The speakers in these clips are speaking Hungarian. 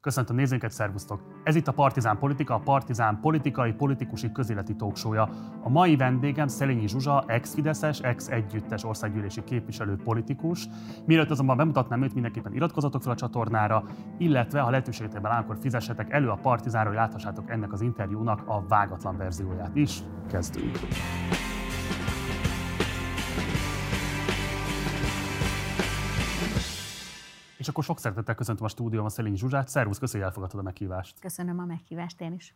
Köszöntöm nézőinket, szervusztok! Ez itt a Partizán Politika, a Partizán politikai, politikusi közéleti talkshow A mai vendégem Szelényi Zsuzsa, ex-Fideszes, ex-együttes országgyűlési képviselő politikus. Mielőtt azonban bemutatnám őt, mindenképpen iratkozatok fel a csatornára, illetve ha lehetőségetében áll, akkor fizessetek elő a Partizánra, hogy láthassátok ennek az interjúnak a vágatlan verzióját is. Kezdünk! És akkor sok szeretettel köszöntöm a stúdióban Szelény Zsuzsát. Szervusz, köszönjük, hogy elfogadtad a meghívást. Köszönöm a meghívást én is.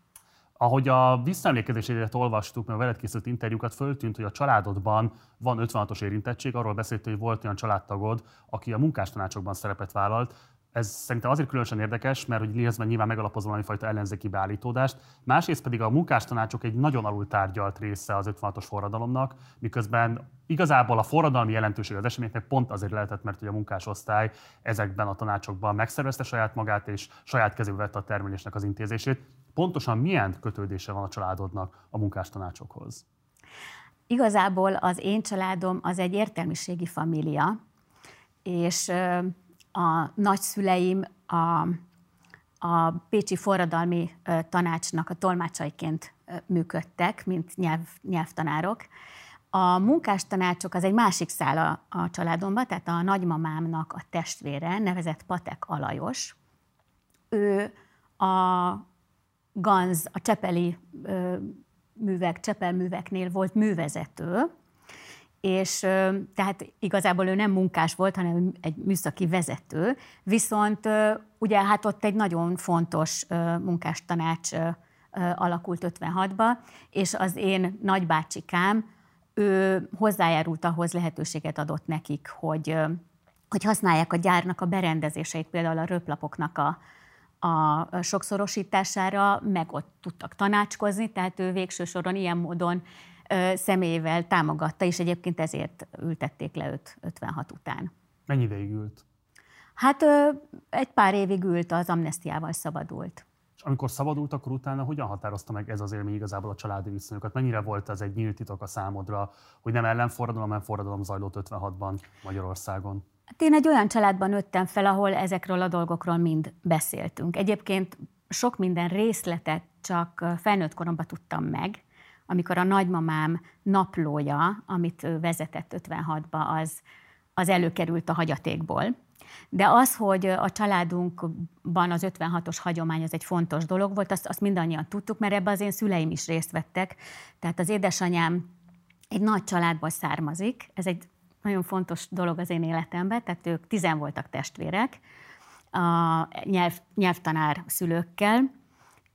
Ahogy a visszaemlékezésédet olvastuk, mert a veled készült interjúkat, föltűnt, hogy a családodban van 56-os érintettség. Arról beszélt, hogy volt olyan családtagod, aki a munkástanácsokban szerepet vállalt. Ez szerintem azért különösen érdekes, mert hogy részben nyilván megalapoz valami fajta ellenzéki beállítódást, másrészt pedig a munkástanácsok egy nagyon alul tárgyalt része az 56-os forradalomnak, miközben igazából a forradalmi jelentőség az eseményeknek pont azért lehetett, mert hogy a munkásosztály ezekben a tanácsokban megszervezte saját magát, és saját kezébe vette a termelésnek az intézését. Pontosan milyen kötődése van a családodnak a munkástanácsokhoz? Igazából az én családom az egy értelmiségi família, és a nagyszüleim a, a Pécsi Forradalmi Tanácsnak a tolmácsaiként működtek, mint nyelv, nyelvtanárok. A munkástanácsok az egy másik szál a, a családomban, tehát a nagymamámnak a testvére, nevezett Patek Alajos. Ő a Ganz, a Csepeli művek, Csepelműveknél volt művezető, és tehát igazából ő nem munkás volt, hanem egy műszaki vezető, viszont ugye hát ott egy nagyon fontos munkástanács alakult 56-ba, és az én nagybácsikám, ő hozzájárult ahhoz, lehetőséget adott nekik, hogy, hogy használják a gyárnak a berendezéseit, például a röplapoknak a, a sokszorosítására, meg ott tudtak tanácskozni, tehát ő végső soron ilyen módon személyével támogatta, és egyébként ezért ültették le őt 56 után. Mennyi ideig ült? Hát egy pár évig ült, az amnestiával szabadult. És amikor szabadult, akkor utána hogyan határozta meg ez az élmény igazából a családi viszonyokat? Mennyire volt ez egy nyílt titok a számodra, hogy nem ellenforradalom, hanem forradalom zajlott 56-ban Magyarországon? Hát én egy olyan családban nőttem fel, ahol ezekről a dolgokról mind beszéltünk. Egyébként sok minden részletet csak felnőtt koromban tudtam meg, amikor a nagymamám naplója, amit ő vezetett 56-ba, az, az előkerült a hagyatékból. De az, hogy a családunkban az 56-os hagyomány az egy fontos dolog volt, azt, azt mindannyian tudtuk, mert ebbe az én szüleim is részt vettek. Tehát az édesanyám egy nagy családból származik, ez egy nagyon fontos dolog az én életemben, tehát ők tizen voltak testvérek, a nyelv, nyelvtanár szülőkkel,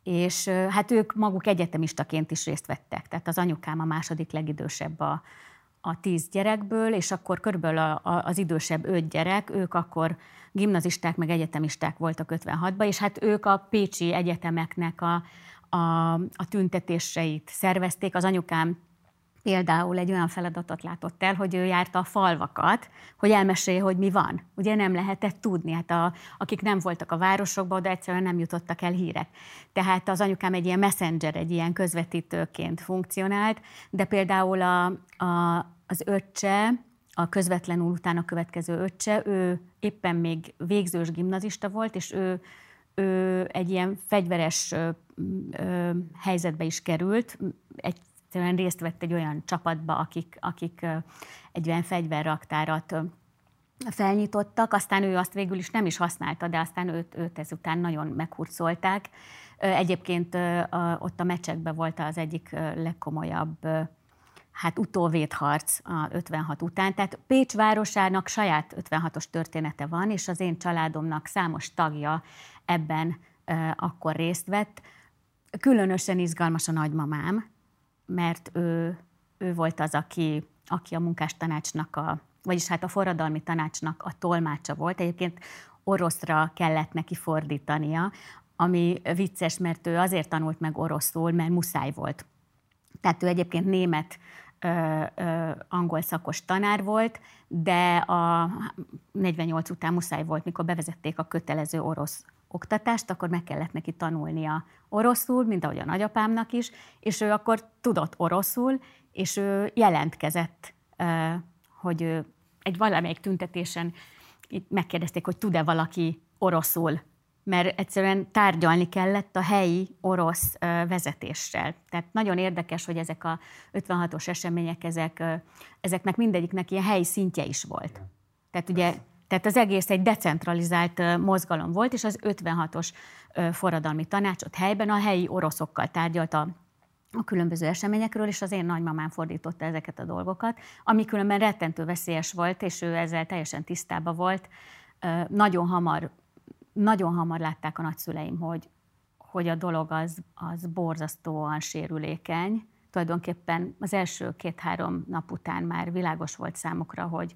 és hát ők maguk egyetemistaként is részt vettek. Tehát az anyukám a második legidősebb a, a tíz gyerekből, és akkor körülbelül a, a, az idősebb öt gyerek, ők akkor gimnazisták meg egyetemisták voltak 56-ban, és hát ők a pécsi egyetemeknek a, a, a tüntetéseit szervezték. Az anyukám például egy olyan feladatot látott el, hogy ő járta a falvakat, hogy elmesélje, hogy mi van. Ugye nem lehetett tudni, hát a, akik nem voltak a városokban, de egyszerűen nem jutottak el hírek. Tehát az anyukám egy ilyen messenger, egy ilyen közvetítőként funkcionált, de például a, a, az öccse, a közvetlenül utána következő öccse, ő éppen még végzős gimnazista volt, és ő, ő egy ilyen fegyveres ö, ö, helyzetbe is került, egy egyszerűen részt vett egy olyan csapatba, akik, akik egy olyan fegyverraktárat felnyitottak, aztán ő azt végül is nem is használta, de aztán őt, őt ezután nagyon meghurcolták. Egyébként ott a meccsekben volt az egyik legkomolyabb hát utóvédharc a 56 után. Tehát Pécs városának saját 56-os története van, és az én családomnak számos tagja ebben akkor részt vett. Különösen izgalmas a nagymamám, mert ő, ő volt az, aki, aki a munkástanácsnak, a, vagyis hát a forradalmi tanácsnak a tolmácsa volt. Egyébként oroszra kellett neki fordítania, ami vicces, mert ő azért tanult meg oroszul, mert muszáj volt. Tehát ő egyébként német ö, ö, angol szakos tanár volt, de a 48 után muszáj volt, mikor bevezették a kötelező orosz oktatást, akkor meg kellett neki tanulnia oroszul, mint ahogy a nagyapámnak is, és ő akkor tudott oroszul, és ő jelentkezett, hogy egy valamelyik tüntetésen itt megkérdezték, hogy tud-e valaki oroszul mert egyszerűen tárgyalni kellett a helyi orosz vezetéssel. Tehát nagyon érdekes, hogy ezek a 56-os események, ezek, ezeknek mindegyiknek ilyen helyi szintje is volt. Tehát ugye tehát az egész egy decentralizált mozgalom volt, és az 56-os forradalmi tanácsot helyben a helyi oroszokkal tárgyalta a különböző eseményekről, és az én nagymamám fordította ezeket a dolgokat, ami különben rettentő veszélyes volt, és ő ezzel teljesen tisztában volt. Nagyon hamar, nagyon hamar látták a nagyszüleim, hogy, hogy a dolog az, az borzasztóan sérülékeny. Tulajdonképpen az első két-három nap után már világos volt számukra, hogy,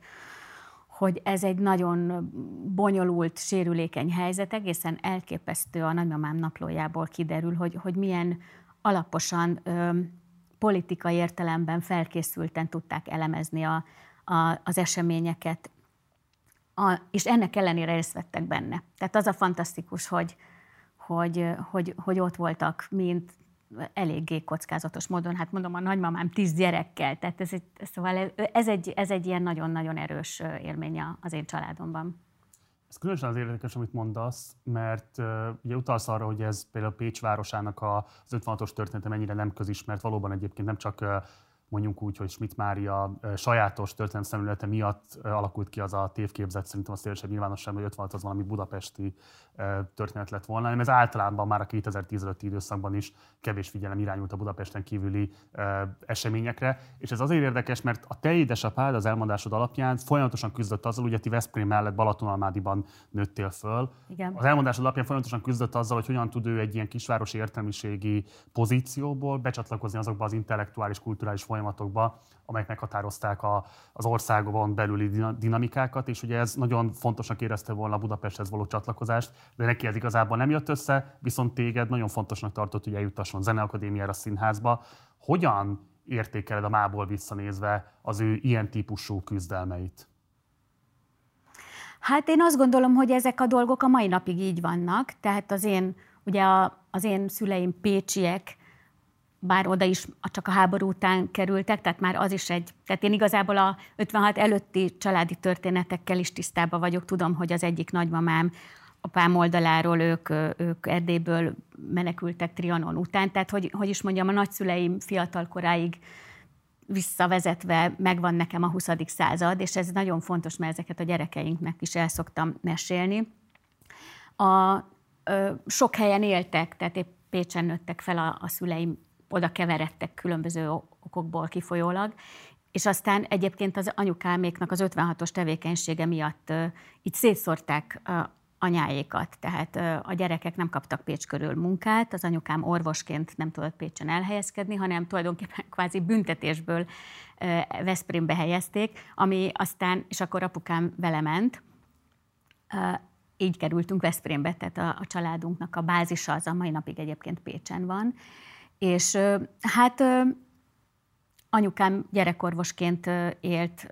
hogy ez egy nagyon bonyolult, sérülékeny helyzet, egészen elképesztő a nagymamám naplójából kiderül, hogy, hogy milyen alaposan ö, politikai értelemben felkészülten tudták elemezni a, a, az eseményeket, a, és ennek ellenére részt vettek benne. Tehát az a fantasztikus, hogy, hogy, hogy, hogy ott voltak mint eléggé kockázatos módon. Hát mondom, a nagymamám tíz gyerekkel, tehát ez egy, szóval ez egy, ez egy ilyen nagyon-nagyon erős élmény az én családomban. Ez különösen az érdekes, amit mondasz, mert uh, ugye utalsz arra, hogy ez például Pécs városának az 56-os története mennyire nem közismert, valóban egyébként nem csak uh, mondjuk úgy, hogy Schmidt Mária sajátos történet szemlélete miatt alakult ki az a tévképzet, szerintem a szélesebb nyilvánosság, hogy 56 az valami budapesti történet lett volna, hanem ez általában már a 2010 előtti időszakban is kevés figyelem irányult a Budapesten kívüli eseményekre. És ez azért érdekes, mert a te édesapád az elmondásod alapján folyamatosan küzdött azzal, ugye ti Veszprém mellett Balatonalmádiban nőttél föl. Igen. Az elmondásod alapján folyamatosan küzdött azzal, hogy hogyan tud ő egy ilyen kisvárosi értelmiségi pozícióból becsatlakozni azokba az intellektuális, kulturális folyamatokba, amelyek meghatározták a, az országban belüli dinamikákat, és ugye ez nagyon fontosnak érezte volna a Budapesthez való csatlakozást, de neki ez igazából nem jött össze, viszont téged nagyon fontosnak tartott, hogy eljutasson zeneakadémiára, színházba. Hogyan értékeled a mából visszanézve az ő ilyen típusú küzdelmeit? Hát én azt gondolom, hogy ezek a dolgok a mai napig így vannak. Tehát az én, ugye a, az én szüleim pécsiek, bár oda is csak a háború után kerültek, tehát már az is egy, tehát én igazából a 56 előtti családi történetekkel is tisztában vagyok, tudom, hogy az egyik nagymamám apám oldaláról ők, ők Erdélyből menekültek Trianon után, tehát hogy, hogy is mondjam, a nagyszüleim fiatal koráig visszavezetve megvan nekem a 20. század, és ez nagyon fontos, mert ezeket a gyerekeinknek is el szoktam mesélni. A, ö, sok helyen éltek, tehát épp Pécsen nőttek fel a, a szüleim, oda keveredtek különböző okokból kifolyólag, és aztán egyébként az anyukáméknak az 56-os tevékenysége miatt itt szétszórták anyáékat, tehát a gyerekek nem kaptak Pécs körül munkát, az anyukám orvosként nem tudott Pécsen elhelyezkedni, hanem tulajdonképpen kvázi büntetésből Veszprémbe helyezték, ami aztán, és akkor apukám vele ment, így kerültünk Veszprémbe, tehát a, a családunknak a bázisa az a mai napig egyébként Pécsen van. És hát anyukám gyerekorvosként élt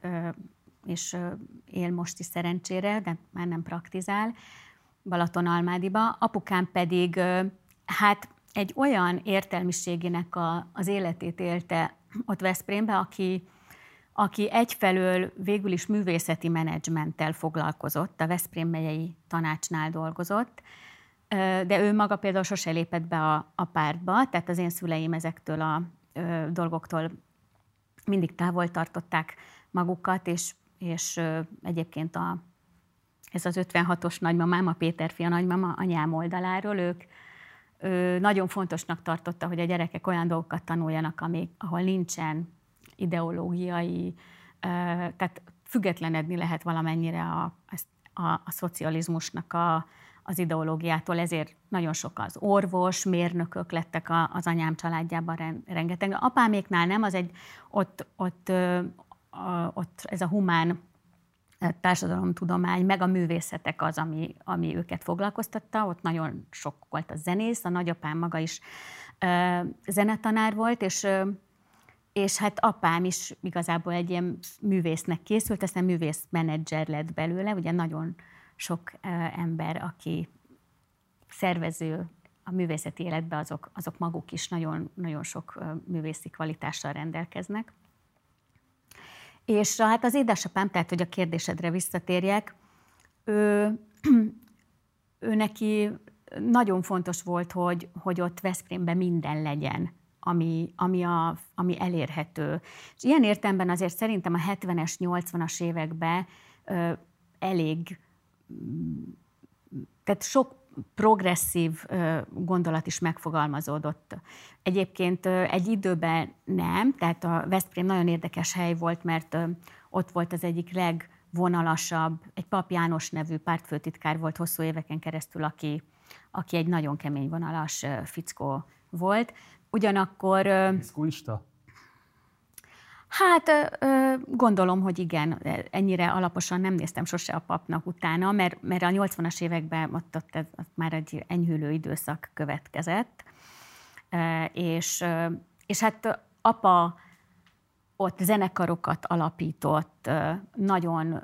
és él most is szerencsére, de már nem praktizál, Balatonalmádiba. Apukám pedig hát egy olyan értelmiségének a, az életét élte ott Veszprémbe, aki, aki egyfelől végül is művészeti menedzsmenttel foglalkozott, a Veszprém megyei tanácsnál dolgozott, de ő maga például sose lépett be a, a pártba, tehát az én szüleim ezektől a ö, dolgoktól mindig távol tartották magukat, és és egyébként a, ez az 56-os nagymamám, a Péter fia nagymama anyám oldaláról, ők ő nagyon fontosnak tartotta, hogy a gyerekek olyan dolgokat tanuljanak, amik, ahol nincsen ideológiai, tehát függetlenedni lehet valamennyire a, a, a szocializmusnak a, az ideológiától, ezért nagyon sok az orvos, mérnökök lettek a, az anyám családjában rengeteg. Apáméknál nem, az egy, ott, ott ott ez a humán társadalomtudomány, meg a művészetek az, ami, ami őket foglalkoztatta. Ott nagyon sok volt a zenész, a nagyapám maga is ö, zenetanár volt, és ö, és hát apám is igazából egy ilyen művésznek készült, aztán művész menedzser lett belőle, ugye nagyon sok ember, aki szervező a művészeti életbe, azok, azok maguk is nagyon, nagyon sok művészi kvalitással rendelkeznek. És hát az édesapám, tehát hogy a kérdésedre visszatérjek, ő, ő neki nagyon fontos volt, hogy, hogy ott Veszprémben minden legyen, ami, ami, a, ami elérhető. És ilyen értelemben azért szerintem a 70-es, 80-as években ö, elég, tehát sok progresszív gondolat is megfogalmazódott. Egyébként egy időben nem, tehát a Veszprém nagyon érdekes hely volt, mert ott volt az egyik legvonalasabb, egy Pap János nevű pártfőtitkár volt hosszú éveken keresztül, aki, aki egy nagyon kemény vonalas fickó volt. Ugyanakkor... Diszkóista? Hát gondolom, hogy igen, ennyire alaposan nem néztem sose a papnak utána, mert, mert a 80-as években ott, ott, ott már egy enyhülő időszak következett, és, és hát apa ott zenekarokat alapított, nagyon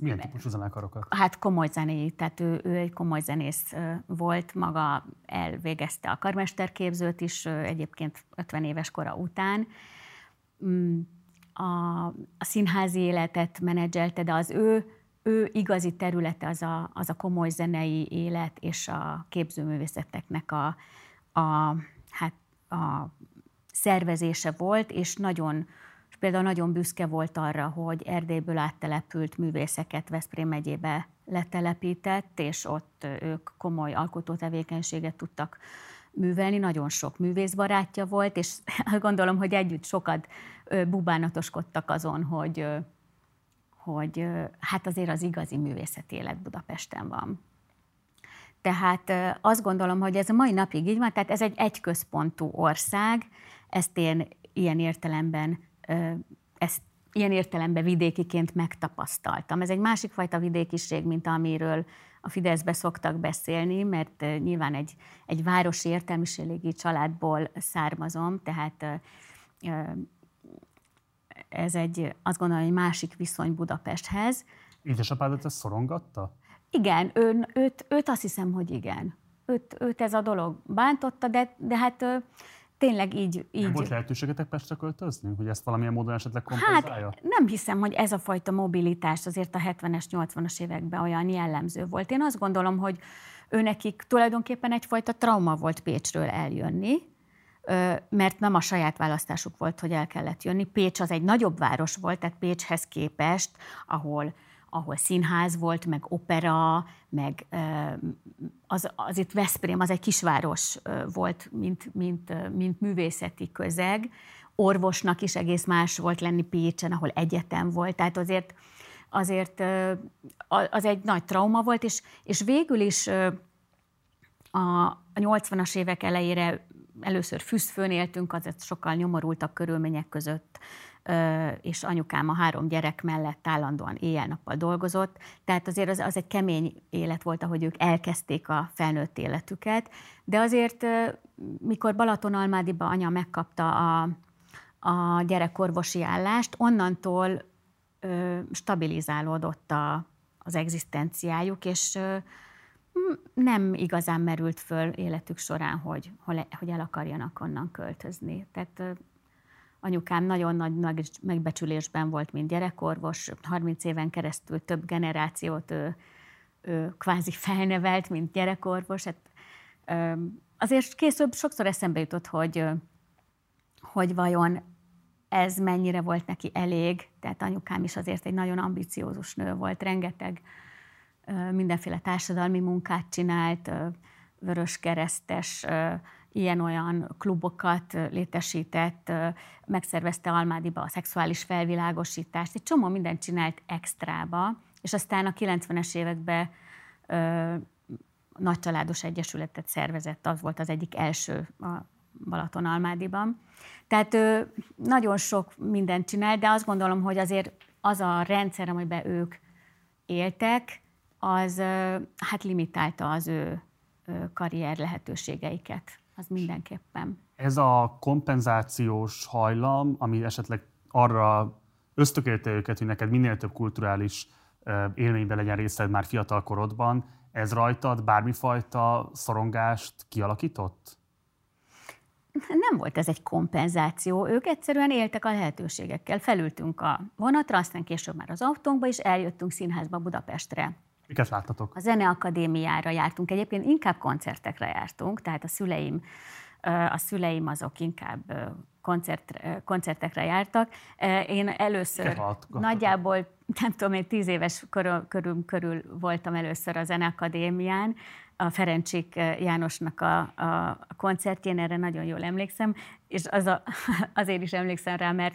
milyen típusú zenekarokat? Hát komoly zené, tehát ő, ő egy komoly zenész volt, maga elvégezte a karmesterképzőt is, egyébként 50 éves kora után, a, a színházi életet menedzselte, de az ő, ő igazi területe az a, az a komoly zenei élet és a képzőművészeteknek a, a, hát a szervezése volt, és nagyon, például nagyon büszke volt arra, hogy Erdélyből áttelepült művészeket Veszprém megyébe letelepített, és ott ők komoly alkotótevékenységet tudtak művelni, nagyon sok művészbarátja volt, és gondolom, hogy együtt sokat bubánatoskodtak azon, hogy, hogy hát azért az igazi művészeti élet Budapesten van. Tehát azt gondolom, hogy ez a mai napig így van, tehát ez egy egyközpontú ország, ezt én ilyen értelemben, ezt ilyen értelemben vidékiként megtapasztaltam. Ez egy másik fajta vidékiség, mint amiről a Fideszbe szoktak beszélni, mert nyilván egy, egy városi értelmiségi családból származom, tehát ez egy, azt gondolom, egy másik viszony Budapesthez. Édesapádat ezt szorongatta? Igen, ő, őt, őt azt hiszem, hogy igen. Őt, őt ez a dolog bántotta, de, de hát tényleg így... így... Nem volt lehetőségetek Pestre költözni? Hogy ezt valamilyen módon esetleg kompenzálja? Hát nem hiszem, hogy ez a fajta mobilitás azért a 70-es, 80-as években olyan jellemző volt. Én azt gondolom, hogy ő nekik tulajdonképpen egyfajta trauma volt Pécsről eljönni, mert nem a saját választásuk volt, hogy el kellett jönni. Pécs az egy nagyobb város volt, tehát Pécshez képest, ahol ahol színház volt, meg opera, meg az, az itt Veszprém, az egy kisváros volt, mint, mint, mint művészeti közeg. Orvosnak is egész más volt lenni Pécsen, ahol egyetem volt, tehát azért, azért az egy nagy trauma volt, és, és végül is a 80-as évek elejére először Füszfőn éltünk, az sokkal nyomorultabb körülmények között és anyukám a három gyerek mellett állandóan éjjel-nappal dolgozott, tehát azért az, az egy kemény élet volt, ahogy ők elkezdték a felnőtt életüket, de azért, mikor Balatonalmádiba anya megkapta a, a gyerekorvosi állást, onnantól stabilizálódott a, az egzisztenciájuk, és ö, nem igazán merült föl életük során, hogy, hogy el akarjanak onnan költözni. Tehát Anyukám nagyon nagy, megbecsülésben volt, mint gyerekorvos. 30 éven keresztül több generációt ő, ő kvázi felnevelt, mint gyerekorvos. Hát, azért később sokszor eszembe jutott, hogy, hogy vajon ez mennyire volt neki elég. Tehát anyukám is azért egy nagyon ambiciózus nő volt, rengeteg mindenféle társadalmi munkát csinált, vöröskeresztes ilyen-olyan klubokat létesített, megszervezte Almádiba a szexuális felvilágosítást, egy csomó mindent csinált extrába, és aztán a 90-es években ö, nagycsaládos egyesületet szervezett, az volt az egyik első a Balaton-Almádiban. Tehát ö, nagyon sok mindent csinált, de azt gondolom, hogy azért az a rendszer, amiben ők éltek, az hát limitálta az ő karrier lehetőségeiket az mindenképpen. Ez a kompenzációs hajlam, ami esetleg arra ösztökélte őket, hogy neked minél több kulturális élményben legyen részed már fiatal korodban, ez rajtad bármifajta szorongást kialakított? Nem volt ez egy kompenzáció, ők egyszerűen éltek a lehetőségekkel. Felültünk a vonatra, aztán később már az autónkba, és eljöttünk színházba Budapestre Miket láttatok? A Zeneakadémiára jártunk, egyébként inkább koncertekre jártunk, tehát a szüleim, a szüleim azok inkább koncert, koncertekre jártak. Én először nagyjából, nem tudom, én tíz éves körül, körül, körül voltam először a Zeneakadémián, a Ferencsik Jánosnak a, a koncertjén, erre nagyon jól emlékszem, és az a, azért is emlékszem rá, mert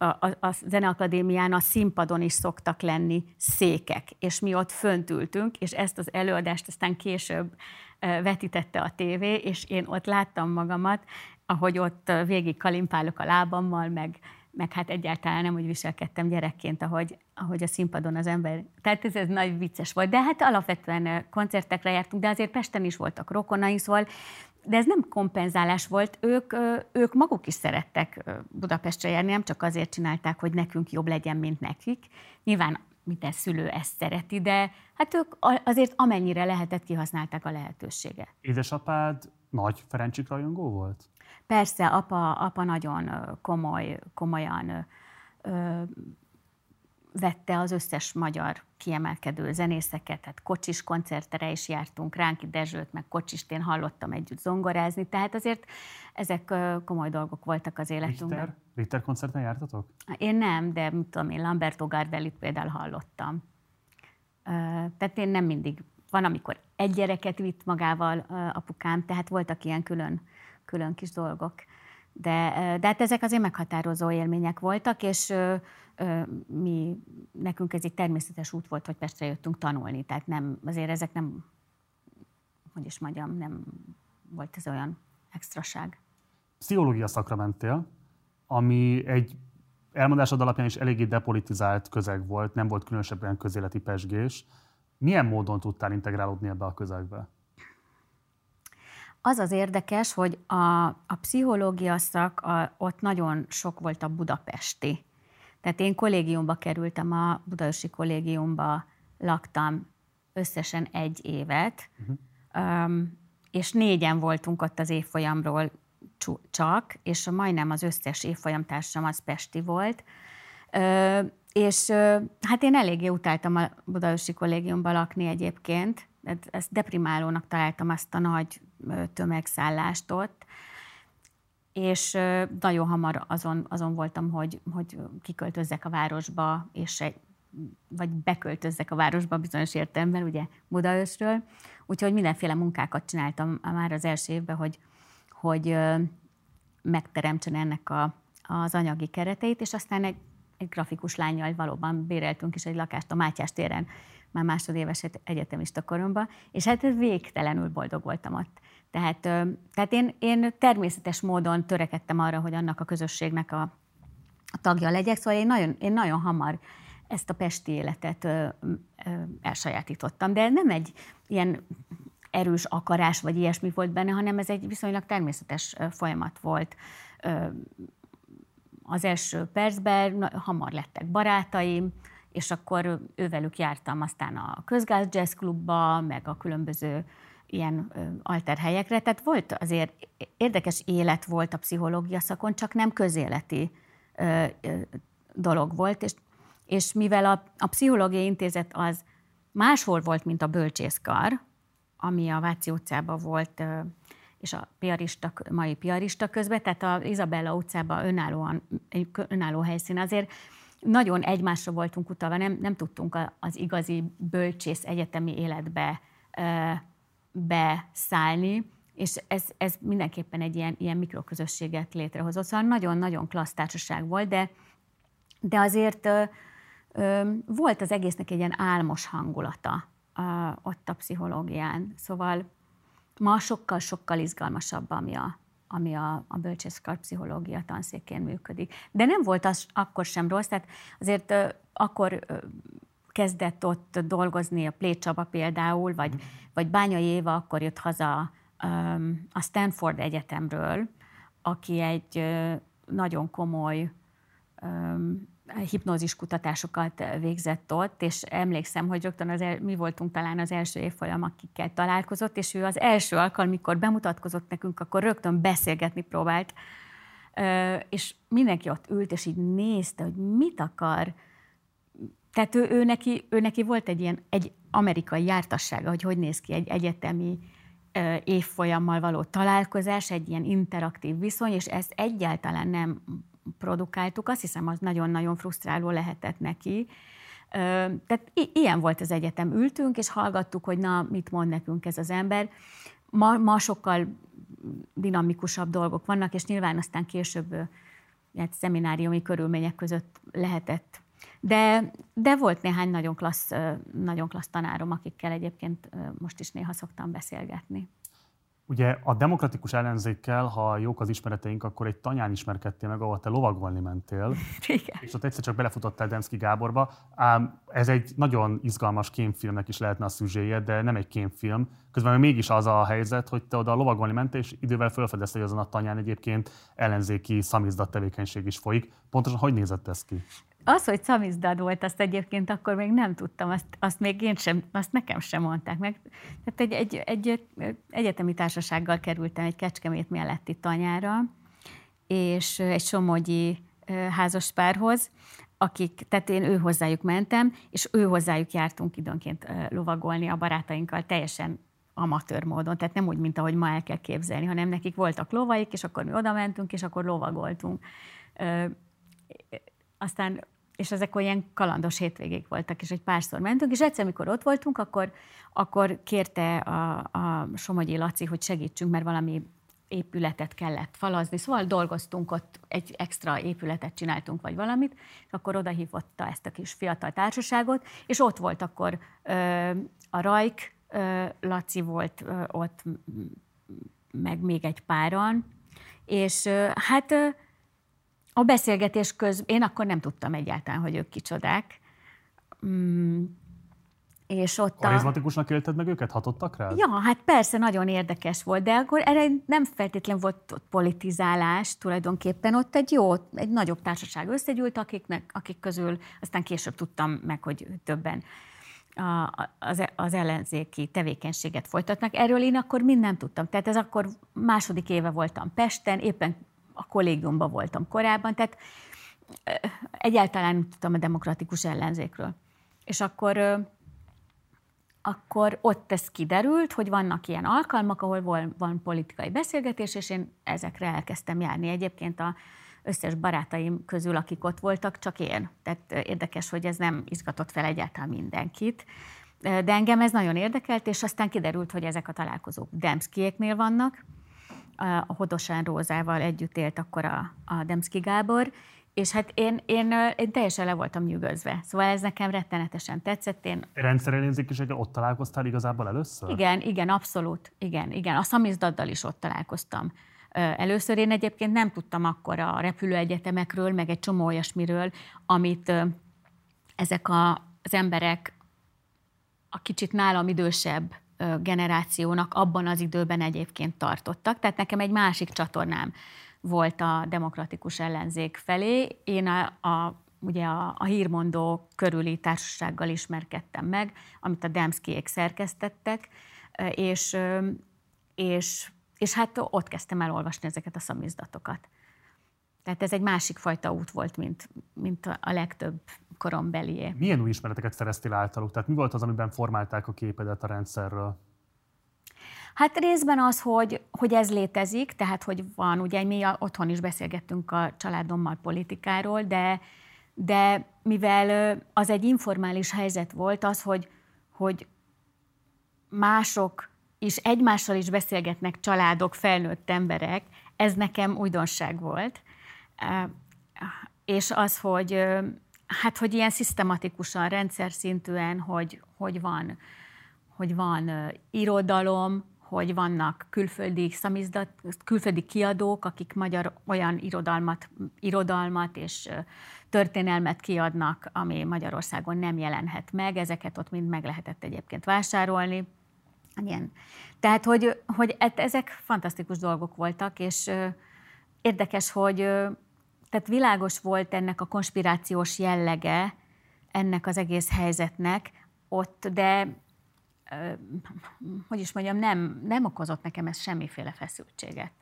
a, a, a Zeneakadémián a színpadon is szoktak lenni székek, és mi ott fönt ültünk, és ezt az előadást aztán később vetítette a tévé, és én ott láttam magamat, ahogy ott végig kalimpálok a lábammal, meg, meg hát egyáltalán nem úgy viselkedtem gyerekként, ahogy, ahogy a színpadon az ember. Tehát ez, ez nagy vicces volt. De hát alapvetően koncertekre jártunk, de azért Pesten is voltak rokonaink, szóval de ez nem kompenzálás volt, ők, ők maguk is szerettek Budapestre járni, nem csak azért csinálták, hogy nekünk jobb legyen, mint nekik. Nyilván minden szülő ezt szereti, de hát ők azért amennyire lehetett, kihasználták a lehetőséget. Édesapád nagy Ferencsik rajongó volt? Persze, apa, apa nagyon komoly, komolyan ö, vette az összes magyar kiemelkedő zenészeket, tehát kocsis koncertre is jártunk, Ránki Dezsőt, meg kocsist én hallottam együtt zongorázni, tehát azért ezek komoly dolgok voltak az életünkben. Richter? Richter koncerten jártatok? Én nem, de mit tudom én, Lamberto Gardellit például hallottam. Tehát én nem mindig, van, amikor egy gyereket vitt magával apukám, tehát voltak ilyen külön, külön kis dolgok. De, de hát ezek azért meghatározó élmények voltak, és mi, nekünk ez egy természetes út volt, hogy Pestre jöttünk tanulni, tehát nem, azért ezek nem, hogy is mondjam, nem volt ez olyan extraság. Pszichológia szakra mentél, ami egy elmondásod alapján is eléggé depolitizált közeg volt, nem volt különösebben közéleti pesgés. Milyen módon tudtál integrálódni ebbe a közegbe? Az az érdekes, hogy a, a pszichológia szak, a, ott nagyon sok volt a budapesti. Tehát én kollégiumba kerültem, a Budaörsi kollégiumba laktam összesen egy évet, uh-huh. um, és négyen voltunk ott az évfolyamról csak, és majdnem az összes évfolyamtársam az Pesti volt. És hát én eléggé utáltam a Budaörsi kollégiumba lakni egyébként, ezt deprimálónak találtam azt a nagy tömegszállást ott, és nagyon hamar azon, azon voltam, hogy, hogy kiköltözzek a városba, és egy, vagy beköltözzek a városba bizonyos értelemben, ugye Budaörsről. Úgyhogy mindenféle munkákat csináltam már az első évben, hogy, hogy megteremtsen ennek a, az anyagi kereteit, és aztán egy, egy grafikus lányjal valóban béreltünk is egy lakást a Mátyás téren, már másodéves egyetemista koromban, és hát végtelenül boldog voltam ott. Tehát, tehát én, én természetes módon törekedtem arra, hogy annak a közösségnek a, a tagja legyek, szóval én nagyon, én nagyon hamar ezt a pesti életet ö, ö, elsajátítottam. De nem egy ilyen erős akarás vagy ilyesmi volt benne, hanem ez egy viszonylag természetes folyamat volt. Az első percben hamar lettek barátaim, és akkor ővelük jártam aztán a Közgáz Jazz Klubba, meg a különböző ilyen alterhelyekre. Tehát volt azért érdekes élet volt a pszichológia szakon, csak nem közéleti dolog volt, és, és mivel a, a pszichológiai intézet az máshol volt, mint a bölcsészkar, ami a Váci utcában volt, és a piarista, mai piarista közben, tehát a Izabella utcában önállóan, önálló helyszín azért nagyon egymásra voltunk utalva, nem, nem tudtunk az igazi bölcsész egyetemi életbe beszállni, és ez, ez mindenképpen egy ilyen, ilyen mikroközösséget létrehozott. Szóval nagyon-nagyon klassz társaság volt, de, de azért ö, ö, volt az egésznek egy ilyen álmos hangulata ö, ott a pszichológián. Szóval ma sokkal-sokkal izgalmasabb, ami a, ami a, a bölcsészkar pszichológia tanszékén működik. De nem volt az akkor sem rossz, tehát azért ö, akkor ö, kezdett ott dolgozni a Plé Csaba például, vagy, mm. vagy Bányai Éva akkor jött haza um, a Stanford Egyetemről, aki egy uh, nagyon komoly um, hipnózis kutatásokat végzett ott, és emlékszem, hogy rögtön az el, mi voltunk talán az első évfolyam, akikkel találkozott, és ő az első alkalom, amikor bemutatkozott nekünk, akkor rögtön beszélgetni próbált, és mindenki ott ült, és így nézte, hogy mit akar, tehát ő, ő, neki, ő neki volt egy ilyen, egy amerikai jártassága, hogy hogy néz ki egy egyetemi évfolyammal való találkozás, egy ilyen interaktív viszony, és ezt egyáltalán nem produkáltuk. Azt hiszem, az nagyon-nagyon frusztráló lehetett neki. Tehát ilyen volt az egyetem. Ültünk, és hallgattuk, hogy na, mit mond nekünk ez az ember. Ma, ma sokkal dinamikusabb dolgok vannak, és nyilván aztán később hát szemináriumi körülmények között lehetett. De, de volt néhány nagyon klassz, nagyon klassz tanárom, akikkel egyébként most is néha szoktam beszélgetni. Ugye a demokratikus ellenzékkel, ha jók az ismereteink, akkor egy tanyán ismerkedtél meg, ahol te lovagolni mentél. Igen. És ott egyszer csak belefutottál Demszki Gáborba. Ám ez egy nagyon izgalmas kémfilmnek is lehetne a szüzséje, de nem egy kémfilm. Közben mégis az a helyzet, hogy te oda lovagolni mentél, és idővel felfedezte, hogy azon a tanyán egyébként ellenzéki szamizdat tevékenység is folyik. Pontosan hogy nézett ez ki? Az, hogy szamizdad volt, azt egyébként akkor még nem tudtam, azt, azt még én sem, azt nekem sem mondták meg. Tehát egy, egy, egy egyetemi társasággal kerültem egy Kecskemét melletti tanyára, és egy somogyi házaspárhoz, akik, tehát én ő hozzájuk mentem, és ő hozzájuk jártunk időnként lovagolni a barátainkkal teljesen amatőr módon, tehát nem úgy, mint ahogy ma el kell képzelni, hanem nekik voltak lovaik, és akkor mi oda mentünk, és akkor lovagoltunk. Aztán és ezek olyan kalandos hétvégék voltak, és egy párszor mentünk, és egyszer, amikor ott voltunk, akkor, akkor kérte a, a Somogyi Laci, hogy segítsünk, mert valami épületet kellett falazni, szóval dolgoztunk ott, egy extra épületet csináltunk, vagy valamit, és akkor oda hívotta ezt a kis fiatal társaságot, és ott volt akkor ö, a Rajk, ö, Laci volt ö, ott, meg még egy páran, és ö, hát ö, a beszélgetés közben, én akkor nem tudtam egyáltalán, hogy ők kicsodák. Mm, és ott a... Karizmatikusnak élted meg őket? Hatottak rá? Ja, hát persze, nagyon érdekes volt, de akkor erre nem feltétlenül volt ott politizálás tulajdonképpen. Ott egy jó, egy nagyobb társaság összegyűlt, akiknek, akik közül aztán később tudtam meg, hogy többen a, az, az ellenzéki tevékenységet folytatnak. Erről én akkor mind nem tudtam. Tehát ez akkor második éve voltam Pesten, éppen a kollégiumban voltam korábban, tehát egyáltalán nem tudtam a demokratikus ellenzékről. És akkor, akkor ott ez kiderült, hogy vannak ilyen alkalmak, ahol van, politikai beszélgetés, és én ezekre elkezdtem járni. Egyébként a összes barátaim közül, akik ott voltak, csak én. Tehát érdekes, hogy ez nem izgatott fel egyáltalán mindenkit. De engem ez nagyon érdekelt, és aztán kiderült, hogy ezek a találkozók Demszkiéknél vannak, a Hodosán Rózával együtt élt akkor a, a Demszki Gábor, és hát én, én, én teljesen le voltam nyugodva. Szóval ez nekem rettenetesen tetszett. Én... Rendszerellenzékisekkel ott találkoztál igazából először? Igen, igen, abszolút. Igen, igen. A szamizdaddal is ott találkoztam. Először én egyébként nem tudtam akkor a repülőegyetemekről, meg egy csomó olyasmiről, amit ezek a, az emberek a kicsit nálam idősebb generációnak abban az időben egyébként tartottak. Tehát nekem egy másik csatornám volt a demokratikus ellenzék felé. Én a, a ugye a, a hírmondó körüli társasággal ismerkedtem meg, amit a Demszkiék szerkesztettek, és, és, és hát ott kezdtem el olvasni ezeket a szamizdatokat. Tehát ez egy másik fajta út volt, mint, mint a legtöbb korombelié. Milyen új ismereteket szereztél általuk? Tehát mi volt az, amiben formálták a képedet a rendszerről? Hát részben az, hogy, hogy ez létezik, tehát hogy van, ugye mi otthon is beszélgettünk a családommal politikáról, de, de mivel az egy informális helyzet volt, az, hogy, hogy mások is egymással is beszélgetnek családok, felnőtt emberek, ez nekem újdonság volt. És az, hogy hát, hogy ilyen szisztematikusan, rendszer szintűen, hogy, hogy van, hogy van irodalom, hogy vannak külföldi szamizdat, külföldi kiadók, akik magyar olyan irodalmat, irodalmat és történelmet kiadnak, ami Magyarországon nem jelenhet meg. Ezeket ott mind meg lehetett egyébként vásárolni. Igen. Tehát, hogy, hogy e, ezek fantasztikus dolgok voltak, és érdekes, hogy tehát világos volt ennek a konspirációs jellege, ennek az egész helyzetnek ott, de hogy is mondjam, nem, nem okozott nekem ez semmiféle feszültséget.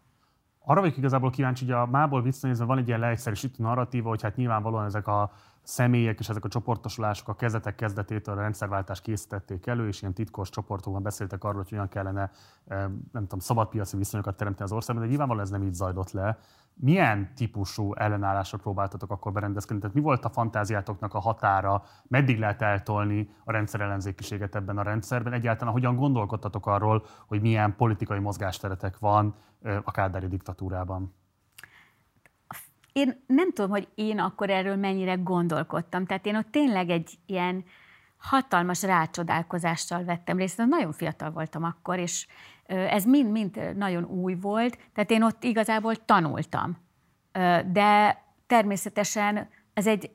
Arra vagyok igazából kíváncsi, hogy a mából visszanézve van egy ilyen leegyszerűsítő narratíva, hogy hát nyilvánvalóan ezek a személyek és ezek a csoportosulások a kezdetek kezdetétől a rendszerváltást készítették elő, és ilyen titkos csoportokban beszéltek arról, hogy hogyan kellene nem tudom, szabadpiaci viszonyokat teremteni az országban, de nyilvánvalóan ez nem így zajlott le. Milyen típusú ellenállásra próbáltatok akkor berendezkedni? Tehát mi volt a fantáziátoknak a határa? Meddig lehet eltolni a rendszerellenzékiséget ebben a rendszerben? Egyáltalán hogyan gondolkodtatok arról, hogy milyen politikai mozgásteretek van a kádári diktatúrában? Én nem tudom, hogy én akkor erről mennyire gondolkodtam. Tehát én ott tényleg egy ilyen hatalmas rácsodálkozással vettem részt. Nagyon fiatal voltam akkor, és ez mind-mind nagyon új volt, tehát én ott igazából tanultam. De természetesen ez egy,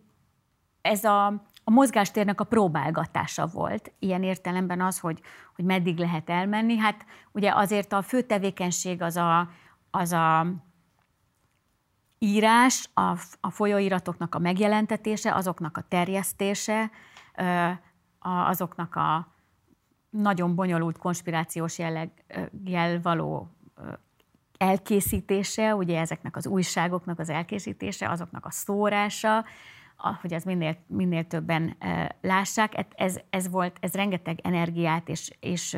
ez a, a mozgástérnek a próbálgatása volt. Ilyen értelemben az, hogy, hogy meddig lehet elmenni. Hát ugye azért a fő tevékenység az a, az a írás, a, a folyóiratoknak a megjelentetése, azoknak a terjesztése, azoknak a nagyon bonyolult konspirációs jelleggel való elkészítése, ugye ezeknek az újságoknak az elkészítése, azoknak a szórása, hogy ez minél, minél többen lássák. Ez, ez volt, ez rengeteg energiát és, és,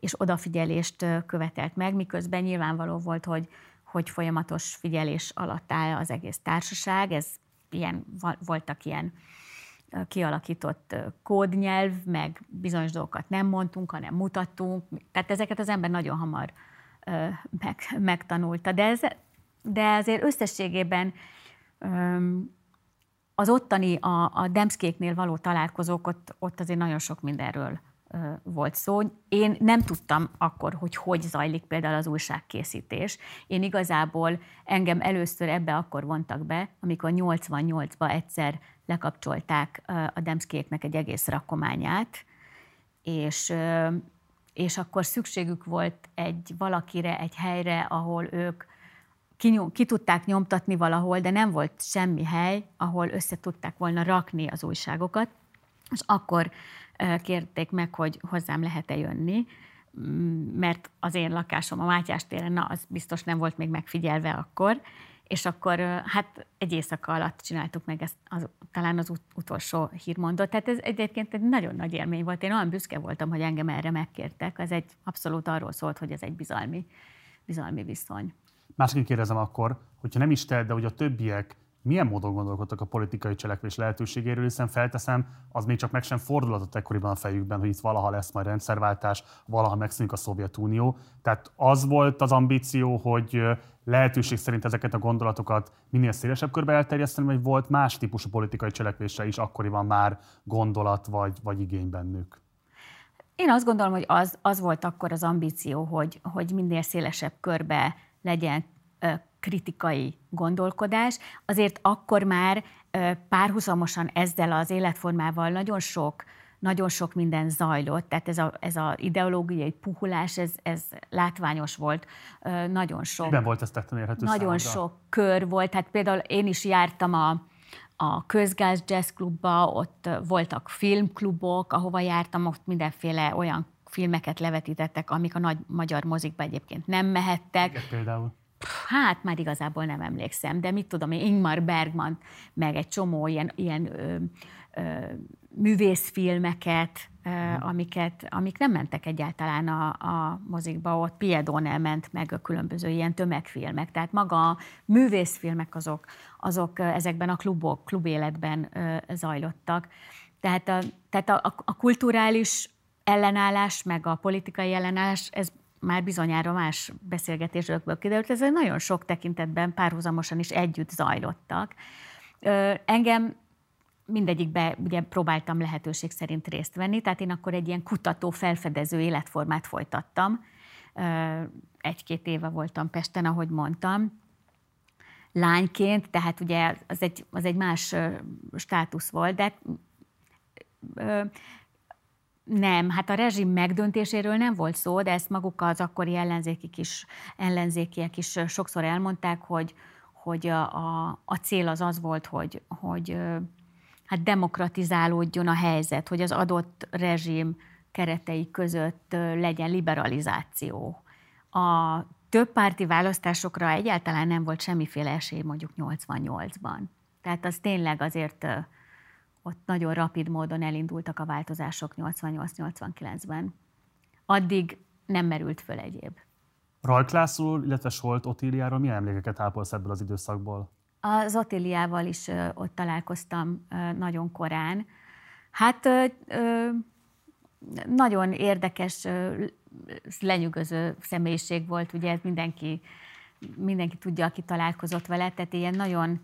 és odafigyelést követelt meg, miközben nyilvánvaló volt, hogy, hogy folyamatos figyelés alatt áll az egész társaság. Ez ilyen, voltak ilyen kialakított kódnyelv, meg bizonyos dolgokat nem mondtunk, hanem mutattunk. Tehát ezeket az ember nagyon hamar meg, megtanulta. De, ez, de azért összességében az ottani, a, a Demszkéknél való találkozók, ott, ott azért nagyon sok mindenről volt szó. Én nem tudtam akkor, hogy hogy zajlik például az újságkészítés. Én igazából engem először ebbe akkor vontak be, amikor 88-ba egyszer lekapcsolták a Demszkéknek egy egész rakományát, és, és akkor szükségük volt egy valakire, egy helyre, ahol ők ki, ki tudták nyomtatni valahol, de nem volt semmi hely, ahol össze tudták volna rakni az újságokat, és akkor kérték meg, hogy hozzám lehet-e jönni, mert az én lakásom a Mátyás téren, na, az biztos nem volt még megfigyelve akkor, és akkor hát egy éjszaka alatt csináltuk meg ezt, az, talán az ut- utolsó hírmondót. Tehát ez egyébként egy nagyon nagy élmény volt. Én olyan büszke voltam, hogy engem erre megkértek. Ez egy abszolút arról szólt, hogy ez egy bizalmi, bizalmi viszony. Másként kérdezem akkor, hogyha nem is te, de hogy a többiek milyen módon gondolkodtak a politikai cselekvés lehetőségéről, hiszen felteszem, az még csak meg sem fordulhatott ekkoriban a fejükben, hogy itt valaha lesz majd rendszerváltás, valaha megszűnik a Szovjetunió. Tehát az volt az ambíció, hogy lehetőség szerint ezeket a gondolatokat minél szélesebb körbe elterjeszteni, vagy volt más típusú politikai cselekvésre is akkoriban már gondolat vagy, vagy igény bennük? Én azt gondolom, hogy az, az volt akkor az ambíció, hogy, hogy minél szélesebb körbe legyen kritikai gondolkodás. Azért akkor már párhuzamosan ezzel az életformával nagyon sok nagyon sok minden zajlott, tehát ez a, ez a ideológiai puhulás, ez, ez látványos volt, nagyon sok. Miben volt ez tetten érhető Nagyon számodra? sok kör volt, tehát például én is jártam a, a Közgáz Jazz Klubba, ott voltak filmklubok, ahova jártam, ott mindenféle olyan filmeket levetítettek, amik a nagy magyar mozikba egyébként nem mehettek. Igen, például hát már igazából nem emlékszem, de mit tudom én, Ingmar Bergman, meg egy csomó ilyen, ilyen ö, ö, művészfilmeket, ö, amiket, amik nem mentek egyáltalán a, a mozikba, ott Piedone ment meg a különböző ilyen tömegfilmek. Tehát maga a művészfilmek azok, azok ezekben a klubok, klubéletben ö, zajlottak. Tehát a, tehát a, a kulturális ellenállás, meg a politikai ellenállás, ez már bizonyára más beszélgetésokból kiderült, ez nagyon sok tekintetben párhuzamosan is együtt zajlottak. Engem mindegyikbe ugye próbáltam lehetőség szerint részt venni, tehát én akkor egy ilyen kutató, felfedező életformát folytattam. Egy-két éve voltam Pesten, ahogy mondtam, lányként, tehát ugye az egy, az egy más státusz volt, de nem, hát a rezsim megdöntéséről nem volt szó, de ezt maguk az akkori ellenzékik is, ellenzékiek is sokszor elmondták, hogy, hogy a, a, a cél az az volt, hogy, hogy hát demokratizálódjon a helyzet, hogy az adott rezsim keretei között legyen liberalizáció. A többpárti választásokra egyáltalán nem volt semmiféle esély mondjuk 88-ban. Tehát az tényleg azért ott nagyon rapid módon elindultak a változások 88-89-ben. Addig nem merült föl egyéb. Rajk László, illetve Solt Otíliáról milyen emlékeket ápolsz ebből az időszakból? Az Otíliával is ott találkoztam nagyon korán. Hát nagyon érdekes, lenyűgöző személyiség volt, ugye ez mindenki, mindenki tudja, aki találkozott vele, tehát ilyen nagyon,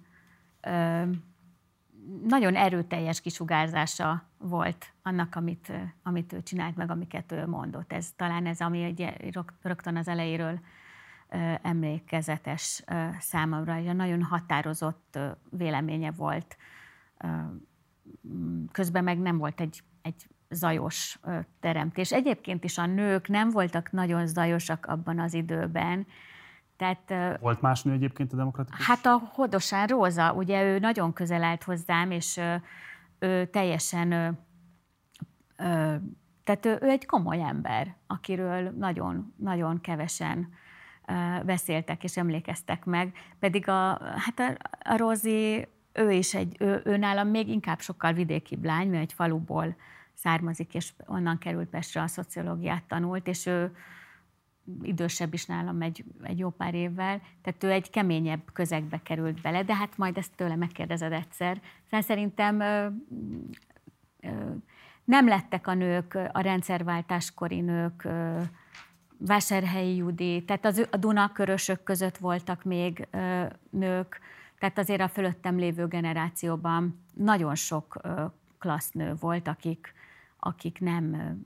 nagyon erőteljes kisugárzása volt annak, amit, amit ő csinált, meg amiket ő mondott. Ez talán ez, ami ugye rögtön az elejéről emlékezetes számomra, egy nagyon határozott véleménye volt. Közben meg nem volt egy, egy zajos teremtés. Egyébként is a nők nem voltak nagyon zajosak abban az időben. Tehát, Volt más nő egyébként a demokratikus? Hát a Hodosán Róza, ugye ő nagyon közel állt hozzám, és ő teljesen, tehát ő, ő egy komoly ember, akiről nagyon, nagyon kevesen beszéltek és emlékeztek meg. Pedig a, hát a, a Rózi, ő is egy, ő, ő nálam még inkább sokkal vidékibb lány, mert egy faluból származik, és onnan került Pestre a szociológiát tanult, és ő idősebb is nálam egy, egy jó pár évvel, tehát ő egy keményebb közegbe került bele, de hát majd ezt tőle megkérdezed egyszer. Szóval szerintem ö, ö, nem lettek a nők, a rendszerváltáskori nők, ö, Vásárhelyi Judi, tehát az, a Dunakörösök között voltak még ö, nők, tehát azért a fölöttem lévő generációban nagyon sok ö, klassz nő volt, akik, akik nem,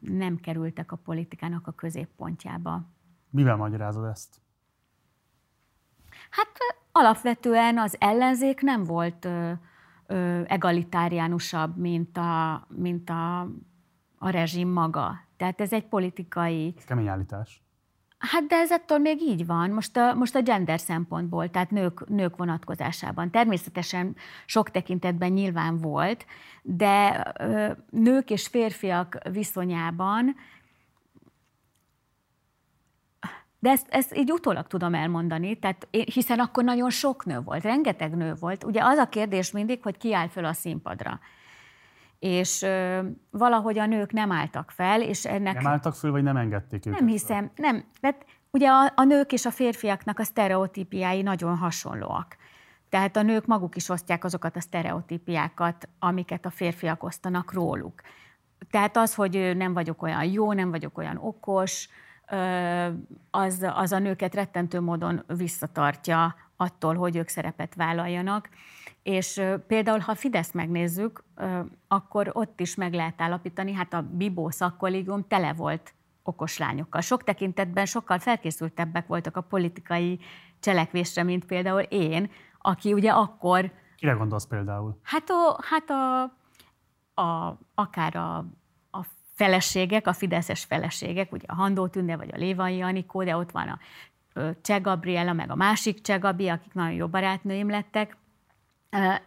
nem kerültek a politikának a középpontjába. Mivel magyarázod ezt? Hát alapvetően az ellenzék nem volt ö, ö, egalitáriánusabb, mint a, mint a, a rezsim maga. Tehát ez egy politikai... Ez kemény állítás. Hát de ez ettől még így van, most a, most a gender szempontból, tehát nők, nők vonatkozásában. Természetesen sok tekintetben nyilván volt, de ö, nők és férfiak viszonyában de ezt, ezt így utólag tudom elmondani, tehát én, hiszen akkor nagyon sok nő volt, rengeteg nő volt. Ugye az a kérdés mindig, hogy ki áll föl a színpadra és ö, valahogy a nők nem álltak fel, és ennek... Nem álltak föl, vagy nem engedték őket? Nem hiszem, nem. Tehát ugye a, a nők és a férfiaknak a sztereotípiái nagyon hasonlóak. Tehát a nők maguk is osztják azokat a sztereotípiákat, amiket a férfiak osztanak róluk. Tehát az, hogy nem vagyok olyan jó, nem vagyok olyan okos, az, az a nőket rettentő módon visszatartja attól, hogy ők szerepet vállaljanak. És például, ha a Fidesz megnézzük, akkor ott is meg lehet állapítani, hát a Bibó szakkollégium tele volt okos lányokkal. Sok tekintetben sokkal felkészültebbek voltak a politikai cselekvésre, mint például én, aki ugye akkor... Kire gondolsz például? Hát, a, hát a, a, akár a, a feleségek, a fideszes feleségek, ugye a Handó Tünde vagy a Lévai Anikó, de ott van a Cseh Gabriela, meg a másik Cseh Gabi, akik nagyon jó barátnőim lettek,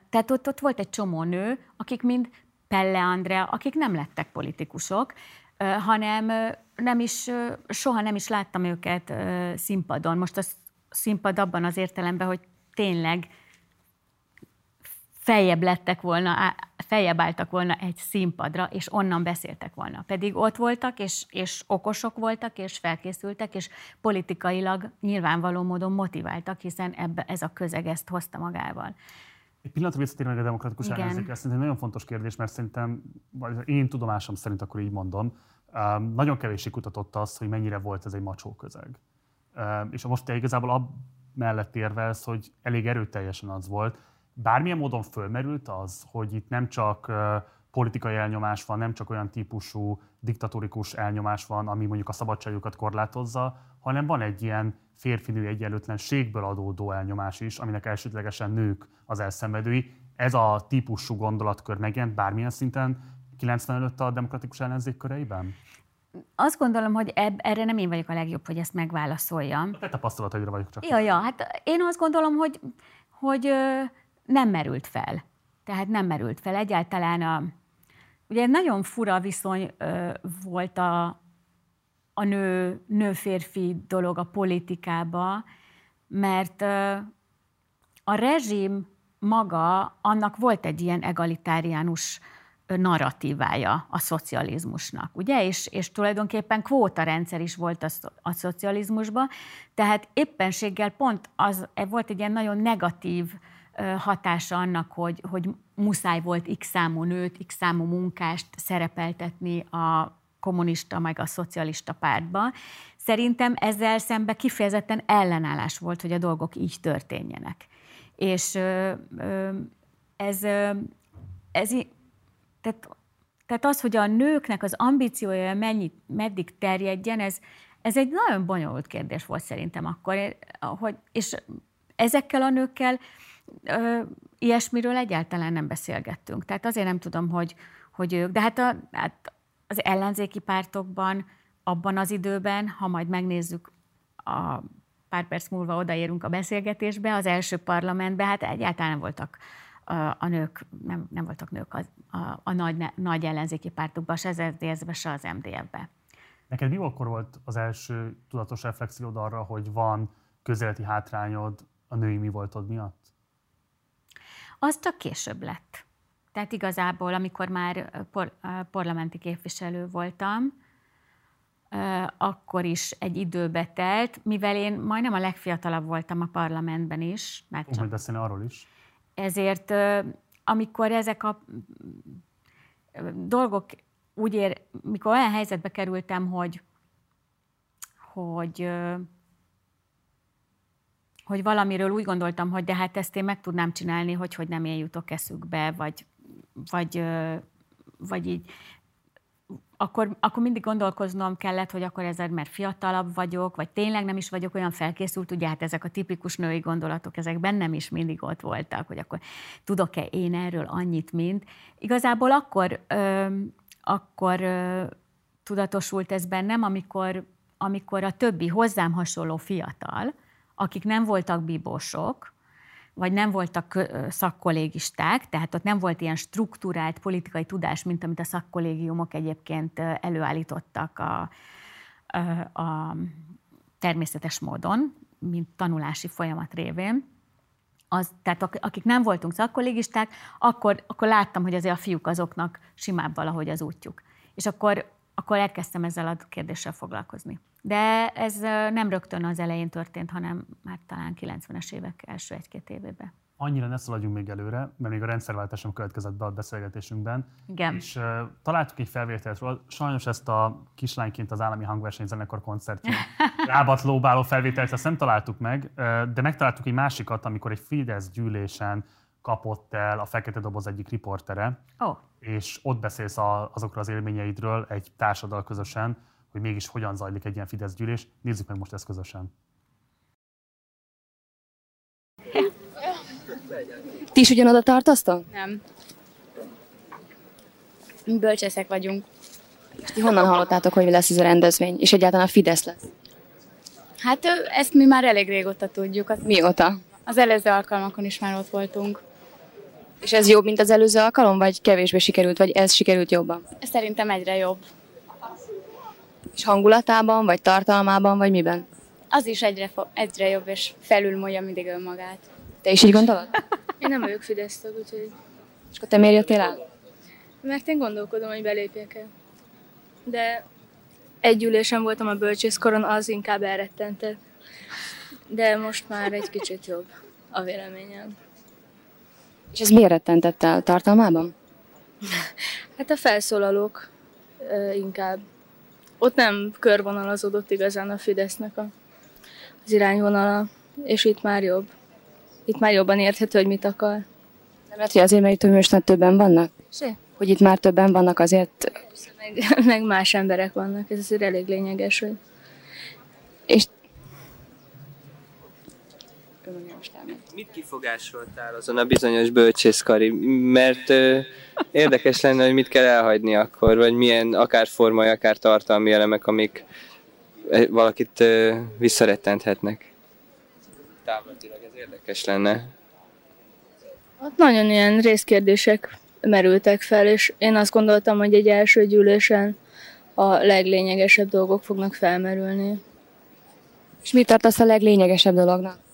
tehát ott, ott volt egy csomó nő, akik mind Pelle Andrea, akik nem lettek politikusok, hanem nem is, soha nem is láttam őket színpadon. Most a színpad abban az értelemben, hogy tényleg feljebb lettek volna, feljebb álltak volna egy színpadra, és onnan beszéltek volna. Pedig ott voltak, és, és okosok voltak, és felkészültek, és politikailag nyilvánvaló módon motiváltak, hiszen ebbe, ez a közeg ezt hozta magával. Egy pillanatra visszatérve a demokratikus ellenzék, ez szerintem nagyon fontos kérdés, mert szerintem, vagy én tudomásom szerint akkor így mondom, nagyon kevéssé kutatott azt, hogy mennyire volt ez egy macsó közeg. És most te igazából ab mellett érvelsz, hogy elég erőteljesen az volt. Bármilyen módon fölmerült az, hogy itt nem csak politikai elnyomás van, nem csak olyan típusú diktatórikus elnyomás van, ami mondjuk a szabadságokat korlátozza, hanem van egy ilyen férfinő egyenlőtlenségből adódó elnyomás is, aminek elsődlegesen nők az elszenvedői. Ez a típusú gondolatkör megjelent bármilyen szinten 95 a demokratikus ellenzék köreiben? Azt gondolom, hogy eb, erre nem én vagyok a legjobb, hogy ezt megválaszoljam. Te tapasztalataidra vagyok csak. Ja, ja, hát én azt gondolom, hogy, hogy nem merült fel. Tehát nem merült fel. Egyáltalán a, ugye nagyon fura viszony volt a, a nő, nő-férfi dolog a politikába, mert a rezsim maga, annak volt egy ilyen egalitáriánus narratívája a szocializmusnak, ugye? És, és tulajdonképpen kvótarendszer is volt a, a szocializmusban, tehát éppenséggel pont az volt egy ilyen nagyon negatív hatása annak, hogy, hogy muszáj volt x számú nőt, x számú munkást szerepeltetni a kommunista, meg a szocialista pártba. Szerintem ezzel szembe kifejezetten ellenállás volt, hogy a dolgok így történjenek. És ez, ez tehát, tehát az, hogy a nőknek az ambíciója mennyi, meddig terjedjen, ez, ez egy nagyon bonyolult kérdés volt szerintem akkor, hogy, és ezekkel a nőkkel ö, ilyesmiről egyáltalán nem beszélgettünk. Tehát azért nem tudom, hogy, hogy ők, de hát, a, hát az ellenzéki pártokban abban az időben, ha majd megnézzük a pár perc múlva odaérünk a beszélgetésbe, az első parlamentbe, hát egyáltalán nem voltak a, nők, nem, nem voltak nők a, a, a nagy, nagy ellenzéki pártokban, se az SZDSZ-be, se az MDF-be. Neked mi akkor volt az első tudatos reflexiód arra, hogy van közeleti hátrányod a női mi voltod miatt? Az csak később lett. Tehát igazából, amikor már por, parlamenti képviselő voltam, akkor is egy időbe telt, mivel én majdnem a legfiatalabb voltam a parlamentben is. Mert csak... Beszélni arról is. Ezért, amikor ezek a dolgok úgy ér, mikor olyan helyzetbe kerültem, hogy, hogy, hogy valamiről úgy gondoltam, hogy de hát ezt én meg tudnám csinálni, hogy, hogy nem én jutok eszükbe, vagy, vagy, vagy így akkor, akkor mindig gondolkoznom kellett, hogy akkor ezzel mert fiatalabb vagyok, vagy tényleg nem is vagyok olyan felkészült, ugye hát ezek a tipikus női gondolatok, ezek bennem is mindig ott voltak, hogy akkor tudok-e én erről annyit, mint. Igazából akkor, ö, akkor ö, tudatosult ez bennem, amikor, amikor a többi hozzám hasonló fiatal, akik nem voltak bibósok, vagy nem voltak szakkollégisták, tehát ott nem volt ilyen struktúrált politikai tudás, mint amit a szakkollégiumok egyébként előállítottak a, a, a természetes módon, mint tanulási folyamat révén. Az, tehát akik nem voltunk szakkollégisták, akkor, akkor láttam, hogy azért a fiúk azoknak simább valahogy az útjuk. És akkor, akkor elkezdtem ezzel a kérdéssel foglalkozni. De ez nem rögtön az elején történt, hanem már talán 90-es évek első egy-két évében. Annyira ne szaladjunk még előre, mert még a rendszerváltás sem következett be a beszélgetésünkben. Igen. És uh, találtuk egy felvételt róla. Sajnos ezt a kislányként az állami hangversenyzenekar koncertjén rábat lóbáló felvételt, ezt nem találtuk meg, uh, de megtaláltuk egy másikat, amikor egy Fidesz gyűlésen kapott el a Fekete Doboz egyik riportere, oh. és ott beszélsz a, azokról az élményeidről egy társadal közösen, hogy mégis hogyan zajlik egy ilyen Fidesz gyűlés. Nézzük meg most ezt közösen. Ti is ugyanoda tartoztok? Nem. Mi bölcsészek vagyunk. És ti honnan hallottátok, hogy lesz ez a rendezvény, és egyáltalán a Fidesz lesz? Hát ezt mi már elég régóta tudjuk. Az, Mióta? Az előző alkalmakon is már ott voltunk. És ez jobb, mint az előző alkalom, vagy kevésbé sikerült, vagy ez sikerült jobban? Szerintem egyre jobb. És hangulatában, vagy tartalmában, vagy miben? Az is egyre, egyre jobb, és felülmolja mindig önmagát. Te is így gondolod? Én nem vagyok Fidesz tag, úgyhogy... És akkor te miért jöttél el? Mert én gondolkodom, hogy belépjek el. De egy ülésen voltam a bölcsészkoron, az inkább elrettentett. De most már egy kicsit jobb a véleményem. És ez miért rettentett el tartalmában? Hát a felszólalók inkább ott nem körvonalazódott igazán a Fidesznek a, az irányvonala, és itt már jobb. Itt már jobban érthető, hogy mit akar. Nem lehet, hogy azért, mert itt most többen vannak? Sí. Hogy itt már többen vannak azért? Meg, meg más emberek vannak, ez azért elég lényeges, hogy... És Mit kifogásoltál azon a bizonyos bölcsészkari? Mert ö, érdekes lenne, hogy mit kell elhagyni akkor, vagy milyen akár formai, akár tartalmi elemek, amik valakit ö, visszarettenthetnek. Távlatilag ez érdekes lenne. Ott nagyon ilyen részkérdések merültek fel, és én azt gondoltam, hogy egy első gyűlésen a leglényegesebb dolgok fognak felmerülni. És mit tartasz a leglényegesebb dolognak?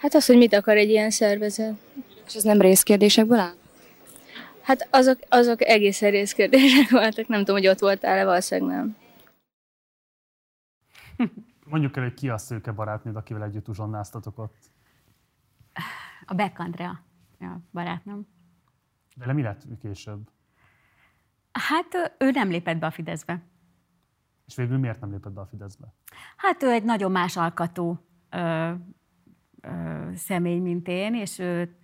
Hát az, hogy mit akar egy ilyen szervezet. És ez nem részkérdésekből áll? Hát azok, azok egészen részkérdések voltak, nem tudom, hogy ott voltál-e, valószínűleg nem. Mondjuk el, hogy ki a szőke barátnőd, akivel együtt uzsonnáztatok ott. A Beck Andrea, a barátnőm. De mi lett később? Hát ő nem lépett be a Fideszbe. És végül miért nem lépett be a Fideszbe? Hát ő egy nagyon más alkatú ö, személy, mint én, és ő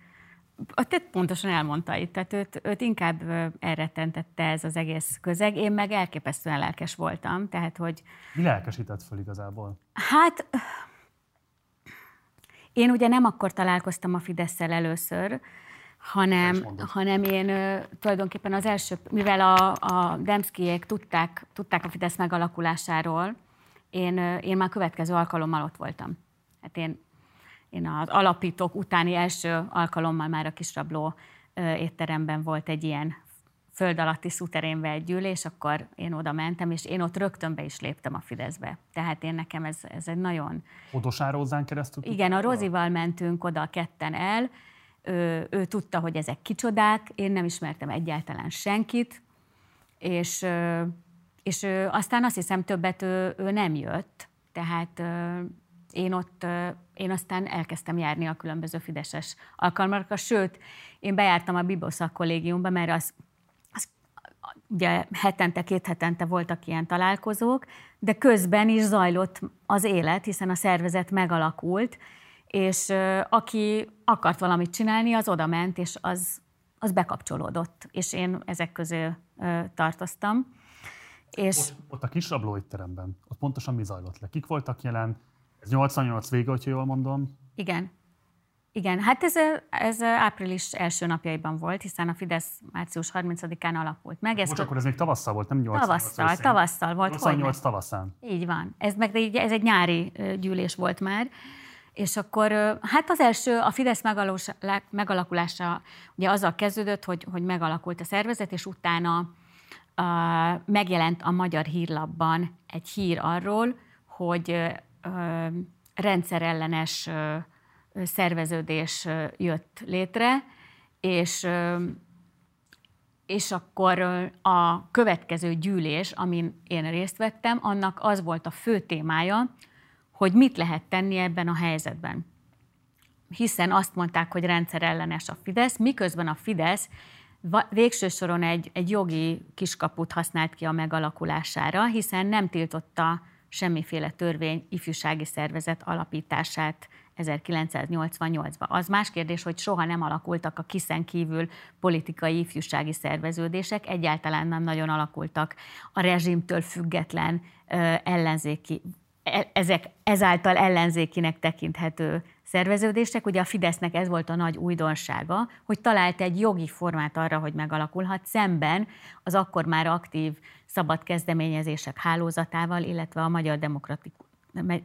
te pontosan elmondta itt, tehát őt, őt inkább elrettentette ez az egész közeg, én meg elképesztően lelkes voltam, tehát hogy... Mi lelkesített föl igazából? Hát, én ugye nem akkor találkoztam a fidesz először, hanem, hanem én tulajdonképpen az első, mivel a, a Demszkijék tudták, tudták a Fidesz megalakulásáról, én, én már következő alkalommal ott voltam. Hát én, én az alapítók utáni első alkalommal már a Kisrabló étteremben volt egy ilyen föld alatti szuterénbe egy gyűlés, akkor én oda mentem, és én ott rögtön be is léptem a Fideszbe. Tehát én nekem ez, ez egy nagyon... Odosárózzán keresztül? Igen, a Rozival mentünk oda ketten el, ő, ő tudta, hogy ezek kicsodák, én nem ismertem egyáltalán senkit, és, és aztán azt hiszem többet ő, ő nem jött, tehát én ott, én aztán elkezdtem járni a különböző fideszes alkalmakra, sőt, én bejártam a Biboszak kollégiumba, mert az, az ugye hetente, két hetente voltak ilyen találkozók, de közben is zajlott az élet, hiszen a szervezet megalakult, és aki akart valamit csinálni, az oda ment, és az, az bekapcsolódott, és én ezek közül tartoztam. És... Ott, ott a kis rablóétteremben, ott pontosan mi zajlott le? Kik voltak jelen? Ez 88 vége, hogyha jól mondom. Igen. Igen, hát ez, ez április első napjaiban volt, hiszen a Fidesz március 30-án alakult meg. Ez Most akkor ez még tavasszal volt, nem 88 Tavasszal, tavasszal volt. 88 tavaszán. Így van. Ez meg ez egy nyári gyűlés volt már. És akkor hát az első, a Fidesz megalakulása ugye azzal kezdődött, hogy, hogy megalakult a szervezet, és utána uh, megjelent a Magyar Hírlapban egy hír arról, hogy rendszerellenes szerveződés jött létre, és és akkor a következő gyűlés, amin én részt vettem, annak az volt a fő témája, hogy mit lehet tenni ebben a helyzetben. Hiszen azt mondták, hogy rendszerellenes a Fidesz, miközben a Fidesz végső soron egy, egy jogi kiskaput használt ki a megalakulására, hiszen nem tiltotta semmiféle törvény ifjúsági szervezet alapítását 1988-ban. Az más kérdés, hogy soha nem alakultak a kiszen kívül politikai ifjúsági szerveződések, egyáltalán nem nagyon alakultak a rezsimtől független ellenzéki E, ezek ezáltal ellenzékinek tekinthető szerveződések. Ugye a Fidesznek ez volt a nagy újdonsága, hogy talált egy jogi formát arra, hogy megalakulhat szemben az akkor már aktív szabad kezdeményezések hálózatával, illetve a Magyar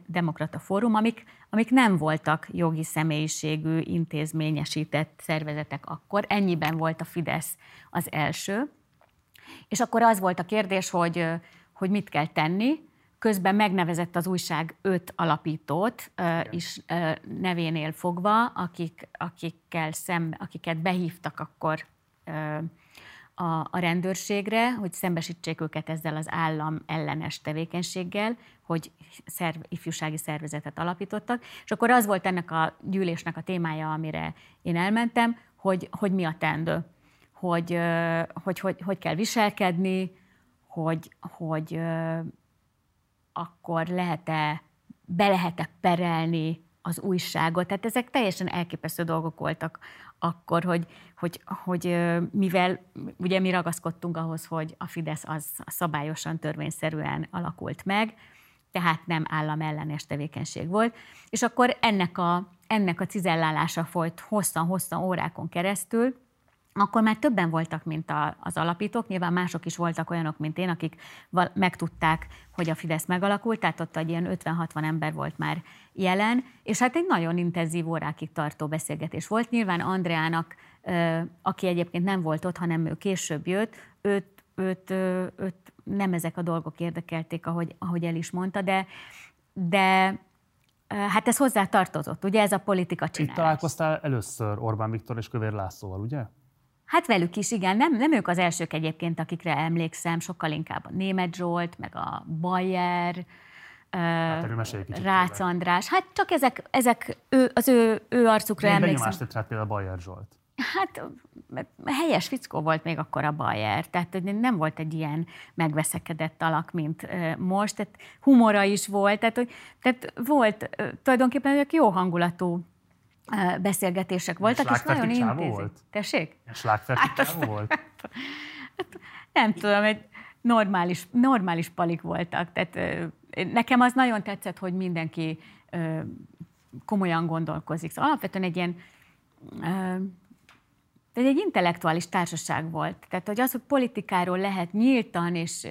Demokrata Fórum, amik, amik nem voltak jogi személyiségű, intézményesített szervezetek akkor. Ennyiben volt a Fidesz az első. És akkor az volt a kérdés, hogy, hogy mit kell tenni, Közben megnevezett az újság öt alapítót Igen. is nevénél fogva, akik, akikkel szembe, akiket behívtak akkor a, a rendőrségre, hogy szembesítsék őket ezzel az állam ellenes tevékenységgel, hogy szerv, ifjúsági szervezetet alapítottak. És akkor az volt ennek a gyűlésnek a témája, amire én elmentem, hogy, hogy mi a tendő, hogy hogy, hogy, hogy kell viselkedni, hogy, hogy akkor lehet-e, be lehet-e perelni az újságot. Tehát ezek teljesen elképesztő dolgok voltak akkor, hogy, hogy, hogy mivel ugye mi ragaszkodtunk ahhoz, hogy a Fidesz az szabályosan, törvényszerűen alakult meg, tehát nem államellenes tevékenység volt. És akkor ennek a, ennek a cizellálása folyt hosszan-hosszan órákon keresztül, akkor már többen voltak, mint a, az alapítók. Nyilván mások is voltak olyanok, mint én, akik val- megtudták, hogy a Fidesz megalakult, tehát ott egy ilyen 50-60 ember volt már jelen, és hát egy nagyon intenzív órákig tartó beszélgetés volt. Nyilván Andreának, aki egyébként nem volt ott, hanem ő később jött, őt, őt, őt nem ezek a dolgok érdekelték, ahogy, ahogy el is mondta, de, de hát ez hozzá tartozott, ugye ez a politika csinálás. Itt találkoztál először Orbán Viktor és Kövér Lászlóval, ugye? Hát velük is, igen. Nem, nem ők az elsők egyébként, akikre emlékszem, sokkal inkább a Német Zsolt, meg a Bayer, Hát Rácz András. Hát csak ezek, ezek ő, az ő, ő arcukra Milyen emlékszem. benyomást tett például Bayer Zsolt? Hát helyes fickó volt még akkor a Bayer, tehát nem volt egy ilyen megveszekedett alak, mint most, tehát humora is volt, tehát, tehát volt tulajdonképpen ők jó hangulatú beszélgetések voltak, és, nagyon intézik. Volt? Tessék? Hát azt, volt? Hát, nem tudom, egy normális, normális palik voltak. Tehát nekem az nagyon tetszett, hogy mindenki komolyan gondolkozik. Szóval alapvetően egy ilyen de egy intellektuális társaság volt. Tehát, hogy az, hogy politikáról lehet nyíltan és,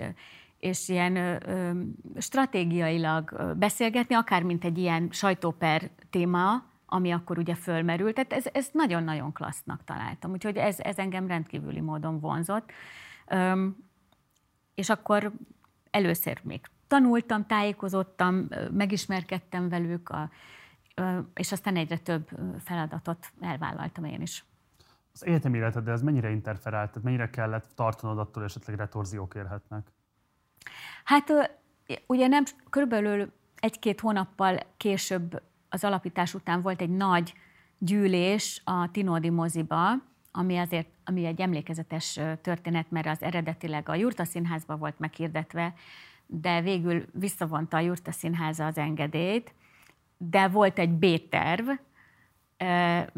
és ilyen ö, stratégiailag beszélgetni, akár mint egy ilyen sajtóper téma, ami akkor ugye fölmerült. Tehát ez, ez nagyon-nagyon klassznak találtam. Úgyhogy ez, ez engem rendkívüli módon vonzott. Öm, és akkor először még tanultam, tájékozottam, megismerkedtem velük, a, és aztán egyre több feladatot elvállaltam én is. Az egyetemi életed, de ez mennyire interferált, tehát mennyire kellett tartanod attól, esetleg retorziók érhetnek? Hát ugye nem, körülbelül egy-két hónappal később az alapítás után volt egy nagy gyűlés a Tinódi moziba, ami azért ami egy emlékezetes történet, mert az eredetileg a Jurta Színházba volt meghirdetve, de végül visszavonta a Jurta Színháza az engedélyt, de volt egy B-terv,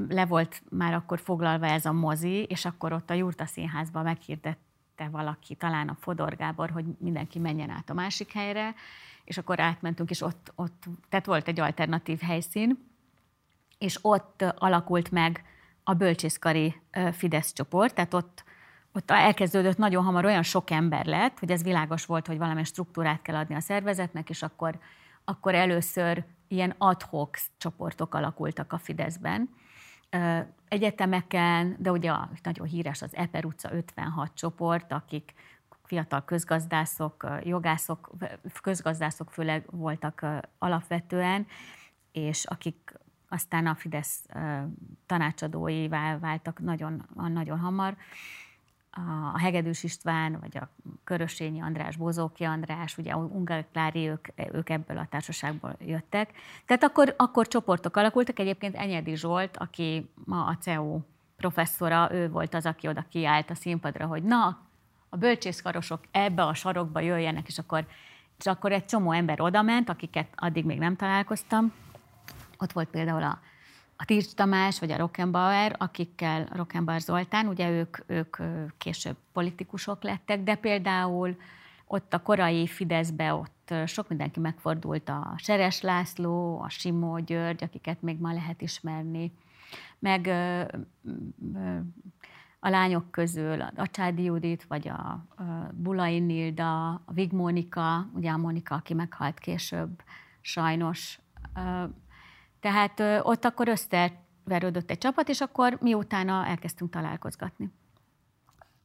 le volt már akkor foglalva ez a mozi, és akkor ott a Jurta Színházba meghirdette valaki, talán a Fodor Gábor, hogy mindenki menjen át a másik helyre, és akkor átmentünk, és ott, ott tehát volt egy alternatív helyszín, és ott alakult meg a bölcsészkari Fidesz csoport, tehát ott, ott elkezdődött nagyon hamar olyan sok ember lett, hogy ez világos volt, hogy valamilyen struktúrát kell adni a szervezetnek, és akkor, akkor először ilyen adhok csoportok alakultak a Fideszben. Egyetemeken, de ugye nagyon híres az Eper utca 56 csoport, akik fiatal közgazdászok, jogászok, közgazdászok főleg voltak alapvetően, és akik aztán a Fidesz tanácsadóivá váltak nagyon, nagyon hamar. A Hegedűs István, vagy a Körösényi András, Bozóki András, ugye a Ungár Klári, ők, ők ebből a társaságból jöttek. Tehát akkor, akkor csoportok alakultak. Egyébként Enyedi Zsolt, aki ma a CEU professzora, ő volt az, aki oda kiállt a színpadra, hogy na, a bölcsészkarosok ebbe a sarokba jöjjenek, és akkor, és akkor egy csomó ember odament, akiket addig még nem találkoztam, ott volt például a, a Tircs Tamás, vagy a Rockenbauer, akikkel Rockenbauer Zoltán, ugye ők, ők később politikusok lettek, de például ott a korai Fideszbe ott sok mindenki megfordult, a Seres László, a Simó György, akiket még ma lehet ismerni, meg a lányok közül a Csádi Judit, vagy a Bulai Nilda, a Vig ugye a Mónika, aki meghalt később, sajnos, tehát ott akkor összeverődött egy csapat, és akkor miutána elkezdtünk találkozgatni.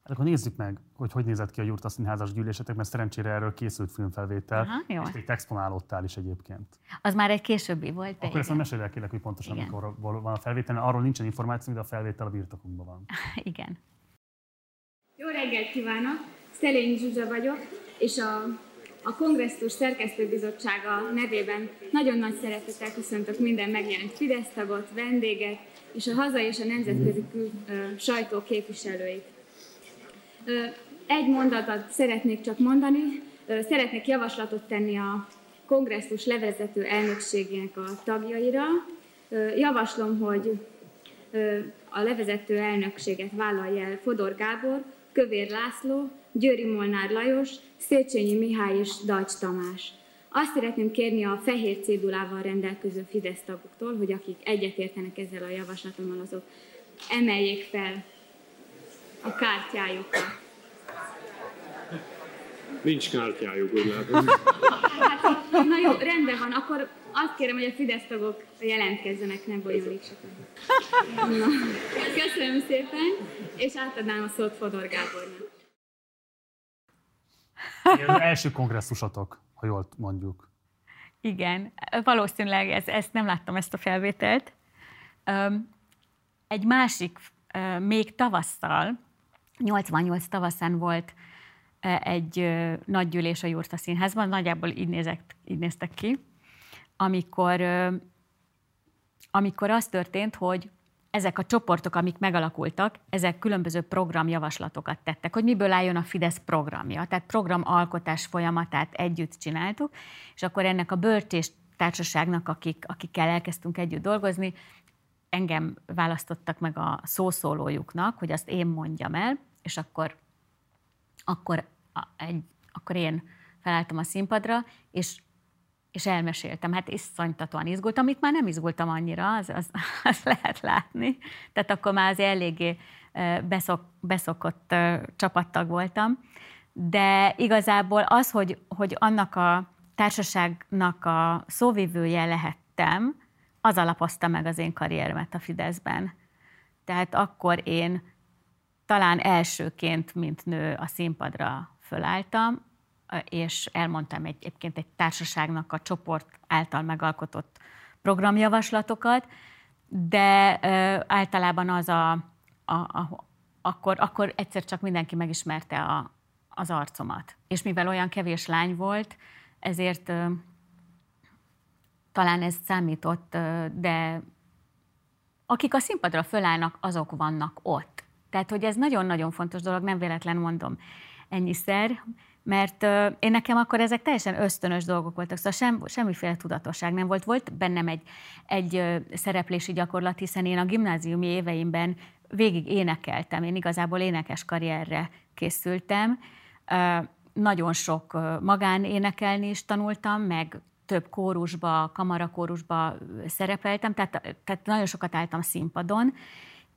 Hát akkor nézzük meg, hogy hogy nézett ki a Jurta Színházas gyűlésetek, mert szerencsére erről készült filmfelvétel, Aha, jó. és itt exponálódtál is egyébként. Az már egy későbbi volt. Akkor igen. ezt mesélj el kérlek, hogy pontosan igen. mikor van a felvétel, arról nincsen információ, de a felvétel a birtokunkban van. igen. Jó reggelt kívánok! Szelény Zsuzsa vagyok, és a a kongresszus szerkesztőbizottsága nevében nagyon nagy szeretettel köszöntök minden megjelent Fidesz tagot, vendéget és a hazai és a nemzetközi kül, ö, sajtó képviselőit. Egy mondatot szeretnék csak mondani, szeretnék javaslatot tenni a kongresszus levezető elnökségének a tagjaira. Javaslom, hogy a levezető elnökséget vállalja el Fodor Gábor, Kövér László, Győri Molnár Lajos, Széchenyi Mihály és Dajcs Tamás. Azt szeretném kérni a fehér cédulával rendelkező Fidesz tagoktól, hogy akik egyetértenek ezzel a javaslatommal, azok emeljék fel a kártyájukat. Nincs kártyájuk, úgy látom. Hát, na jó, rendben van, akkor azt kérem, hogy a Fidesz tagok jelentkezzenek, ne bonyolítsatok. Na, köszönöm szépen, és átadnám a szót Fodor Gábornak. Ez az első kongresszusotok, ha jól mondjuk. Igen, valószínűleg ez, ezt nem láttam, ezt a felvételt. Egy másik, még tavasszal, 88 tavaszán volt egy nagy gyűlés a Jurta Színházban, nagyjából így, nézek, így néztek ki, amikor, amikor az történt, hogy ezek a csoportok, amik megalakultak, ezek különböző programjavaslatokat tettek, hogy miből álljon a Fidesz programja. Tehát programalkotás folyamatát együtt csináltuk, és akkor ennek a bölcsés társaságnak, akik, akikkel elkezdtünk együtt dolgozni, engem választottak meg a szószólójuknak, hogy azt én mondjam el, és akkor, akkor, egy, akkor én felálltam a színpadra, és és elmeséltem. Hát iszonytatóan izgultam, amit már nem izgultam annyira, az, az, az lehet látni. Tehát akkor már az eléggé beszok, beszokott csapattag voltam. De igazából az, hogy, hogy annak a társaságnak a szóvivője lehettem, az alapozta meg az én karrieremet a Fideszben. Tehát akkor én talán elsőként, mint nő a színpadra fölálltam, és elmondtam egy, egyébként egy társaságnak a csoport által megalkotott programjavaslatokat, de ö, általában az a, a, a akkor, akkor egyszer csak mindenki megismerte a, az arcomat. És mivel olyan kevés lány volt, ezért ö, talán ez számított, ö, de akik a színpadra fölállnak, azok vannak ott. Tehát, hogy ez nagyon-nagyon fontos dolog, nem véletlen mondom ennyiszer, mert én nekem akkor ezek teljesen ösztönös dolgok voltak, szóval sem, semmiféle tudatosság nem volt. Volt bennem egy, egy szereplési gyakorlat, hiszen én a gimnáziumi éveimben végig énekeltem, én igazából énekes karrierre készültem. Nagyon sok uh, magánénekelni is tanultam, meg több kórusba, kamarakórusba szerepeltem, tehát, tehát nagyon sokat álltam színpadon,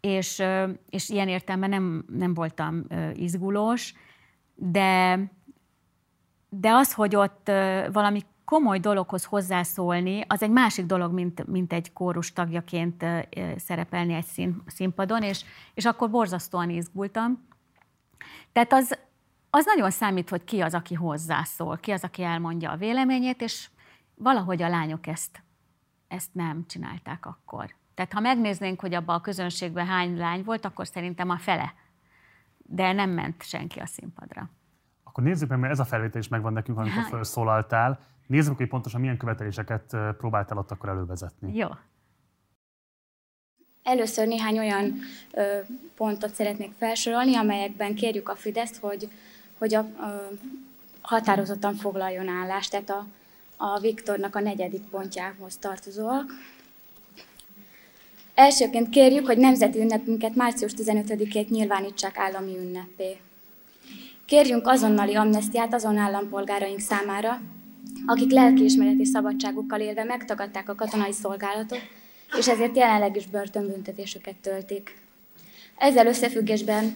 és, és ilyen értelemben nem, nem voltam izgulós, de de az, hogy ott valami komoly dologhoz hozzászólni, az egy másik dolog, mint, mint egy kórus tagjaként szerepelni egy szín, színpadon, és, és akkor borzasztóan izgultam. Tehát az, az nagyon számít, hogy ki az, aki hozzászól, ki az, aki elmondja a véleményét, és valahogy a lányok ezt, ezt nem csinálták akkor. Tehát ha megnéznénk, hogy abban a közönségben hány lány volt, akkor szerintem a fele. De nem ment senki a színpadra. Akkor nézzük meg, mert ez a felvétel is megvan nekünk, amikor felszólaltál. Nézzük, hogy pontosan milyen követeléseket próbáltál ott akkor elővezetni. Jó. Először néhány olyan ö, pontot szeretnék felsorolni, amelyekben kérjük a Fideszt, hogy, hogy a, ö, határozottan foglaljon állást, tehát a, a Viktornak a negyedik pontjához tartozóak. Elsőként kérjük, hogy nemzeti ünnepünket március 15-ét nyilvánítsák állami ünnepé. Kérjünk azonnali amnestiát azon állampolgáraink számára, akik lelkiismereti szabadságukkal élve megtagadták a katonai szolgálatot, és ezért jelenleg is börtönbüntetésüket töltik. Ezzel összefüggésben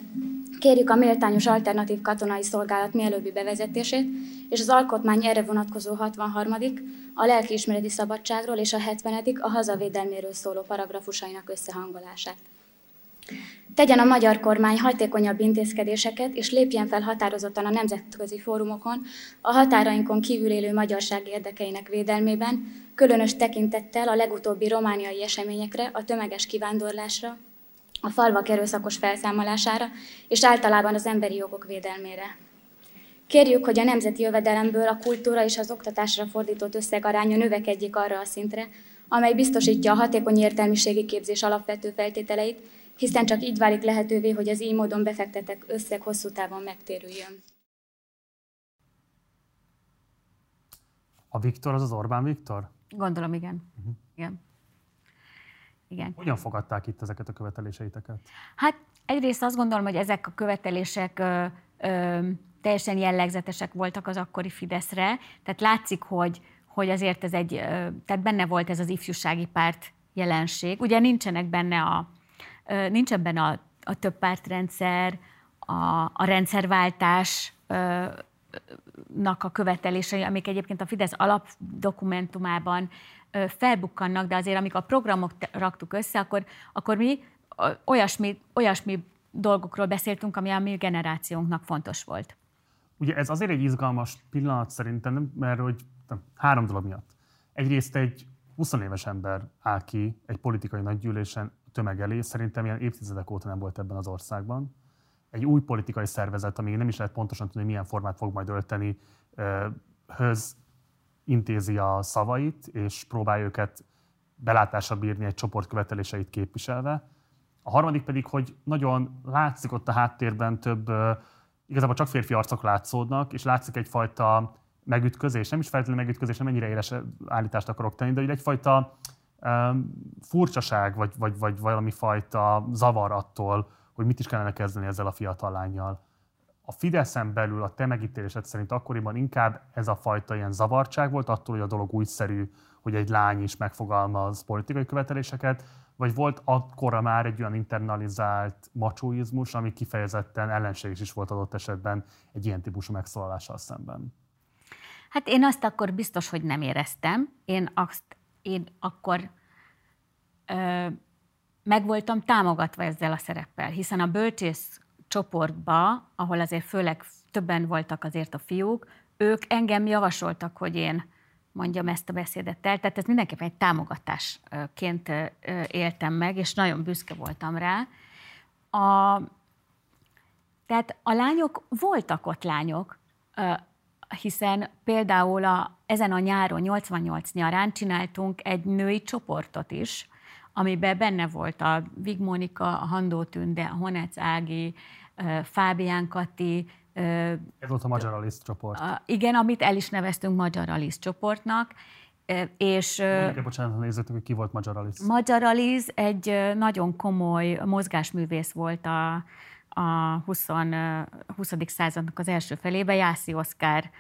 kérjük a méltányos alternatív katonai szolgálat mielőbbi bevezetését, és az alkotmány erre vonatkozó 63 a lelkiismereti szabadságról és a 70 a hazavédelméről szóló paragrafusainak összehangolását. Tegyen a magyar kormány hatékonyabb intézkedéseket, és lépjen fel határozottan a nemzetközi fórumokon a határainkon kívül élő magyarság érdekeinek védelmében, különös tekintettel a legutóbbi romániai eseményekre, a tömeges kivándorlásra, a falvak erőszakos felszámolására, és általában az emberi jogok védelmére. Kérjük, hogy a nemzeti jövedelemből a kultúra és az oktatásra fordított összeg aránya növekedjék arra a szintre, amely biztosítja a hatékony értelmiségi képzés alapvető feltételeit, hiszen csak így válik lehetővé, hogy az így módon befektetett összeg hosszú távon megtérüljön. A Viktor az az Orbán Viktor? Gondolom, igen. Uh-huh. igen. Igen. Hogyan fogadták itt ezeket a követeléseiteket? Hát egyrészt azt gondolom, hogy ezek a követelések ö, ö, teljesen jellegzetesek voltak az akkori Fideszre. Tehát látszik, hogy, hogy azért ez egy, ö, tehát benne volt ez az ifjúsági párt jelenség. Ugye nincsenek benne a, nincs ebben a, a több pártrendszer, a, a rendszerváltás nak a követelései, amik egyébként a Fidesz alapdokumentumában felbukkannak, de azért amikor a programok raktuk össze, akkor, akkor mi olyasmi, olyasmi dolgokról beszéltünk, ami a mi generációnknak fontos volt. Ugye ez azért egy izgalmas pillanat szerintem, mert hogy három dolog miatt. Egyrészt egy 20 éves ember áll ki egy politikai nagygyűlésen tömeg elé, szerintem ilyen évtizedek óta nem volt ebben az országban. Egy új politikai szervezet, ami nem is lehet pontosan tudni, milyen formát fog majd ölteni, höz intézi a szavait, és próbálja őket belátásra bírni egy csoport követeléseit képviselve. A harmadik pedig, hogy nagyon látszik ott a háttérben több, igazából csak férfi arcok látszódnak, és látszik egyfajta megütközés, nem is feltétlenül megütközés, nem ennyire éles állítást akarok tenni, de egyfajta um, furcsaság, vagy, vagy, vagy valami fajta zavar attól, hogy mit is kellene kezdeni ezzel a fiatal lányjal. A Fideszen belül a te megítélésed szerint akkoriban inkább ez a fajta ilyen zavartság volt, attól, hogy a dolog újszerű, hogy egy lány is megfogalmaz politikai követeléseket, vagy volt akkora már egy olyan internalizált macsóizmus, ami kifejezetten ellenséges is volt adott esetben egy ilyen típusú megszólalással szemben? Hát én azt akkor biztos, hogy nem éreztem. Én, azt, én akkor ö, meg voltam támogatva ezzel a szereppel, hiszen a bölcsész csoportba, ahol azért főleg többen voltak azért a fiúk, ők engem javasoltak, hogy én mondjam ezt a beszédet el. Tehát ez mindenképpen egy támogatásként éltem meg, és nagyon büszke voltam rá. A, tehát a lányok, voltak ott lányok, hiszen például a, ezen a nyáron, 88 nyarán csináltunk egy női csoportot is, amiben benne volt a Vig Monika, a Handó Tünde, a Honec Ági, Fábián Kati. Ez volt a Magyar Alice csoport. Igen, amit el is neveztünk Magyar Alice csoportnak. És, Mondjuk, bocsánat, nézzük, hogy ki volt Magyar Alice. Magyar Alice egy nagyon komoly mozgásművész volt a, a 20. 20. századnak az első felében, Jászi Oszkár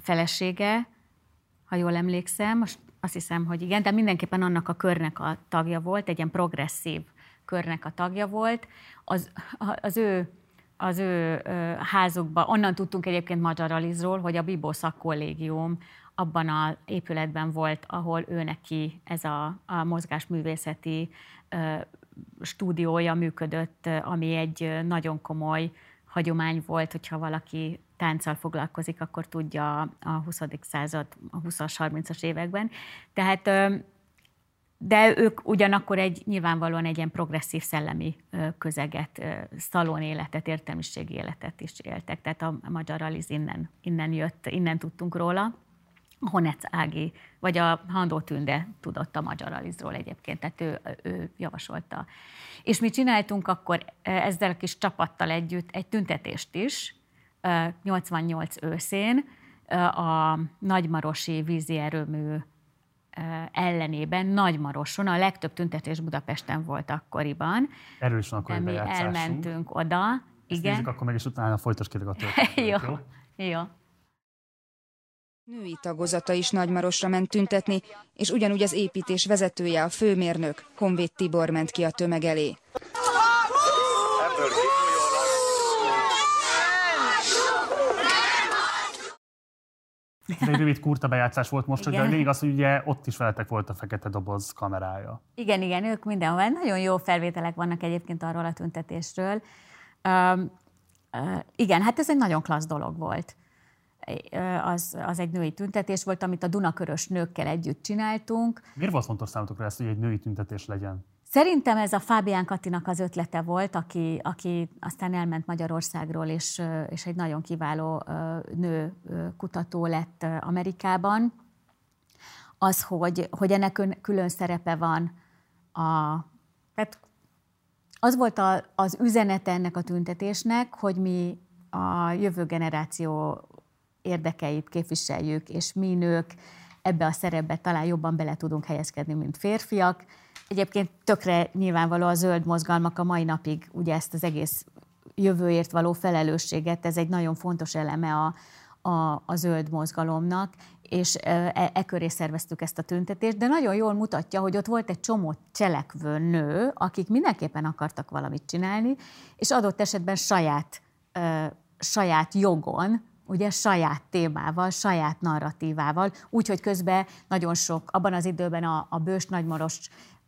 felesége, ha jól emlékszem, most azt hiszem, hogy igen, de mindenképpen annak a körnek a tagja volt, egy ilyen progresszív körnek a tagja volt. Az, az ő az ő házukba, onnan tudtunk egyébként Magyar Alizról, hogy a Bibó szakkollégium abban az épületben volt, ahol ő neki ez a, a mozgásművészeti stúdiója működött, ami egy nagyon komoly hagyomány volt, hogyha valaki tánccal foglalkozik, akkor tudja a 20. század, a 20-as, 30-as években. Tehát de ők ugyanakkor egy nyilvánvalóan egy ilyen progresszív szellemi közeget, szalon életet, értelmiségi életet is éltek. Tehát a magyar Aliz innen, innen jött, innen tudtunk róla. Honec Ági, vagy a Handó Tünde tudott a magyar Alizról egyébként, tehát ő, ő javasolta. És mi csináltunk akkor ezzel a kis csapattal együtt egy tüntetést is, 88 őszén, a Nagymarosi vízi erőmű ellenében Nagymaroson, a legtöbb tüntetés Budapesten volt akkoriban. Erről is van akkor mi elmentünk oda. Ezt igen. Nézzük, akkor meg is utána folytasd a jó. jó. jó. Női tagozata is Nagymarosra ment tüntetni, és ugyanúgy az építés vezetője, a főmérnök, Honvéd Tibor ment ki a tömeg elé. Ez egy rövid kurta bejátszás volt most, igen. de lényeg az, hogy ugye ott is veletek volt a fekete doboz kamerája. Igen, igen, ők mindenhol. Nagyon jó felvételek vannak egyébként arról a tüntetésről. Uh, uh, igen, hát ez egy nagyon klassz dolog volt az, az egy női tüntetés volt, amit a Dunakörös nőkkel együtt csináltunk. Miért volt fontos számotokra ez, hogy egy női tüntetés legyen? Szerintem ez a Fábián Katinak az ötlete volt, aki, aki aztán elment Magyarországról, és, és egy nagyon kiváló nő kutató lett Amerikában. Az, hogy, hogy ennek külön szerepe van a... Tehát az volt a, az üzenete ennek a tüntetésnek, hogy mi a jövő generáció érdekeit képviseljük, és mi nők ebbe a szerepbe talán jobban bele tudunk helyezkedni, mint férfiak. Egyébként tökre nyilvánvaló a zöld mozgalmak a mai napig ugye ezt az egész jövőért való felelősséget, ez egy nagyon fontos eleme a, a, a zöld mozgalomnak, és e, e köré szerveztük ezt a tüntetést, de nagyon jól mutatja, hogy ott volt egy csomó cselekvő nő, akik mindenképpen akartak valamit csinálni, és adott esetben saját, saját jogon ugye saját témával, saját narratívával, úgyhogy közben nagyon sok, abban az időben a, a Bős Nagymaros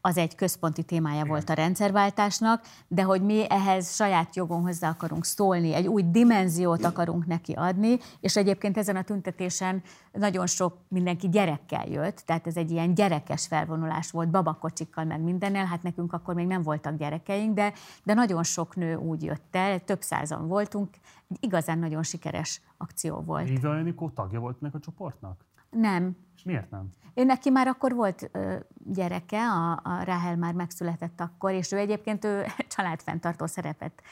az egy központi témája Igen. volt a rendszerváltásnak, de hogy mi ehhez saját jogon hozzá akarunk szólni, egy új dimenziót akarunk neki adni, és egyébként ezen a tüntetésen nagyon sok mindenki gyerekkel jött, tehát ez egy ilyen gyerekes felvonulás volt, babakocsikkal meg mindennel, hát nekünk akkor még nem voltak gyerekeink, de, de nagyon sok nő úgy jött el, több százan voltunk, egy igazán nagyon sikeres akció volt. Éva Enikó tagja volt ennek a csoportnak? Nem. És miért nem? Ő neki már akkor volt ö, gyereke, a, a Rahel már megszületett akkor, és ő egyébként ő családfenntartó szerepet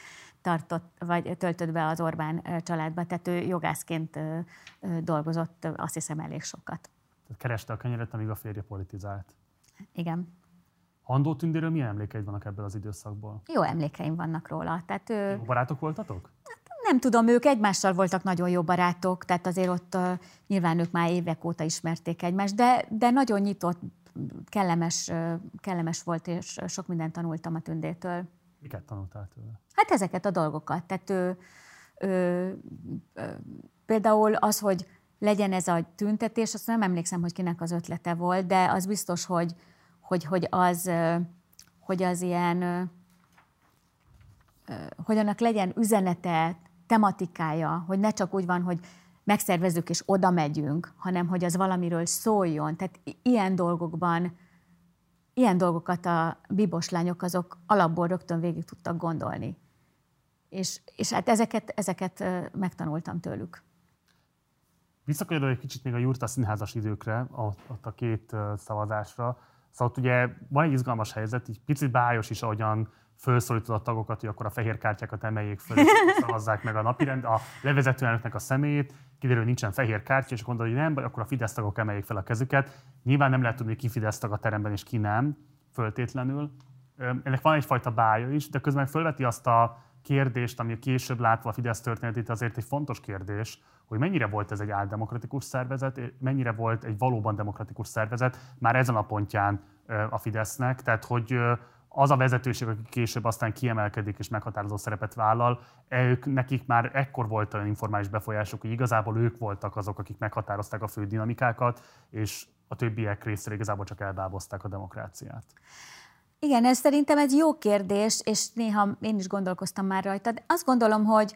tartott, vagy töltött be az Orbán családba, tehát ő jogászként ö, ö, dolgozott, azt hiszem elég sokat. Tehát kereste a kenyeret, amíg a férje politizált. Igen. Andó Tündéről milyen emlékeid vannak ebből az időszakból? Jó emlékeim vannak róla. Tehát ő... Jó barátok voltatok? Nem tudom, ők egymással voltak nagyon jó barátok, tehát azért ott uh, nyilván ők már évek óta ismerték egymást, de, de nagyon nyitott, kellemes, uh, kellemes volt, és sok mindent tanultam a tündétől. Miket tanultál tőle? Hát ezeket a dolgokat. Tehát ő, ő, ő, például az, hogy legyen ez a tüntetés, azt nem emlékszem, hogy kinek az ötlete volt, de az biztos, hogy, hogy, hogy, az, hogy az ilyen, hogy annak legyen üzenete, tematikája, hogy ne csak úgy van, hogy megszervezzük és oda megyünk, hanem hogy az valamiről szóljon. Tehát ilyen dolgokban, ilyen dolgokat a bibos lányok azok alapból rögtön végig tudtak gondolni. És, és hát ezeket, ezeket megtanultam tőlük. Visszakanyarodok egy kicsit még a Jurta színházas időkre, ott a két szavazásra. Szóval ott ugye van egy izgalmas helyzet, így picit bájos is, ahogyan felszólítod a tagokat, hogy akkor a fehér kártyákat emeljék föl, és szavazzák meg a napirend, a levezető elnöknek a személyét, kiderül, hogy nincsen fehér kártya, és gondolod, hogy nem, akkor a Fidesz tagok emeljék fel a kezüket. Nyilván nem lehet tudni, ki Fidesz tag a teremben, és ki nem, föltétlenül. Ennek van egyfajta bája is, de közben fölveti azt a kérdést, ami később látva a Fidesz történetét, azért egy fontos kérdés, hogy mennyire volt ez egy áldemokratikus szervezet, mennyire volt egy valóban demokratikus szervezet már ezen a pontján a Fidesznek, tehát hogy az a vezetőség, aki később aztán kiemelkedik és meghatározó szerepet vállal, ők, nekik már ekkor volt olyan informális befolyásuk, hogy igazából ők voltak azok, akik meghatározták a fő dinamikákat, és a többiek részéről igazából csak elbábozták a demokráciát. Igen, ez szerintem egy jó kérdés, és néha én is gondolkoztam már rajta. De azt gondolom, hogy,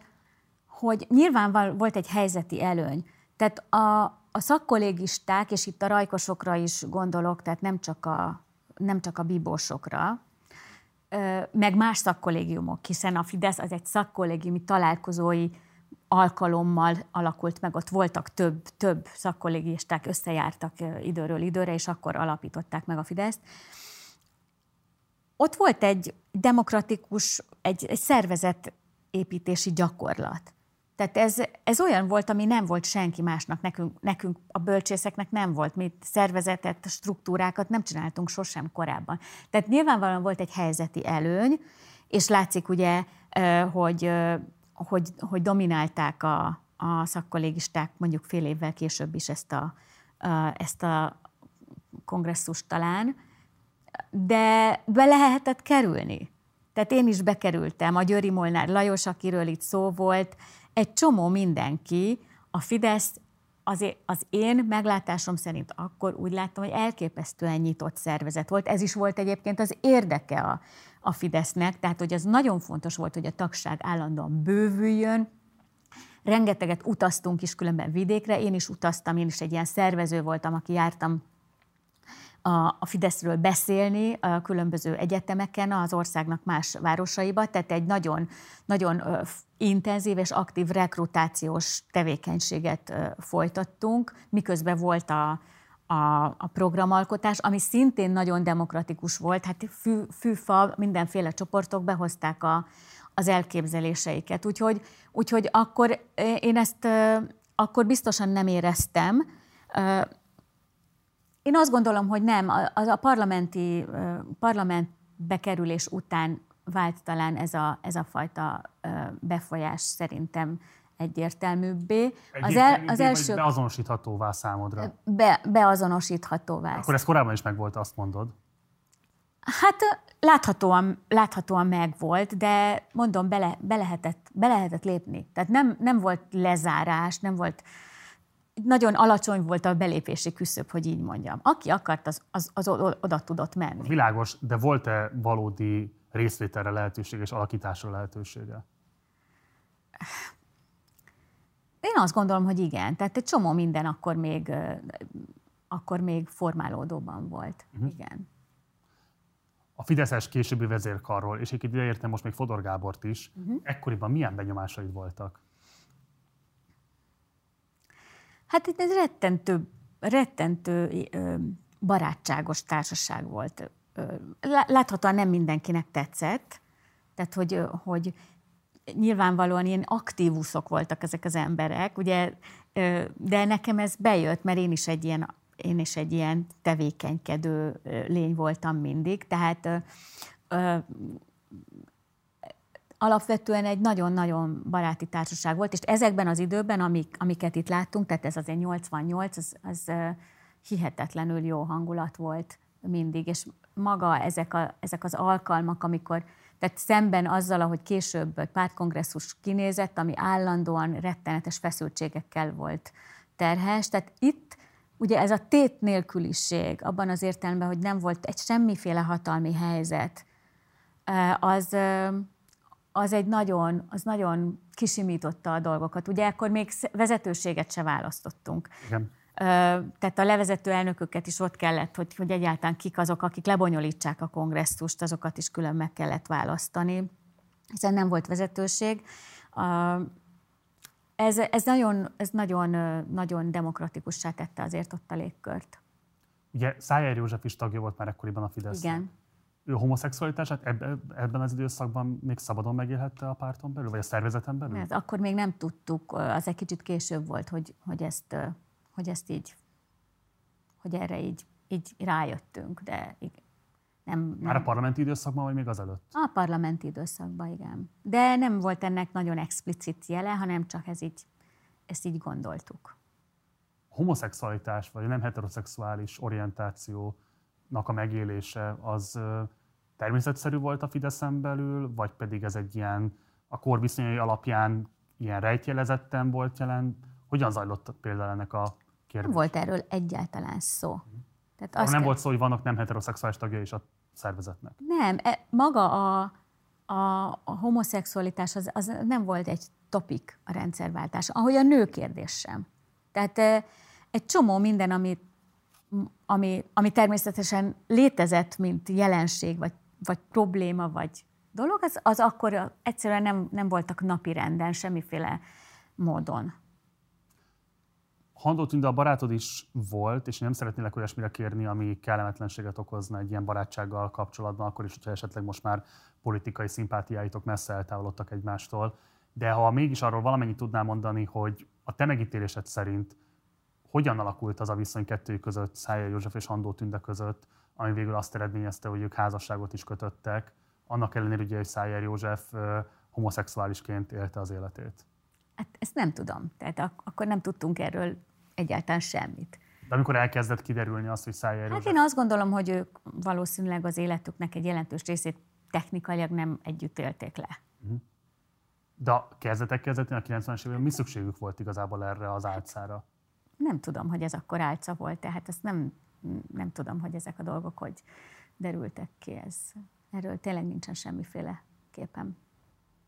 hogy nyilván volt egy helyzeti előny. Tehát a, a szakkollégisták, és itt a rajkosokra is gondolok, tehát nem csak a, nem csak a bíbósokra, meg más szakkollégiumok, hiszen a Fidesz az egy szakkollégiumi találkozói alkalommal alakult meg, ott voltak több, több szakkollégisták, összejártak időről időre, és akkor alapították meg a Fideszt. Ott volt egy demokratikus, egy, egy szervezetépítési gyakorlat. Tehát ez, ez olyan volt, ami nem volt senki másnak, nekünk, nekünk a bölcsészeknek nem volt, mi szervezetet, struktúrákat nem csináltunk sosem korábban. Tehát nyilvánvalóan volt egy helyzeti előny, és látszik ugye, hogy, hogy, hogy dominálták a, a szakkollégisták mondjuk fél évvel később is ezt a, ezt a kongresszust talán, de be lehetett kerülni. Tehát én is bekerültem, a Győri Molnár Lajos, akiről itt szó volt, egy csomó mindenki, a Fidesz az, én meglátásom szerint akkor úgy láttam, hogy elképesztően nyitott szervezet volt. Ez is volt egyébként az érdeke a, a Fidesznek, tehát hogy az nagyon fontos volt, hogy a tagság állandóan bővüljön, Rengeteget utaztunk is különben vidékre, én is utaztam, én is egy ilyen szervező voltam, aki jártam a, a Fideszről beszélni a különböző egyetemeken, az országnak más városaiba, tehát egy nagyon, nagyon intenzív és aktív rekrutációs tevékenységet folytattunk, miközben volt a, a, a programalkotás, ami szintén nagyon demokratikus volt, hát fű, fűfa, mindenféle csoportok behozták a, az elképzeléseiket. Úgyhogy, úgyhogy akkor én ezt akkor biztosan nem éreztem, én azt gondolom, hogy nem. A, a parlamenti parlament bekerülés után vált talán ez a, ez a fajta befolyás szerintem egyértelműbbé. Az, el, az első... beazonosíthatóvá számodra? Be, beazonosíthatóvá. Akkor ez korábban is megvolt, azt mondod? Hát láthatóan, láthatóan megvolt, de mondom, bele, be, lehetett, be lehetett lépni. Tehát nem, nem volt lezárás, nem volt nagyon alacsony volt a belépési küszöb, hogy így mondjam. Aki akart, az, az, az oda tudott menni. Világos, de volt-e valódi részvételre lehetőség és alakításra lehetősége? Én azt gondolom, hogy igen. Tehát egy csomó minden akkor még, akkor még formálódóban volt. Uh-huh. Igen. A Fideszes későbbi vezérkarról, és egy ide értem most még Fodor Gábort is, uh-huh. ekkoriban milyen benyomásaid voltak? Hát itt ez rettentő, rettentő barátságos társaság volt. Láthatóan nem mindenkinek tetszett, tehát hogy, hogy nyilvánvalóan ilyen aktívuszok voltak ezek az emberek, ugye, de nekem ez bejött, mert én is egy ilyen, én is egy ilyen tevékenykedő lény voltam mindig, tehát alapvetően egy nagyon-nagyon baráti társaság volt, és ezekben az időben, amik, amiket itt láttunk, tehát ez azért 88, az, az hihetetlenül jó hangulat volt mindig, és maga ezek, a, ezek az alkalmak, amikor tehát szemben azzal, ahogy később egy pártkongresszus kinézett, ami állandóan rettenetes feszültségekkel volt terhes. Tehát itt ugye ez a tét nélküliség, abban az értelemben, hogy nem volt egy semmiféle hatalmi helyzet, az, az egy nagyon, az nagyon kisimította a dolgokat. Ugye akkor még vezetőséget se választottunk. Igen. Tehát a levezető elnököket is ott kellett, hogy, hogy egyáltalán kik azok, akik lebonyolítsák a kongresszust, azokat is külön meg kellett választani, hiszen nem volt vezetőség. Ez, ez, nagyon, ez nagyon, nagyon demokratikussá tette azért ott a légkört. Ugye Szájer József is tagja volt már ekkoriban a Fidesz. Igen ő homoszexualitását ebben az időszakban még szabadon megélhette a párton belül, vagy a szervezeten belül? Ez akkor még nem tudtuk, az egy kicsit később volt, hogy, hogy, ezt, hogy ezt így, hogy erre így, így rájöttünk, de nem, nem. Már a parlamenti időszakban, vagy még azelőtt? A parlamenti időszakban, igen. De nem volt ennek nagyon explicit jele, hanem csak ez így, ezt így gondoltuk. Homoszexualitás, vagy nem heteroszexuális orientációnak a megélése, az természetszerű volt a Fideszen belül, vagy pedig ez egy ilyen a korviszonyai alapján ilyen rejtjelezetten volt jelen? Hogyan zajlott például ennek a kérdés? Nem volt erről egyáltalán szó. Mhm. Tehát azt nem kell... volt szó, hogy vannak nem heteroszexuális tagja is a szervezetnek. Nem, e, maga a, a, a homoszexualitás az, az nem volt egy topik a rendszerváltás, ahogy a nő kérdés sem. Tehát e, egy csomó minden, amit ami, ami természetesen létezett, mint jelenség, vagy vagy probléma, vagy dolog, az, az akkor egyszerűen nem, nem voltak napi renden, semmiféle módon. Handó Tünde, a barátod is volt, és nem szeretnélek olyasmire kérni, ami kellemetlenséget okozna egy ilyen barátsággal kapcsolatban, akkor is, hogyha esetleg most már politikai szimpátiáitok messze eltávolodtak egymástól. De ha mégis arról valamennyit tudnál mondani, hogy a te megítélésed szerint hogyan alakult az a viszony kettőjük között, Szája József és Handó Tünde között, ami végül azt eredményezte, hogy ők házasságot is kötöttek, annak ellenére, ugye, hogy Szájer József homoszexuálisként élte az életét. Hát ezt nem tudom. Tehát ak- akkor nem tudtunk erről egyáltalán semmit. De amikor elkezdett kiderülni azt, hogy Szájer József... Hát én azt gondolom, hogy ők valószínűleg az életüknek egy jelentős részét technikailag nem együtt élték le. Uh-huh. De kezdetek kezdetén, a 90-es években mi szükségük volt igazából erre az álcára? Nem tudom, hogy ez akkor álca volt, tehát ezt nem nem tudom, hogy ezek a dolgok hogy derültek ki. Ez, erről tényleg nincsen semmiféle képem.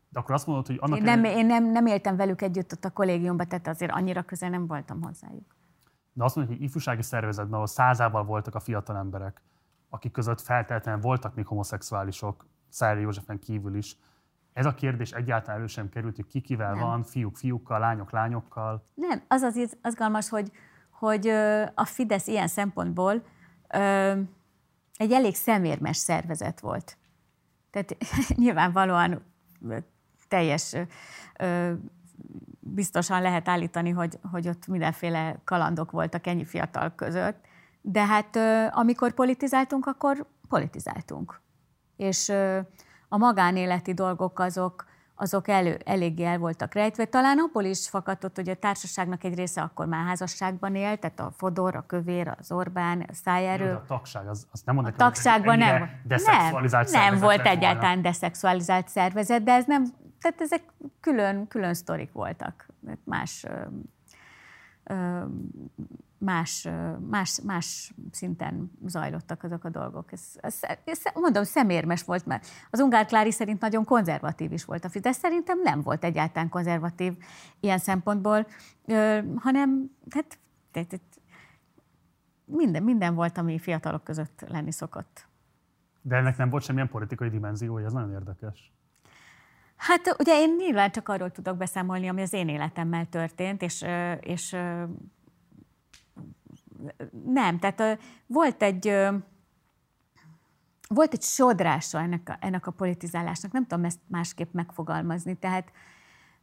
De akkor azt mondod, hogy annak... Én, nem, én nem, nem éltem velük együtt ott a kollégiumban, tehát azért annyira közel nem voltam hozzájuk. De azt mondjuk, hogy ifjúsági szervezetben, ahol százával voltak a fiatal emberek, akik között feltétlenül voltak még homoszexuálisok, Szári Józsefen kívül is, ez a kérdés egyáltalán elő sem került, hogy ki kivel nem. van, fiúk fiúkkal, lányok lányokkal? Nem, az az izgalmas, hogy hogy a Fidesz ilyen szempontból egy elég szemérmes szervezet volt. Tehát nyilvánvalóan teljes, biztosan lehet állítani, hogy, hogy ott mindenféle kalandok voltak ennyi fiatal között, de hát amikor politizáltunk, akkor politizáltunk. És a magánéleti dolgok azok, azok elő, eléggé el voltak rejtve. Talán abból is fakadott, hogy a társaságnak egy része akkor már házasságban élt, tehát a Fodor, a Kövér, az Orbán, a Szájerő. a tagság, az, az nem mondok, a tagságban nem, nem, nem volt egyáltalán volna. deszexualizált szervezet, de ez nem, tehát ezek külön, külön sztorik voltak, más más, más, más szinten zajlottak azok a dolgok. Ez, ez, ez, mondom, szemérmes volt, mert az Ungár Klári szerint nagyon konzervatív is volt a Fidesz, szerintem nem volt egyáltalán konzervatív ilyen szempontból, hanem hát, tehát, minden, minden volt, ami fiatalok között lenni szokott. De ennek nem volt semmilyen politikai dimenziója, ez nagyon érdekes. Hát ugye én nyilván csak arról tudok beszámolni, ami az én életemmel történt, és, és nem, tehát volt egy volt egy sodrása ennek a, ennek a politizálásnak, nem tudom ezt másképp megfogalmazni, tehát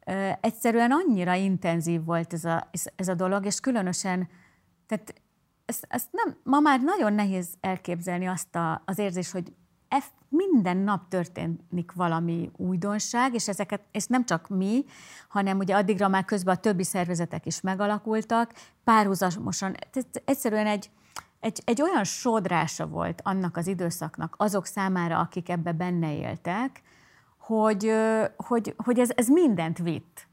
ö, egyszerűen annyira intenzív volt ez a, ez a dolog, és különösen, tehát ezt, ezt nem, ma már nagyon nehéz elképzelni azt a, az érzés, hogy minden nap történik valami újdonság, és ezeket, és nem csak mi, hanem ugye addigra már közben a többi szervezetek is megalakultak, párhuzamosan, egyszerűen egy, egy, egy olyan sodrása volt annak az időszaknak azok számára, akik ebbe benne éltek, hogy, hogy, hogy ez, ez mindent vitt.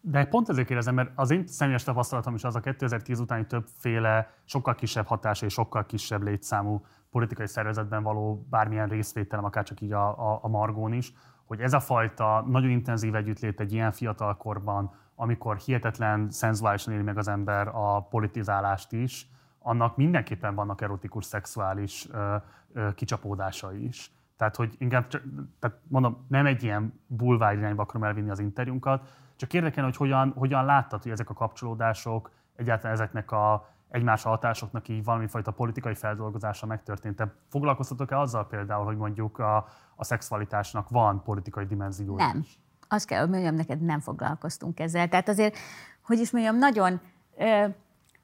De pont ezért kérdezem, mert az én személyes tapasztalatom is az a 2010 utáni többféle, sokkal kisebb hatása és sokkal kisebb létszámú politikai szervezetben való bármilyen részvételem, akár csak így a, a, a margón is, hogy ez a fajta nagyon intenzív együttlét egy ilyen fiatal korban, amikor hihetetlen szenzuálisan éli meg az ember a politizálást is, annak mindenképpen vannak erotikus, szexuális ö, ö, kicsapódásai is. Tehát, hogy inkább, tehát mondom, nem egy ilyen bulvár irányba akarom elvinni az interjúnkat, csak érdekel, hogy hogyan, hogyan láttad, hogy ezek a kapcsolódások, egyáltalán ezeknek a egymás hatásoknak így valami fajta politikai feldolgozása megtörtént. Te foglalkoztatok-e azzal például, hogy mondjuk a, a szexualitásnak van politikai dimenziója? Nem. Azt kell, hogy mondjam, neked nem foglalkoztunk ezzel. Tehát azért, hogy is mondjam, nagyon,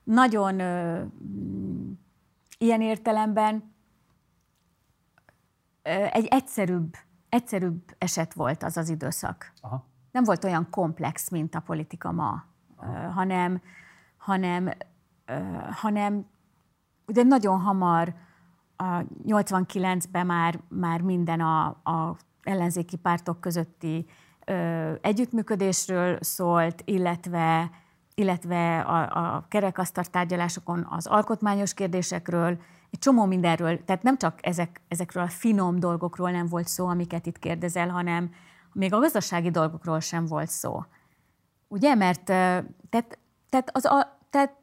nagyon ilyen értelemben egy egyszerűbb, egyszerűbb eset volt az az időszak. Aha. Nem volt olyan komplex, mint a politika ma, Aha. hanem, hanem hanem ugye nagyon hamar a 89-ben már, már minden a, a ellenzéki pártok közötti ö, együttműködésről szólt, illetve, illetve a, a kerekasztal tárgyalásokon az alkotmányos kérdésekről, egy csomó mindenről, tehát nem csak ezek, ezekről a finom dolgokról nem volt szó, amiket itt kérdezel, hanem még a gazdasági dolgokról sem volt szó. Ugye, mert tehát, tehát, az, a, tehát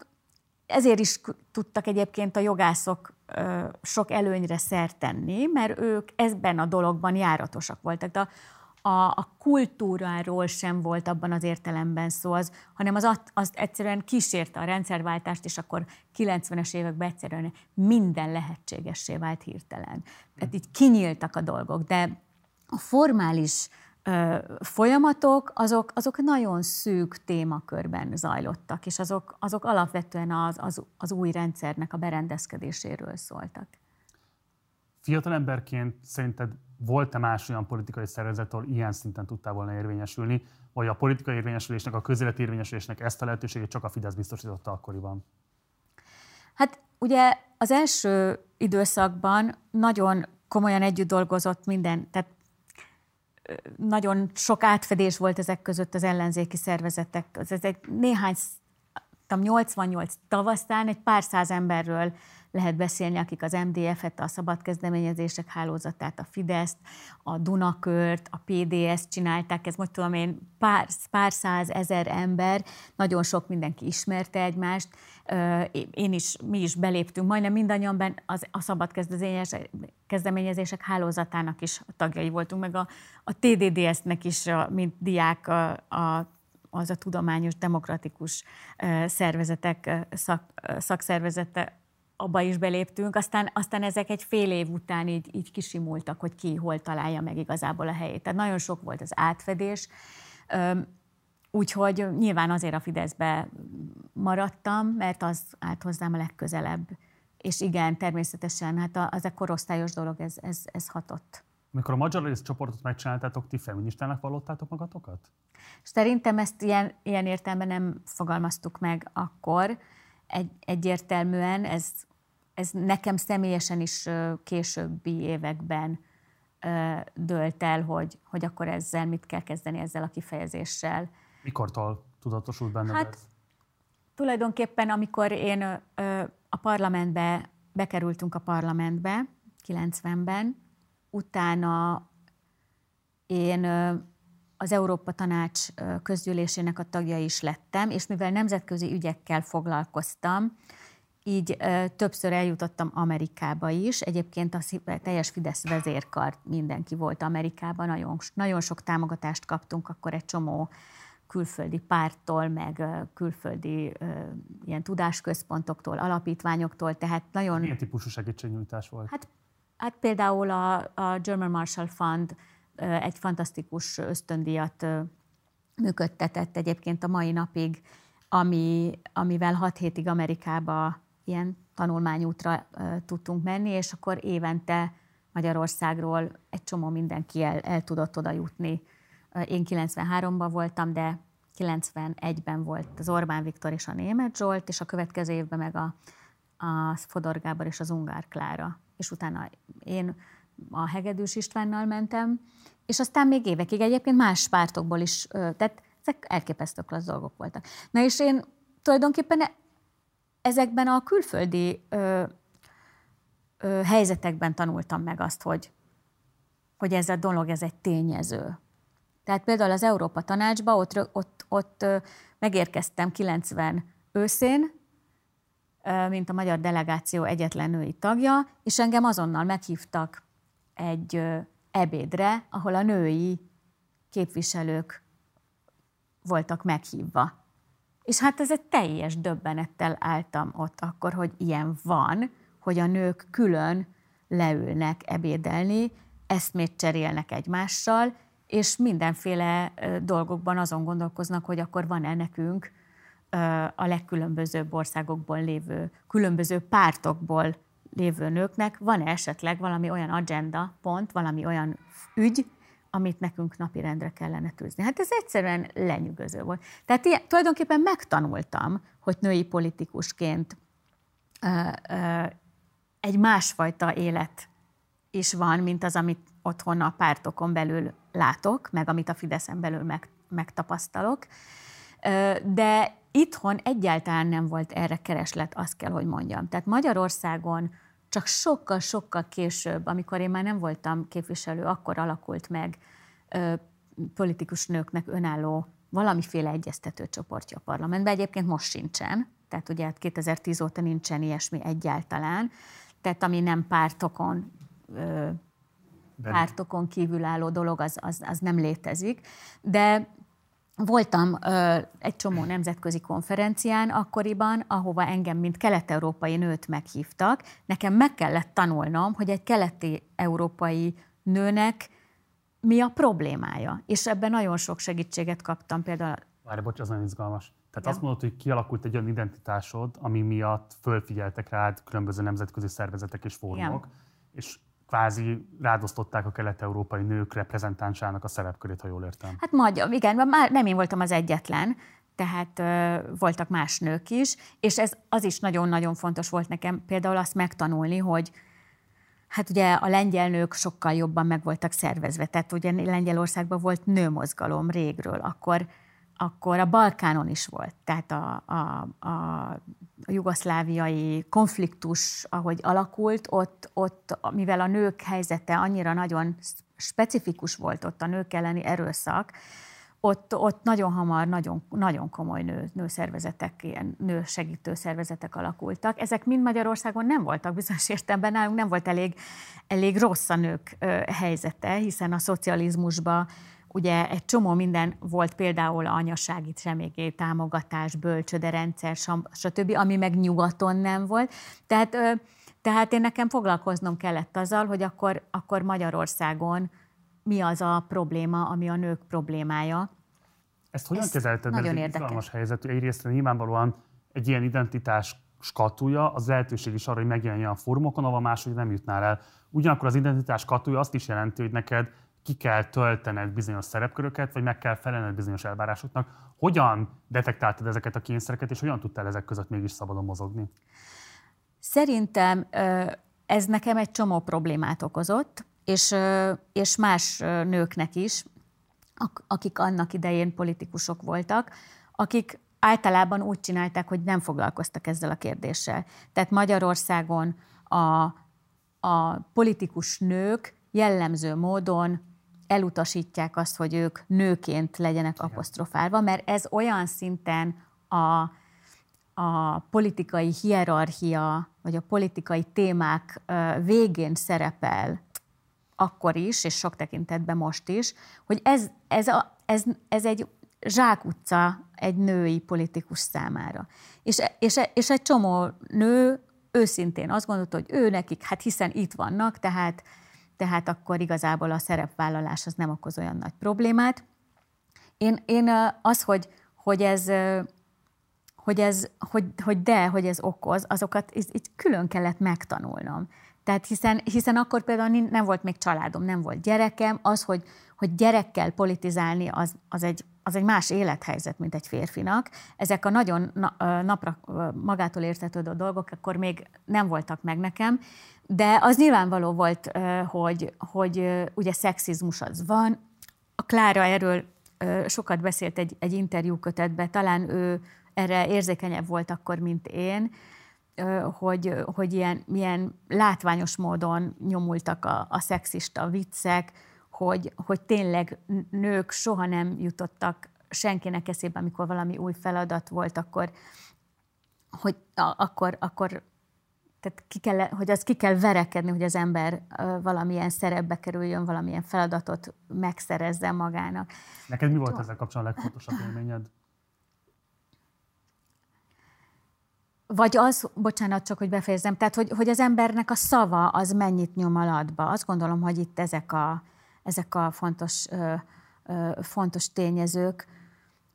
ezért is tudtak egyébként a jogászok sok előnyre szert tenni, mert ők ezben a dologban járatosak voltak. De a, a kultúráról sem volt abban az értelemben szó, az, hanem az, az egyszerűen kísérte a rendszerváltást, és akkor 90-es években egyszerűen minden lehetségessé vált hirtelen. Tehát így kinyíltak a dolgok, de a formális folyamatok, azok, azok nagyon szűk témakörben zajlottak, és azok, azok alapvetően az, az, az új rendszernek a berendezkedéséről szóltak. Fiatalemberként szerinted volt-e más olyan politikai szervezet, ahol ilyen szinten tudtál volna érvényesülni, vagy a politikai érvényesülésnek, a közéleti érvényesülésnek ezt a lehetőségét csak a Fidesz biztosította akkoriban? Hát ugye az első időszakban nagyon komolyan együtt dolgozott minden, tehát nagyon sok átfedés volt ezek között az ellenzéki szervezetek. Ez egy néhány, 88 tavasztán egy pár száz emberről lehet beszélni, akik az MDF-et, a szabad kezdeményezések hálózatát, a Fideszt, a Dunakört, a PDS-t csinálták, ez most tudom én pár, pár száz ezer ember, nagyon sok mindenki ismerte egymást, én is, mi is beléptünk, majdnem mindannyian az, a szabad kezdeményezések hálózatának is tagjai voltunk, meg a, a TDDS-nek is, mint diák a, a az a tudományos, demokratikus szervezetek, szak, szakszervezete abba is beléptünk, aztán, aztán ezek egy fél év után így, így kisimultak, hogy ki hol találja meg igazából a helyét. Tehát nagyon sok volt az átfedés, úgyhogy nyilván azért a Fideszbe maradtam, mert az állt hozzám a legközelebb. És igen, természetesen, hát az a korosztályos dolog, ez, ez, ez hatott. Amikor a Magyar Rész csoportot megcsináltátok, ti feministának vallottátok magatokat? Szerintem ezt ilyen, ilyen értelemben nem fogalmaztuk meg akkor. Egy, egyértelműen ez ez nekem személyesen is későbbi években dölt el, hogy, hogy akkor ezzel mit kell kezdeni ezzel a kifejezéssel. Mikortól tudatosult benne hát, ez? tulajdonképpen, amikor én a parlamentbe, bekerültünk a parlamentbe, 90-ben, utána én az Európa Tanács közgyűlésének a tagja is lettem, és mivel nemzetközi ügyekkel foglalkoztam, így többször eljutottam Amerikába is. Egyébként a teljes Fidesz vezérkar mindenki volt Amerikában, nagyon, nagyon sok támogatást kaptunk, akkor egy csomó külföldi párttól, meg külföldi ilyen tudásközpontoktól, alapítványoktól, tehát nagyon... Milyen típusú segítségnyújtás volt? Hát, hát például a, a German Marshall Fund egy fantasztikus ösztöndíjat működtetett egyébként a mai napig, ami, amivel hat hétig Amerikába ilyen tanulmányútra tudtunk menni, és akkor évente Magyarországról egy csomó mindenki el, el tudott oda jutni. Én 93-ban voltam, de 91-ben volt az Orbán Viktor és a Német Zsolt, és a következő évben meg a, a Fodor Gábor és az Ungár Klára. És utána én a Hegedűs Istvánnal mentem, és aztán még évekig egyébként más pártokból is, tehát ezek elképesztő klassz dolgok voltak. Na és én tulajdonképpen ezekben a külföldi ö, ö, helyzetekben tanultam meg azt, hogy, hogy ez a dolog, ez egy tényező. Tehát például az Európa Tanácsba ott, ott, ott megérkeztem 90 őszén, mint a magyar delegáció egyetlen női tagja, és engem azonnal meghívtak egy ebédre, ahol a női képviselők voltak meghívva. És hát ez egy teljes döbbenettel álltam ott akkor, hogy ilyen van, hogy a nők külön leülnek ebédelni, eszmét cserélnek egymással, és mindenféle dolgokban azon gondolkoznak, hogy akkor van-e nekünk a legkülönbözőbb országokból lévő, különböző pártokból lévő nőknek van-e esetleg valami olyan agenda pont, valami olyan ügy, amit nekünk napirendre kellene tűzni. Hát ez egyszerűen lenyűgöző volt. Tehát ilyen, tulajdonképpen megtanultam, hogy női politikusként ö, ö, egy másfajta élet is van, mint az, amit otthon a pártokon belül látok, meg amit a Fideszen belül meg, megtapasztalok. De itthon egyáltalán nem volt erre kereslet, azt kell, hogy mondjam. Tehát Magyarországon csak sokkal-sokkal később, amikor én már nem voltam képviselő, akkor alakult meg ö, politikus nőknek önálló valamiféle egyeztető csoportja a parlamentben. Egyébként most sincsen, tehát ugye 2010 óta nincsen ilyesmi egyáltalán, tehát ami nem pártokon ö, pártokon kívülálló dolog, az, az, az nem létezik. De Voltam ö, egy csomó nemzetközi konferencián akkoriban, ahova engem, mint kelet-európai nőt meghívtak. Nekem meg kellett tanulnom, hogy egy keleti európai nőnek mi a problémája. És ebben nagyon sok segítséget kaptam például. Várj, bocs, az nagyon izgalmas. Tehát ja. azt mondod, hogy kialakult egy olyan identitásod, ami miatt fölfigyeltek rád különböző nemzetközi szervezetek és fórumok, ja. és kvázi rádosztották a kelet-európai nők reprezentánsának a szerepkörét, ha jól értem. Hát magyar, igen, már nem én voltam az egyetlen, tehát ö, voltak más nők is, és ez az is nagyon-nagyon fontos volt nekem például azt megtanulni, hogy hát ugye a lengyel nők sokkal jobban meg voltak szervezve, tehát ugye Lengyelországban volt nőmozgalom régről, akkor akkor a Balkánon is volt. Tehát a, a, a jugoszláviai konfliktus, ahogy alakult, ott, ott, mivel a nők helyzete annyira nagyon specifikus volt ott a nők elleni erőszak, ott, ott nagyon hamar nagyon, nagyon komoly nő, nőszervezetek, ilyen nősegítő szervezetek alakultak. Ezek mind Magyarországon nem voltak bizonyos értelemben, nálunk nem volt elég, elég rossz a nők ö, helyzete, hiszen a szocializmusban Ugye egy csomó minden volt például anyasági semégé támogatás, bölcsöderendszer, stb., ami meg nyugaton nem volt. Tehát, tehát én nekem foglalkoznom kellett azzal, hogy akkor, akkor Magyarországon mi az a probléma, ami a nők problémája. Ezt hogyan Ez kezelted? Nagyon Ez érdekes. egy helyzet. Egyrészt nyilvánvalóan egy ilyen identitás skatúja, az lehetőség is arra, hogy megjelenjen a fórumokon, ahol máshogy nem jutnál el. Ugyanakkor az identitás skatúja azt is jelenti, hogy neked ki kell töltened bizonyos szerepköröket, vagy meg kell felelned bizonyos elvárásoknak. Hogyan detektáltad ezeket a kényszereket, és hogyan tudtál ezek között mégis szabadon mozogni? Szerintem ez nekem egy csomó problémát okozott, és, és más nőknek is, akik annak idején politikusok voltak, akik általában úgy csinálták, hogy nem foglalkoztak ezzel a kérdéssel. Tehát Magyarországon a, a politikus nők jellemző módon elutasítják azt, hogy ők nőként legyenek apostrofálva, mert ez olyan szinten a, a politikai hierarchia, vagy a politikai témák végén szerepel akkor is, és sok tekintetben most is, hogy ez, ez, a, ez, ez egy zsákutca egy női politikus számára. És, és, és egy csomó nő őszintén azt gondolta, hogy ő nekik, hát hiszen itt vannak, tehát, tehát akkor igazából a szerepvállalás az nem okoz olyan nagy problémát. Én, én az, hogy, hogy ez hogy, ez, hogy, hogy de, hogy ez okoz, azokat itt külön kellett megtanulnom. Tehát hiszen, hiszen akkor például nem volt még családom, nem volt gyerekem, az, hogy, hogy gyerekkel politizálni, az, az, egy, az egy más élethelyzet, mint egy férfinak. Ezek a nagyon napra magától értetődő dolgok akkor még nem voltak meg nekem, de az nyilvánvaló volt, hogy, hogy ugye szexizmus az van. A Klára erről sokat beszélt egy, egy interjú kötetben, talán ő erre érzékenyebb volt akkor, mint én, hogy, hogy ilyen, milyen látványos módon nyomultak a, a szexista viccek, hogy, hogy tényleg nők soha nem jutottak senkinek eszébe, amikor valami új feladat volt, akkor, hogy akkor, akkor tehát ki kell, hogy az ki kell verekedni, hogy az ember valamilyen szerepbe kerüljön, valamilyen feladatot megszerezzen magának. Neked mi volt ezzel kapcsolatban a legfontosabb élményed? Vagy az, bocsánat, csak hogy befejezem, tehát hogy, hogy az embernek a szava az mennyit nyom alatba. Azt gondolom, hogy itt ezek a, ezek a fontos, ö, ö, fontos tényezők,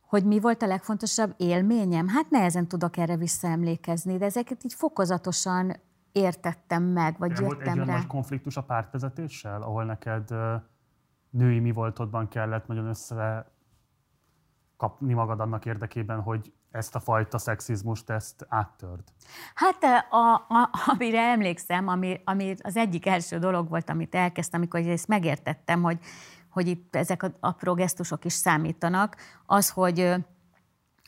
hogy mi volt a legfontosabb élményem? Hát nehezen tudok erre visszaemlékezni, de ezeket így fokozatosan értettem meg, vagy jöttem volt egy rá. nagy konfliktus a pártvezetéssel, ahol neked női mi voltodban kellett nagyon össze kapni magad annak érdekében, hogy ezt a fajta szexizmust, ezt áttörd? Hát a, a, amire emlékszem, ami, ami az egyik első dolog volt, amit elkezdtem, amikor ezt megértettem, hogy, hogy itt ezek a apró gesztusok is számítanak, az, hogy,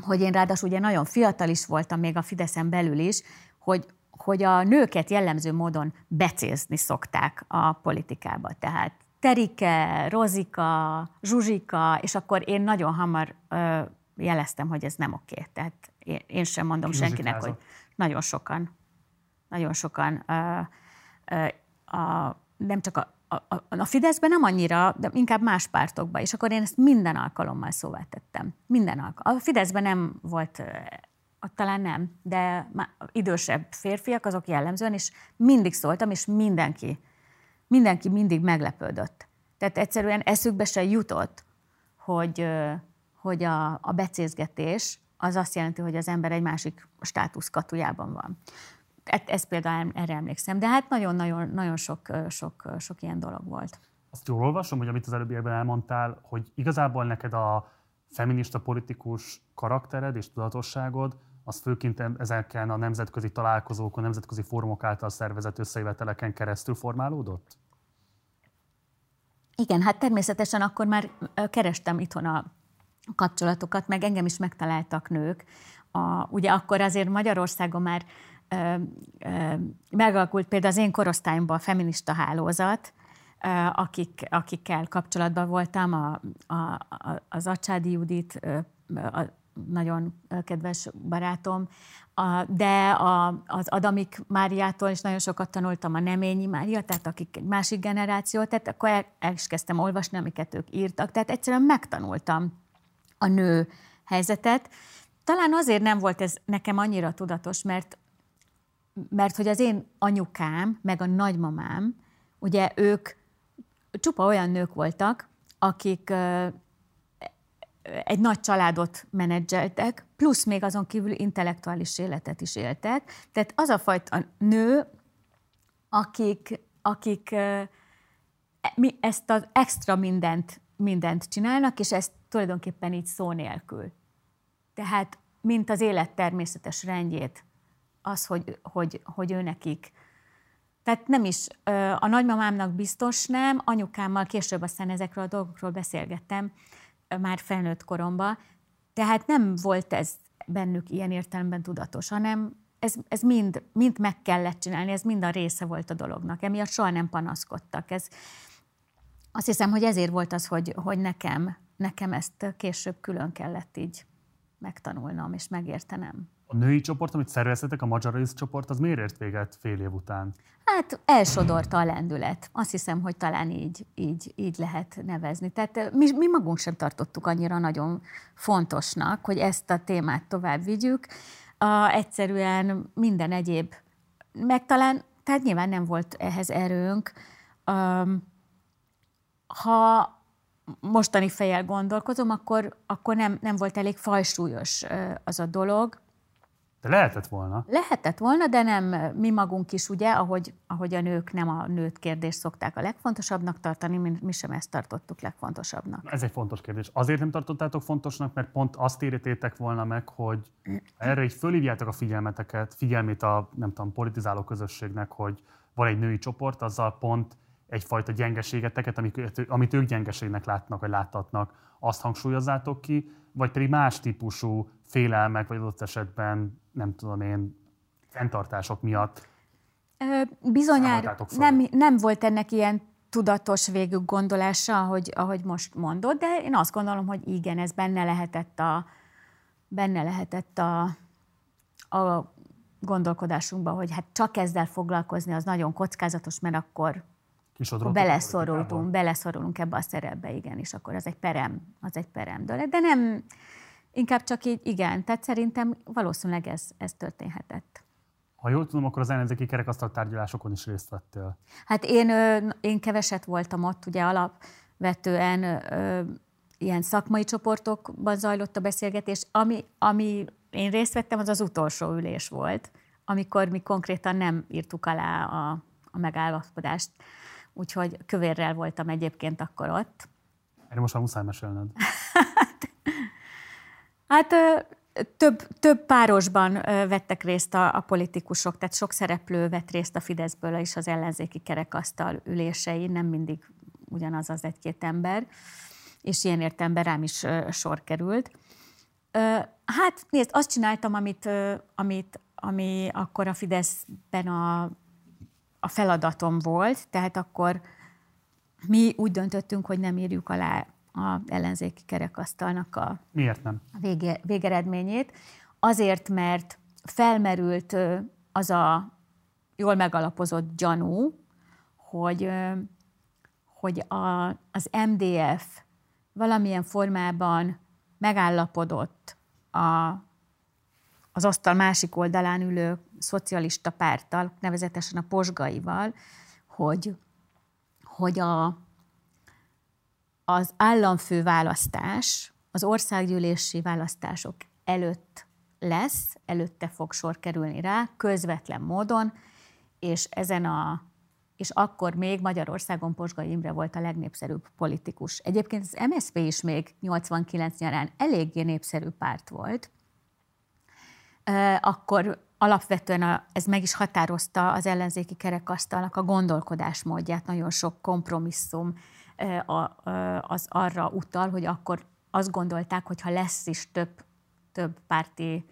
hogy én ráadásul ugye nagyon fiatal is voltam, még a Fideszen belül is, hogy, hogy a nőket jellemző módon becézni szokták a politikába. Tehát Terike, Rozika, Zsuzsika, és akkor én nagyon hamar ö, jeleztem, hogy ez nem oké. Tehát én, én sem mondom Ki senkinek, hogy nagyon sokan, nagyon sokan ö, ö, a, nem csak a, a, a Fideszben nem annyira, de inkább más pártokban, és akkor én ezt minden alkalommal szóvá tettem. Minden alkalommal. A Fideszben nem volt, talán nem, de idősebb férfiak, azok jellemzően, és mindig szóltam, és mindenki mindenki mindig meglepődött. Tehát egyszerűen eszükbe se jutott, hogy, hogy a, a becézgetés az azt jelenti, hogy az ember egy másik státuszkatujában van. E, ez például erre emlékszem, de hát nagyon-nagyon nagyon sok, sok, sok ilyen dolog volt. Azt jól olvasom, hogy amit az előbbiekben elmondtál, hogy igazából neked a feminista politikus karaktered és tudatosságod az főként ezeken a nemzetközi találkozókon, nemzetközi fórumok által szervezett összejöveteleken keresztül formálódott? Igen, hát természetesen akkor már kerestem itthon a kapcsolatokat, meg engem is megtaláltak nők. A, ugye akkor azért Magyarországon már megalakult például az én korosztályomban a feminista hálózat, akik, akikkel kapcsolatban voltam, a, a, az Acsádi Judit, a, nagyon kedves barátom, de a, az Adamik Máriától is nagyon sokat tanultam, a Neményi Mária, tehát akik egy másik generáció, tehát akkor el, el is kezdtem olvasni, amiket ők írtak, tehát egyszerűen megtanultam a nő helyzetet. Talán azért nem volt ez nekem annyira tudatos, mert, mert hogy az én anyukám, meg a nagymamám, ugye ők csupa olyan nők voltak, akik egy nagy családot menedzseltek, plusz még azon kívül intellektuális életet is éltek. Tehát az a fajta nő, akik, akik mi ezt az extra mindent, mindent csinálnak, és ezt tulajdonképpen így szó nélkül. Tehát, mint az élet természetes rendjét, az, hogy, hogy, hogy ő nekik. Tehát nem is, a nagymamámnak biztos nem, anyukámmal később aztán ezekről a dolgokról beszélgettem, már felnőtt koromban, tehát nem volt ez, bennük ilyen értelemben tudatos, hanem ez, ez mind, mind meg kellett csinálni, ez mind a része volt a dolognak. Emiatt soha nem panaszkodtak. Ez, azt hiszem, hogy ezért volt az, hogy, hogy nekem, nekem ezt később külön kellett így megtanulnom és megértenem. A női csoport, amit szerveztetek, a Magyar csoport, az miért ért véget fél év után? Hát elsodorta a lendület. Azt hiszem, hogy talán így, így, így lehet nevezni. Tehát mi, mi magunk sem tartottuk annyira nagyon fontosnak, hogy ezt a témát tovább vigyük. A, egyszerűen minden egyéb, meg talán, tehát nyilván nem volt ehhez erőnk. Um, ha mostani fejjel gondolkozom, akkor, akkor nem, nem volt elég fajsúlyos az a dolog. De lehetett volna. Lehetett volna, de nem mi magunk is, ugye, ahogy, ahogy a nők nem a nőt kérdést szokták a legfontosabbnak tartani, mi, mi sem ezt tartottuk legfontosabbnak. Ez egy fontos kérdés. Azért nem tartottátok fontosnak, mert pont azt érítétek volna meg, hogy erre így fölhívjátok a figyelmeteket, figyelmét a nem tudom, politizáló közösségnek, hogy van egy női csoport, azzal pont egyfajta gyengeségeteket, amit, amit ők gyengeségnek látnak, vagy láthatnak, azt hangsúlyozzátok ki, vagy pedig más típusú félelmek, vagy adott esetben, nem tudom én, fenntartások miatt Bizonyára nem, nem volt ennek ilyen tudatos végű gondolása, ahogy, ahogy most mondod, de én azt gondolom, hogy igen, ez benne lehetett a, benne lehetett a, a gondolkodásunkban, hogy hát csak ezzel foglalkozni az nagyon kockázatos, mert akkor beleszorultunk, beleszorulunk ebbe a szerepbe, igen, és akkor az egy perem, az egy perem dolog. De nem, inkább csak így, igen, tehát szerintem valószínűleg ez, ez történhetett. Ha jól tudom, akkor az ellenzéki kerekasztal tárgyalásokon is részt vettél. Hát én, én keveset voltam ott, ugye alapvetően ilyen szakmai csoportokban zajlott a beszélgetés. Ami, ami én részt vettem, az az utolsó ülés volt, amikor mi konkrétan nem írtuk alá a, a megállapodást úgyhogy kövérrel voltam egyébként akkor ott. Erre most már muszáj mesélned. hát több, több párosban vettek részt a, a politikusok, tehát sok szereplő vett részt a Fideszből és az ellenzéki kerekasztal ülései, nem mindig ugyanaz az egy-két ember, és ilyen értelemben rám is sor került. Hát nézd, azt csináltam, amit, amit, ami akkor a Fideszben a a feladatom volt, tehát akkor mi úgy döntöttünk, hogy nem írjuk alá a ellenzéki kerekasztalnak a, Miért nem? a vége, végeredményét. Azért, mert felmerült az a jól megalapozott gyanú, hogy, hogy a, az MDF valamilyen formában megállapodott a, az asztal másik oldalán ülő szocialista párttal, nevezetesen a posgaival, hogy, hogy a, az államfő választás, az országgyűlési választások előtt lesz, előtte fog sor kerülni rá, közvetlen módon, és ezen a és akkor még Magyarországon Posgai Imre volt a legnépszerűbb politikus. Egyébként az MSZP is még 89 nyarán eléggé népszerű párt volt, akkor alapvetően a, ez meg is határozta az ellenzéki kerekasztalnak a gondolkodásmódját, nagyon sok kompromisszum az arra utal, hogy akkor azt gondolták, hogy ha lesz is több, több párti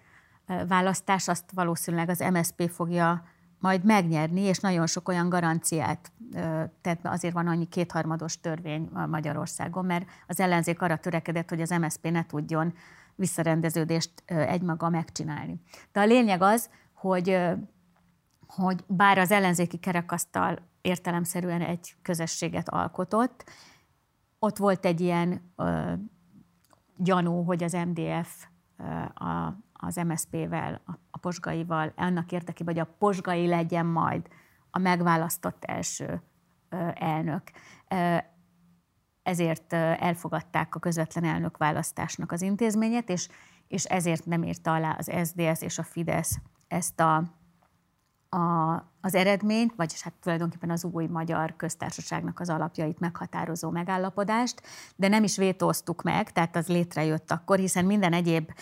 választás, azt valószínűleg az MSZP fogja majd megnyerni, és nagyon sok olyan garanciát, tehát azért van annyi kétharmados törvény Magyarországon, mert az ellenzék arra törekedett, hogy az MSZP ne tudjon visszarendeződést egymaga megcsinálni. De a lényeg az, hogy, hogy bár az ellenzéki kerekasztal értelemszerűen egy közösséget alkotott, ott volt egy ilyen ö, gyanú, hogy az MDF a, az MSZP-vel, a, a posgaival, annak érdekében, hogy a posgai legyen majd a megválasztott első ö, elnök. Ezért elfogadták a közvetlen elnökválasztásnak az intézményét, és, és ezért nem írta alá az SDS és a Fidesz ezt a, a, az eredményt, vagyis hát tulajdonképpen az új magyar köztársaságnak az alapjait meghatározó megállapodást, de nem is vétóztuk meg, tehát az létrejött akkor, hiszen minden egyéb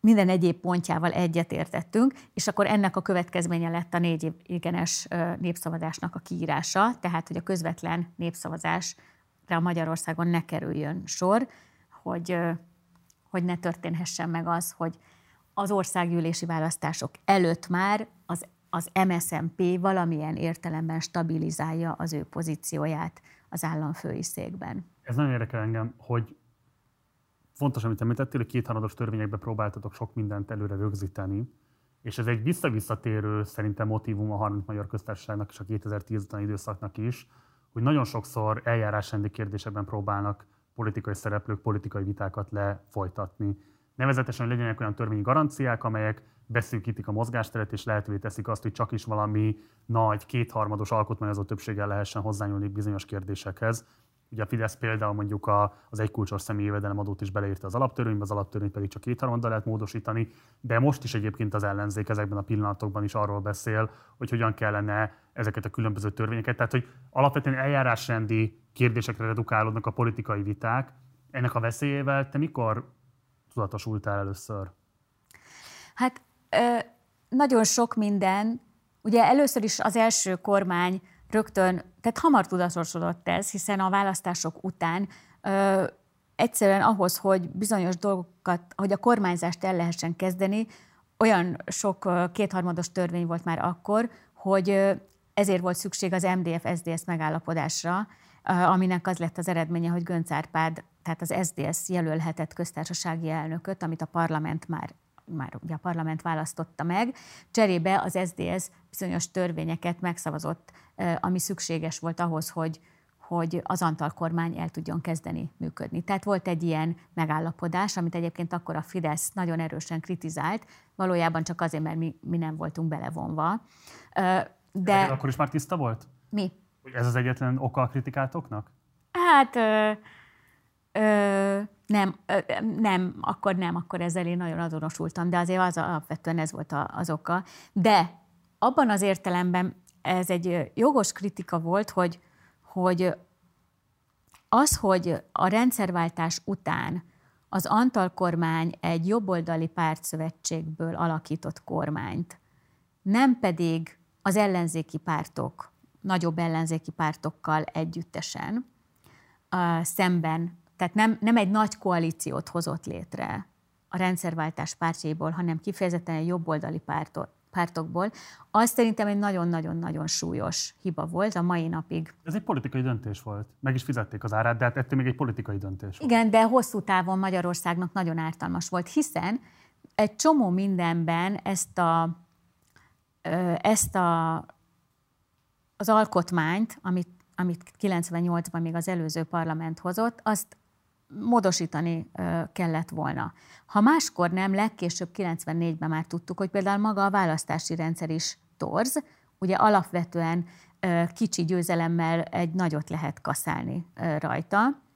minden egyéb pontjával egyetértettünk, és akkor ennek a következménye lett a négy igenes népszavazásnak a kiírása, tehát hogy a közvetlen népszavazás a Magyarországon ne kerüljön sor, hogy, hogy ne történhessen meg az, hogy az országgyűlési választások előtt már az, az MSZMP valamilyen értelemben stabilizálja az ő pozícióját az államfői székben. Ez nagyon érdekel engem, hogy fontos, amit említettél, hogy kétharmados törvényekbe próbáltatok sok mindent előre rögzíteni, és ez egy visszavisszatérő szerintem motivum a 30 Magyar Köztársaságnak és a 2010 utáni időszaknak is, hogy nagyon sokszor eljárásrendi kérdésekben próbálnak politikai szereplők politikai vitákat lefolytatni. Nevezetesen, hogy legyenek olyan törvényi garanciák, amelyek beszűkítik a mozgásteret, és lehetővé teszik azt, hogy csak is valami nagy, kétharmados alkotmányozó többséggel lehessen hozzányúlni bizonyos kérdésekhez. Ugye a Fidesz például mondjuk a, az egykulcsos személyi jövedelemadót is beleírta az alaptörvénybe, az alaptörvény pedig csak kétharmaddal lehet módosítani, de most is egyébként az ellenzék ezekben a pillanatokban is arról beszél, hogy hogyan kellene ezeket a különböző törvényeket. Tehát, hogy alapvetően eljárásrendi kérdésekre redukálódnak a politikai viták. Ennek a veszélyével te mikor tudatosultál először? Hát nagyon sok minden, ugye először is az első kormány rögtön, tehát hamar tudatosodott ez, hiszen a választások után ö, egyszerűen ahhoz, hogy bizonyos dolgokat, hogy a kormányzást el lehessen kezdeni, olyan sok kétharmados törvény volt már akkor, hogy ezért volt szükség az MDF-SZDSZ megállapodásra, aminek az lett az eredménye, hogy Gönc Árpád, tehát az SZDSZ jelölhetett köztársasági elnököt, amit a parlament már már ugye a parlament választotta meg, cserébe az SDS bizonyos törvényeket megszavazott, ami szükséges volt ahhoz, hogy, hogy az Antal kormány el tudjon kezdeni működni. Tehát volt egy ilyen megállapodás, amit egyébként akkor a Fidesz nagyon erősen kritizált, valójában csak azért, mert mi, mi nem voltunk belevonva. De... Ez akkor is már tiszta volt? Mi? Hogy ez az egyetlen oka a kritikátoknak? Hát... Ö, ö, nem, nem, akkor nem, akkor ezzel én nagyon azonosultam, de azért az alapvetően ez volt az oka. De abban az értelemben ez egy jogos kritika volt, hogy, hogy az, hogy a rendszerváltás után az Antal kormány egy jobboldali pártszövetségből alakított kormányt, nem pedig az ellenzéki pártok, nagyobb ellenzéki pártokkal együttesen, szemben tehát nem, nem egy nagy koalíciót hozott létre a rendszerváltás pártjaiból, hanem kifejezetten jobboldali pártot, pártokból, az szerintem egy nagyon-nagyon-nagyon súlyos hiba volt a mai napig. Ez egy politikai döntés volt. Meg is fizették az árát, de hát ettől még egy politikai döntés volt. Igen, de hosszú távon Magyarországnak nagyon ártalmas volt, hiszen egy csomó mindenben ezt a, ezt a, az alkotmányt, amit, amit 98-ban még az előző parlament hozott, azt módosítani kellett volna. Ha máskor nem, legkésőbb 94-ben már tudtuk, hogy például maga a választási rendszer is torz, ugye alapvetően kicsi győzelemmel egy nagyot lehet kaszálni rajta.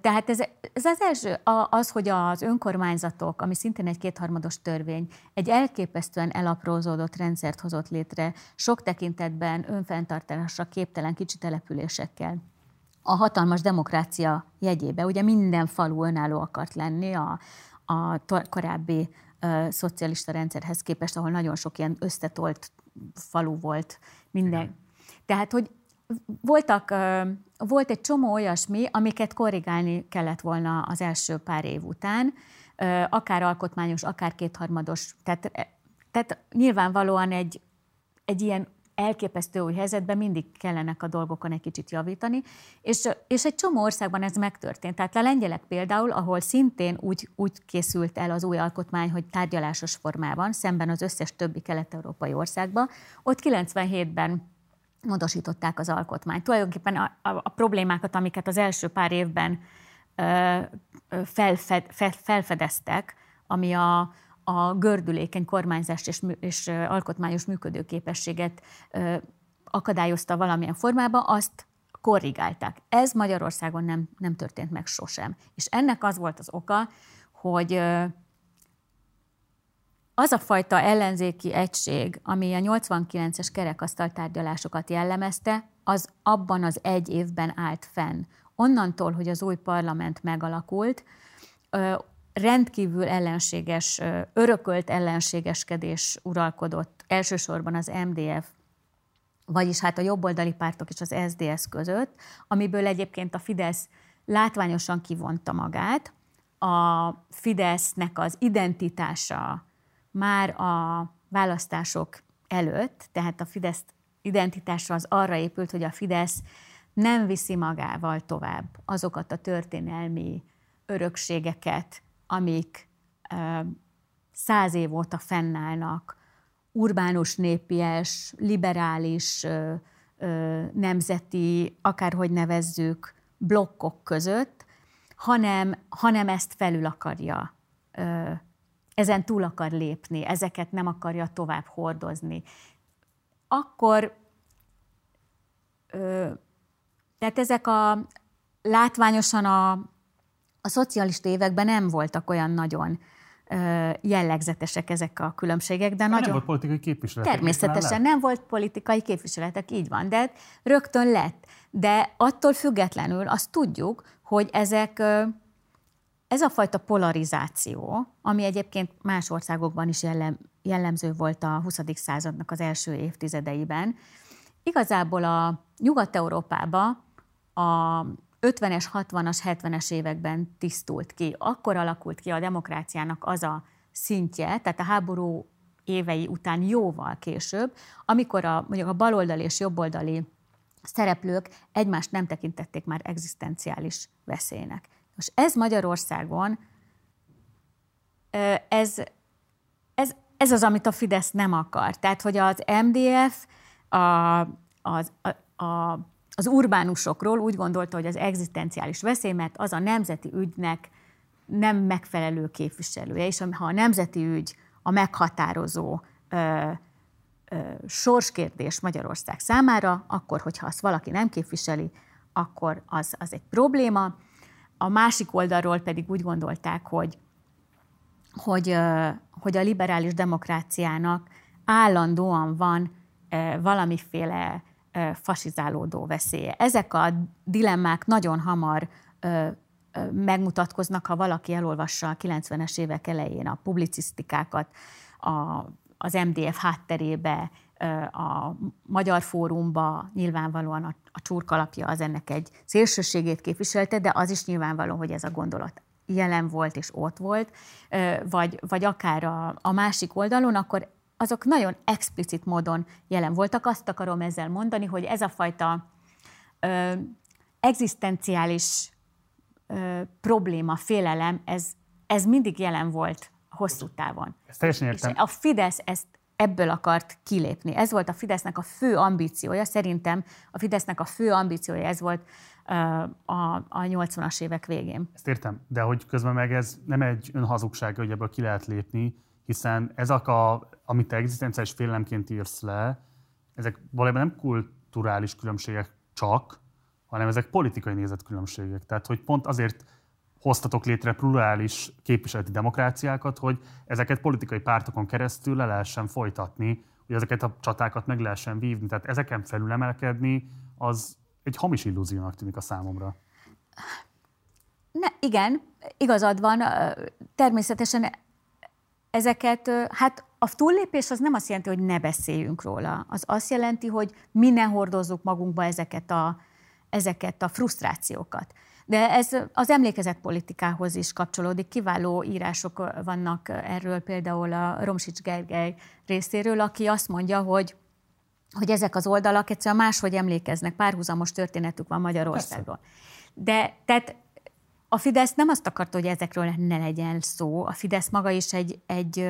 Tehát ez, ez az első, az, hogy az önkormányzatok, ami szintén egy kétharmados törvény, egy elképesztően elaprózódott rendszert hozott létre, sok tekintetben önfenntartásra képtelen kicsi településekkel a hatalmas demokrácia jegyébe. Ugye minden falu önálló akart lenni a, a korábbi uh, szocialista rendszerhez képest, ahol nagyon sok ilyen összetolt falu volt minden. Igen. Tehát, hogy voltak, uh, volt egy csomó olyasmi, amiket korrigálni kellett volna az első pár év után, uh, akár alkotmányos, akár kétharmados. Tehát, tehát nyilvánvalóan egy, egy ilyen elképesztő új helyzetben mindig kellenek a dolgokon egy kicsit javítani, és, és egy csomó országban ez megtörtént. Tehát a lengyelek például, ahol szintén úgy, úgy készült el az új alkotmány, hogy tárgyalásos formában, szemben az összes többi kelet-európai országban, ott 97-ben módosították az alkotmányt. Tulajdonképpen a, a, a problémákat, amiket az első pár évben ö, felfed, fel, felfedeztek, ami a, a gördülékeny kormányzást és, és alkotmányos működőképességet akadályozta valamilyen formában, azt korrigálták. Ez Magyarországon nem, nem történt meg sosem. És ennek az volt az oka, hogy az a fajta ellenzéki egység, ami a 89-es kerekasztal tárgyalásokat jellemezte, az abban az egy évben állt fenn. Onnantól, hogy az új parlament megalakult, rendkívül ellenséges, örökölt ellenségeskedés uralkodott elsősorban az MDF, vagyis hát a jobboldali pártok és az SDS között, amiből egyébként a Fidesz látványosan kivonta magát. A Fidesznek az identitása már a választások előtt, tehát a Fidesz identitása az arra épült, hogy a Fidesz nem viszi magával tovább azokat a történelmi örökségeket, amik száz év óta fennállnak, urbánus népies, liberális, nemzeti, akárhogy nevezzük, blokkok között, hanem, hanem ezt felül akarja, ezen túl akar lépni, ezeket nem akarja tovább hordozni. Akkor, tehát ezek a látványosan a, a szocialista években nem voltak olyan nagyon jellegzetesek ezek a különbségek, de, de nagyon... Nem volt politikai képviseletek. Természetesen nem volt politikai képviseletek, így van, de rögtön lett. De attól függetlenül azt tudjuk, hogy ezek, ez a fajta polarizáció, ami egyébként más országokban is jellem, jellemző volt a 20. századnak az első évtizedeiben, igazából a Nyugat-Európába a 50-es, 60-as, 70-es években tisztult ki. Akkor alakult ki a demokráciának az a szintje, tehát a háború évei után jóval később, amikor a, mondjuk a baloldali és jobboldali szereplők egymást nem tekintették már egzisztenciális veszélynek. Most ez Magyarországon, ez, ez, ez az, amit a Fidesz nem akar. Tehát, hogy az MDF a, az, a, a az urbánusokról úgy gondolta, hogy az egzisztenciális veszély, mert az a nemzeti ügynek nem megfelelő képviselője, és ha a nemzeti ügy a meghatározó ö, ö, sorskérdés Magyarország számára, akkor, hogyha azt valaki nem képviseli, akkor az, az egy probléma. A másik oldalról pedig úgy gondolták, hogy, hogy, ö, hogy a liberális demokráciának állandóan van ö, valamiféle fasizálódó veszélye. Ezek a dilemmák nagyon hamar megmutatkoznak, ha valaki elolvassa a 90-es évek elején a publicisztikákat, a, az MDF hátterébe, a Magyar Fórumba nyilvánvalóan a, a csurkalapja az ennek egy szélsőségét képviselte, de az is nyilvánvaló, hogy ez a gondolat jelen volt és ott volt, vagy, vagy akár a, a másik oldalon, akkor azok nagyon explicit módon jelen voltak. Azt akarom ezzel mondani, hogy ez a fajta ö, egzisztenciális ö, probléma, félelem, ez, ez mindig jelen volt hosszú távon. Ezt teljesen értem. És a Fidesz ezt ebből akart kilépni. Ez volt a Fidesznek a fő ambíciója. Szerintem a Fidesznek a fő ambíciója ez volt a, a 80-as évek végén. Ezt értem, de hogy közben meg ez nem egy önhazugság, hogy ebből ki lehet lépni, hiszen ezek, a, amit te egzisztenciális félelemként írsz le, ezek valójában nem kulturális különbségek csak, hanem ezek politikai nézetkülönbségek. Tehát, hogy pont azért hoztatok létre plurális képviseleti demokráciákat, hogy ezeket politikai pártokon keresztül le lehessen folytatni, hogy ezeket a csatákat meg lehessen vívni. Tehát ezeken felülemelkedni, az egy hamis illúziónak tűnik a számomra. Ne, igen, igazad van. Természetesen ezeket, hát a túllépés az nem azt jelenti, hogy ne beszéljünk róla. Az azt jelenti, hogy mi ne hordozzuk magunkba ezeket a, ezeket a frusztrációkat. De ez az emlékezetpolitikához is kapcsolódik. Kiváló írások vannak erről, például a Romsics Gergely részéről, aki azt mondja, hogy hogy ezek az oldalak egyszerűen máshogy emlékeznek, párhuzamos történetük van Magyarországról. De tehát a Fidesz nem azt akarta, hogy ezekről ne legyen szó. A Fidesz maga is egy, egy,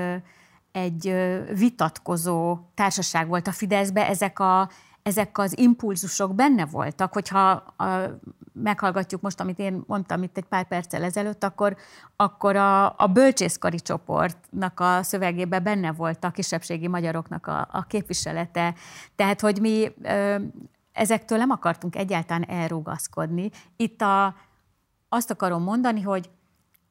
egy vitatkozó társaság volt a Fideszbe. Ezek, a, ezek az impulzusok benne voltak, hogyha a, meghallgatjuk most, amit én mondtam itt egy pár perccel ezelőtt, akkor, akkor a, a bölcsészkari csoportnak a szövegében benne volt a kisebbségi magyaroknak a, a képviselete. Tehát, hogy mi ö, ezektől nem akartunk egyáltalán elrugaszkodni. Itt a, azt akarom mondani, hogy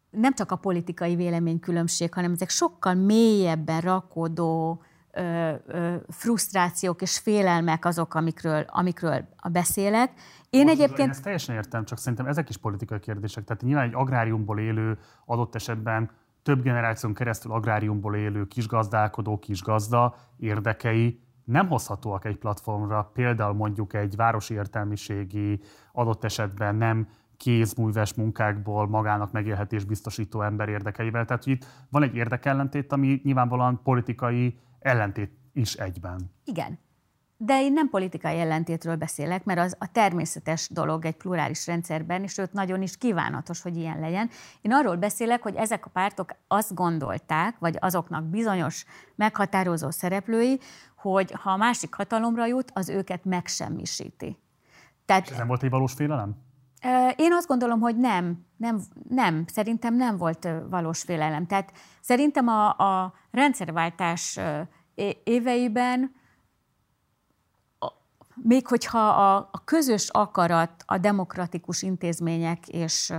nem csak a politikai véleménykülönbség, hanem ezek sokkal mélyebben rakódó ö, ö, frusztrációk és félelmek azok, amikről, amikről beszélek. Én Most egyébként... Én ezt teljesen értem, csak szerintem ezek is politikai kérdések. Tehát nyilván egy agráriumból élő, adott esetben több generáción keresztül agráriumból élő kisgazdálkodó, kisgazda érdekei nem hozhatóak egy platformra, például mondjuk egy városi értelmiségi, adott esetben nem kézműves munkákból magának megélhetés biztosító ember érdekeivel. Tehát hogy itt van egy érdekellentét, ami nyilvánvalóan politikai ellentét is egyben. Igen. De én nem politikai ellentétről beszélek, mert az a természetes dolog egy plurális rendszerben, és őt nagyon is kívánatos, hogy ilyen legyen. Én arról beszélek, hogy ezek a pártok azt gondolták, vagy azoknak bizonyos meghatározó szereplői, hogy ha a másik hatalomra jut, az őket megsemmisíti. Tehát, ez nem volt egy valós félelem? Én azt gondolom, hogy nem, nem, nem, szerintem nem volt valós félelem. Tehát szerintem a, a rendszerváltás éveiben, még hogyha a, a közös akarat a demokratikus intézmények és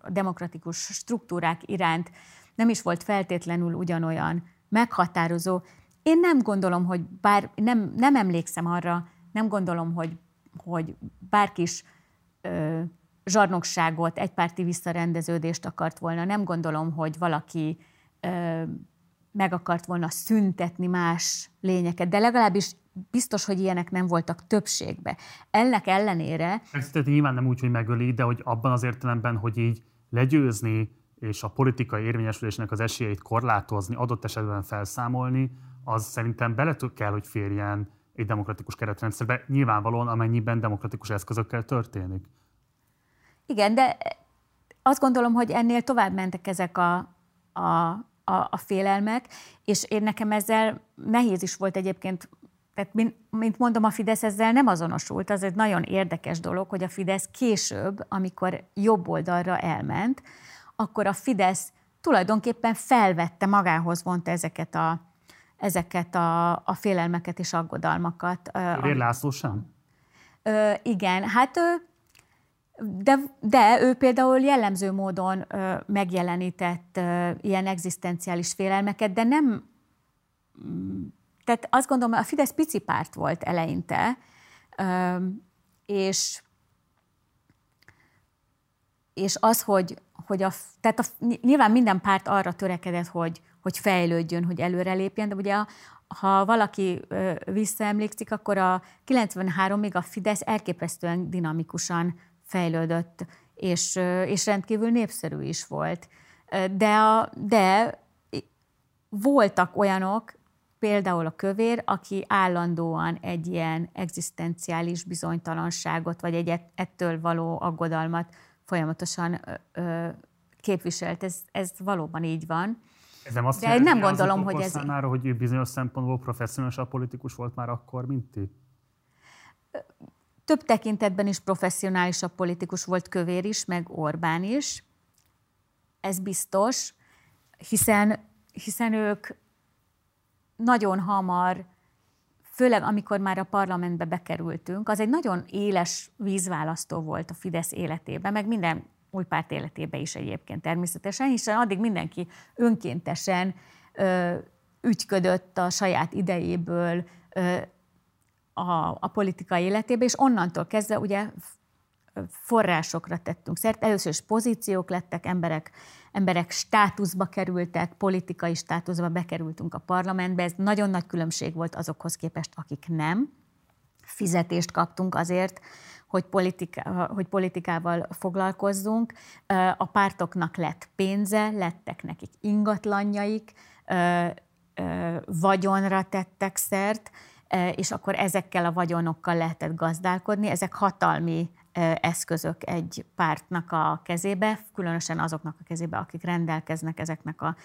a demokratikus struktúrák iránt nem is volt feltétlenül ugyanolyan meghatározó, én nem gondolom, hogy bár, nem, nem emlékszem arra, nem gondolom, hogy, hogy bárki is zsarnokságot, egypárti visszarendeződést akart volna. Nem gondolom, hogy valaki meg akart volna szüntetni más lényeket, de legalábbis biztos, hogy ilyenek nem voltak többségbe. Ennek ellenére... Ezt nyilván nem úgy, hogy megöli, de hogy abban az értelemben, hogy így legyőzni és a politikai érvényesülésnek az esélyeit korlátozni, adott esetben felszámolni, az szerintem bele kell, hogy férjen egy demokratikus keretrendszerbe, nyilvánvalóan amennyiben demokratikus eszközökkel történik. Igen, de azt gondolom, hogy ennél tovább mentek ezek a, a, a, a félelmek, és én nekem ezzel nehéz is volt egyébként, tehát mint, mint mondom, a Fidesz ezzel nem azonosult. Az egy nagyon érdekes dolog, hogy a Fidesz később, amikor jobb oldalra elment, akkor a Fidesz tulajdonképpen felvette, magához vonta ezeket a, ezeket a, a félelmeket és aggodalmakat. Kövér László sem? Ö, igen, hát de, de ő például jellemző módon ö, megjelenített ö, ilyen egzisztenciális félelmeket, de nem. Tehát azt gondolom, a Fidesz pici párt volt eleinte, ö, és és az, hogy, hogy a, tehát a, nyilván minden párt arra törekedett, hogy, hogy fejlődjön, hogy előrelépjen, de ugye a, ha valaki visszaemlékszik, akkor a 93-ig a Fidesz elképesztően dinamikusan fejlődött, és, és rendkívül népszerű is volt. De, a, de voltak olyanok, például a kövér, aki állandóan egy ilyen egzisztenciális bizonytalanságot, vagy egy ettől való aggodalmat folyamatosan ö, képviselt. Ez, ez valóban így van. Ez nem azt De jelenti, nem gondolom, hogy ez... Számára, hogy ő bizonyos szempontból professzionális politikus volt már akkor, mint ti? Több tekintetben is professzionálisabb politikus volt Kövér is, meg Orbán is. Ez biztos, hiszen, hiszen ők nagyon hamar, főleg amikor már a parlamentbe bekerültünk, az egy nagyon éles vízválasztó volt a Fidesz életében, meg minden új párt életébe is egyébként természetesen, hiszen addig mindenki önkéntesen ö, ügyködött a saját idejéből ö, a, a politikai életébe, és onnantól kezdve ugye forrásokra tettünk szert. Először is pozíciók lettek, emberek, emberek státuszba kerültek, politikai státuszba bekerültünk a parlamentbe. Ez nagyon nagy különbség volt azokhoz képest, akik nem. Fizetést kaptunk azért, hogy, politika, hogy politikával foglalkozzunk. A pártoknak lett pénze, lettek nekik ingatlanjaik, vagyonra tettek szert, és akkor ezekkel a vagyonokkal lehetett gazdálkodni. Ezek hatalmi eszközök egy pártnak a kezébe, különösen azoknak a kezébe, akik rendelkeznek ezeknek a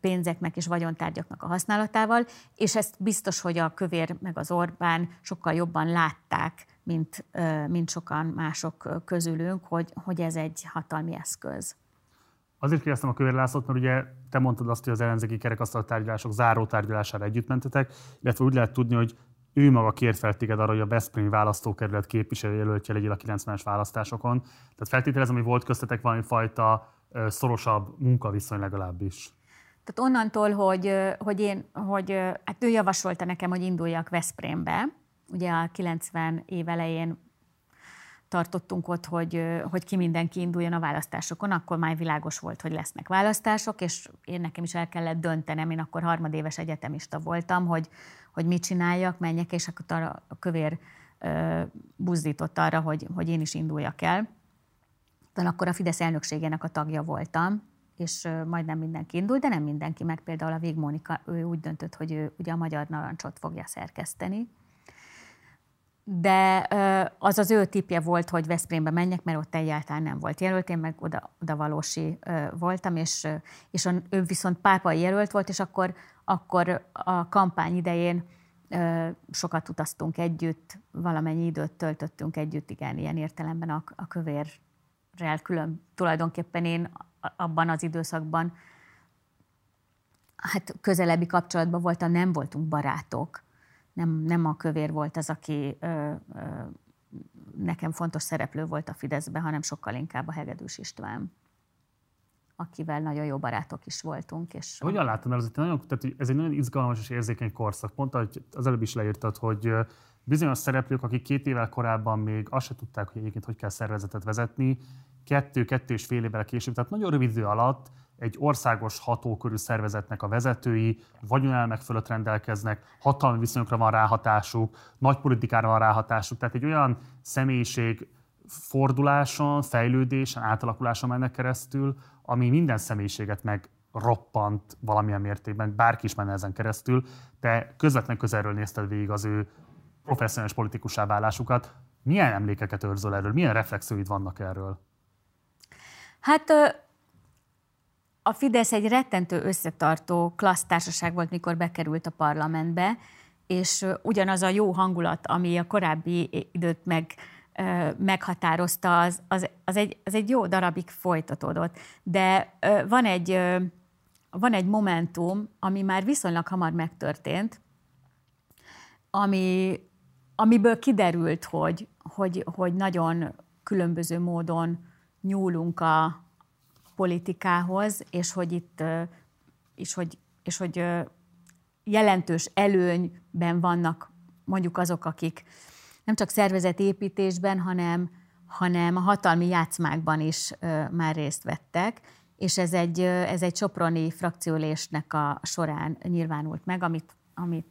pénzeknek és vagyontárgyaknak a használatával, és ezt biztos, hogy a kövér meg az Orbán sokkal jobban látták, mint, mint sokan mások közülünk, hogy, hogy ez egy hatalmi eszköz. Azért kérdeztem a Kövér Lászlót, mert ugye te mondtad azt, hogy az ellenzéki kerekasztal tárgyalások záró tárgyalására együtt mentetek, illetve úgy lehet tudni, hogy ő maga kért fel téged arra, hogy a Veszprémi választókerület képviselőjelöltje legyél a 90-es választásokon. Tehát feltételezem, hogy volt köztetek valami fajta szorosabb munkaviszony legalábbis. Tehát onnantól, hogy, hogy én, hogy hát ő javasolta nekem, hogy induljak Veszprémbe, ugye a 90 év elején tartottunk ott, hogy, hogy ki mindenki induljon a választásokon, akkor már világos volt, hogy lesznek választások, és én nekem is el kellett döntenem, én akkor harmadéves egyetemista voltam, hogy, hogy mit csináljak, menjek, és akkor a kövér buzdított arra, hogy, hogy én is induljak el. akkor a Fidesz elnökségének a tagja voltam, és majdnem mindenki indult, de nem mindenki, meg például a Mónika, ő úgy döntött, hogy ő ugye a Magyar Narancsot fogja szerkeszteni. De az az ő tipje volt, hogy Veszprémbe menjek, mert ott egyáltalán nem volt jelölt, én meg oda, oda valósi voltam, és, és ő viszont pápai jelölt volt, és akkor, akkor a kampány idején sokat utaztunk együtt, valamennyi időt töltöttünk együtt, igen, ilyen értelemben a, a kövérrel külön. Tulajdonképpen én abban az időszakban hát közelebbi kapcsolatban voltam, nem voltunk barátok. Nem, nem a kövér volt az, aki ö, ö, nekem fontos szereplő volt a Fideszben, hanem sokkal inkább a Hegedűs István akivel nagyon jó barátok is voltunk. És Hogyan látod, mert ez egy, nagyon, tehát ez egy nagyon izgalmas és érzékeny korszak. Pont ahogy az előbb is leírtad, hogy bizonyos szereplők, akik két évvel korábban még azt se tudták, hogy egyébként hogy kell szervezetet vezetni, kettő, kettő és fél évvel később, tehát nagyon rövid idő alatt egy országos hatókörű szervezetnek a vezetői vagyonelmek fölött rendelkeznek, hatalmi viszonyokra van ráhatásuk, nagy politikára van ráhatásuk, tehát egy olyan személyiség forduláson, fejlődésen, átalakuláson mennek keresztül, ami minden személyiséget meg roppant valamilyen mértékben, bárki is menne ezen keresztül, te közvetlen közelről nézted végig az ő professzionális politikusá válásukat. Milyen emlékeket őrzöl erről? Milyen reflexióid vannak erről? Hát a Fidesz egy rettentő összetartó klassz társaság volt, mikor bekerült a parlamentbe, és ugyanaz a jó hangulat, ami a korábbi időt meg meghatározta, az, az, az, egy, az egy jó darabig folytatódott. De van egy, van egy momentum, ami már viszonylag hamar megtörtént, ami, amiből kiderült, hogy, hogy, hogy nagyon különböző módon nyúlunk a politikához, és hogy itt és hogy, és hogy jelentős előnyben vannak mondjuk azok, akik nem csak szervezetépítésben, hanem, hanem a hatalmi játszmákban is már részt vettek, és ez egy, ez egy soproni frakciólésnek a során nyilvánult meg, amit, amit,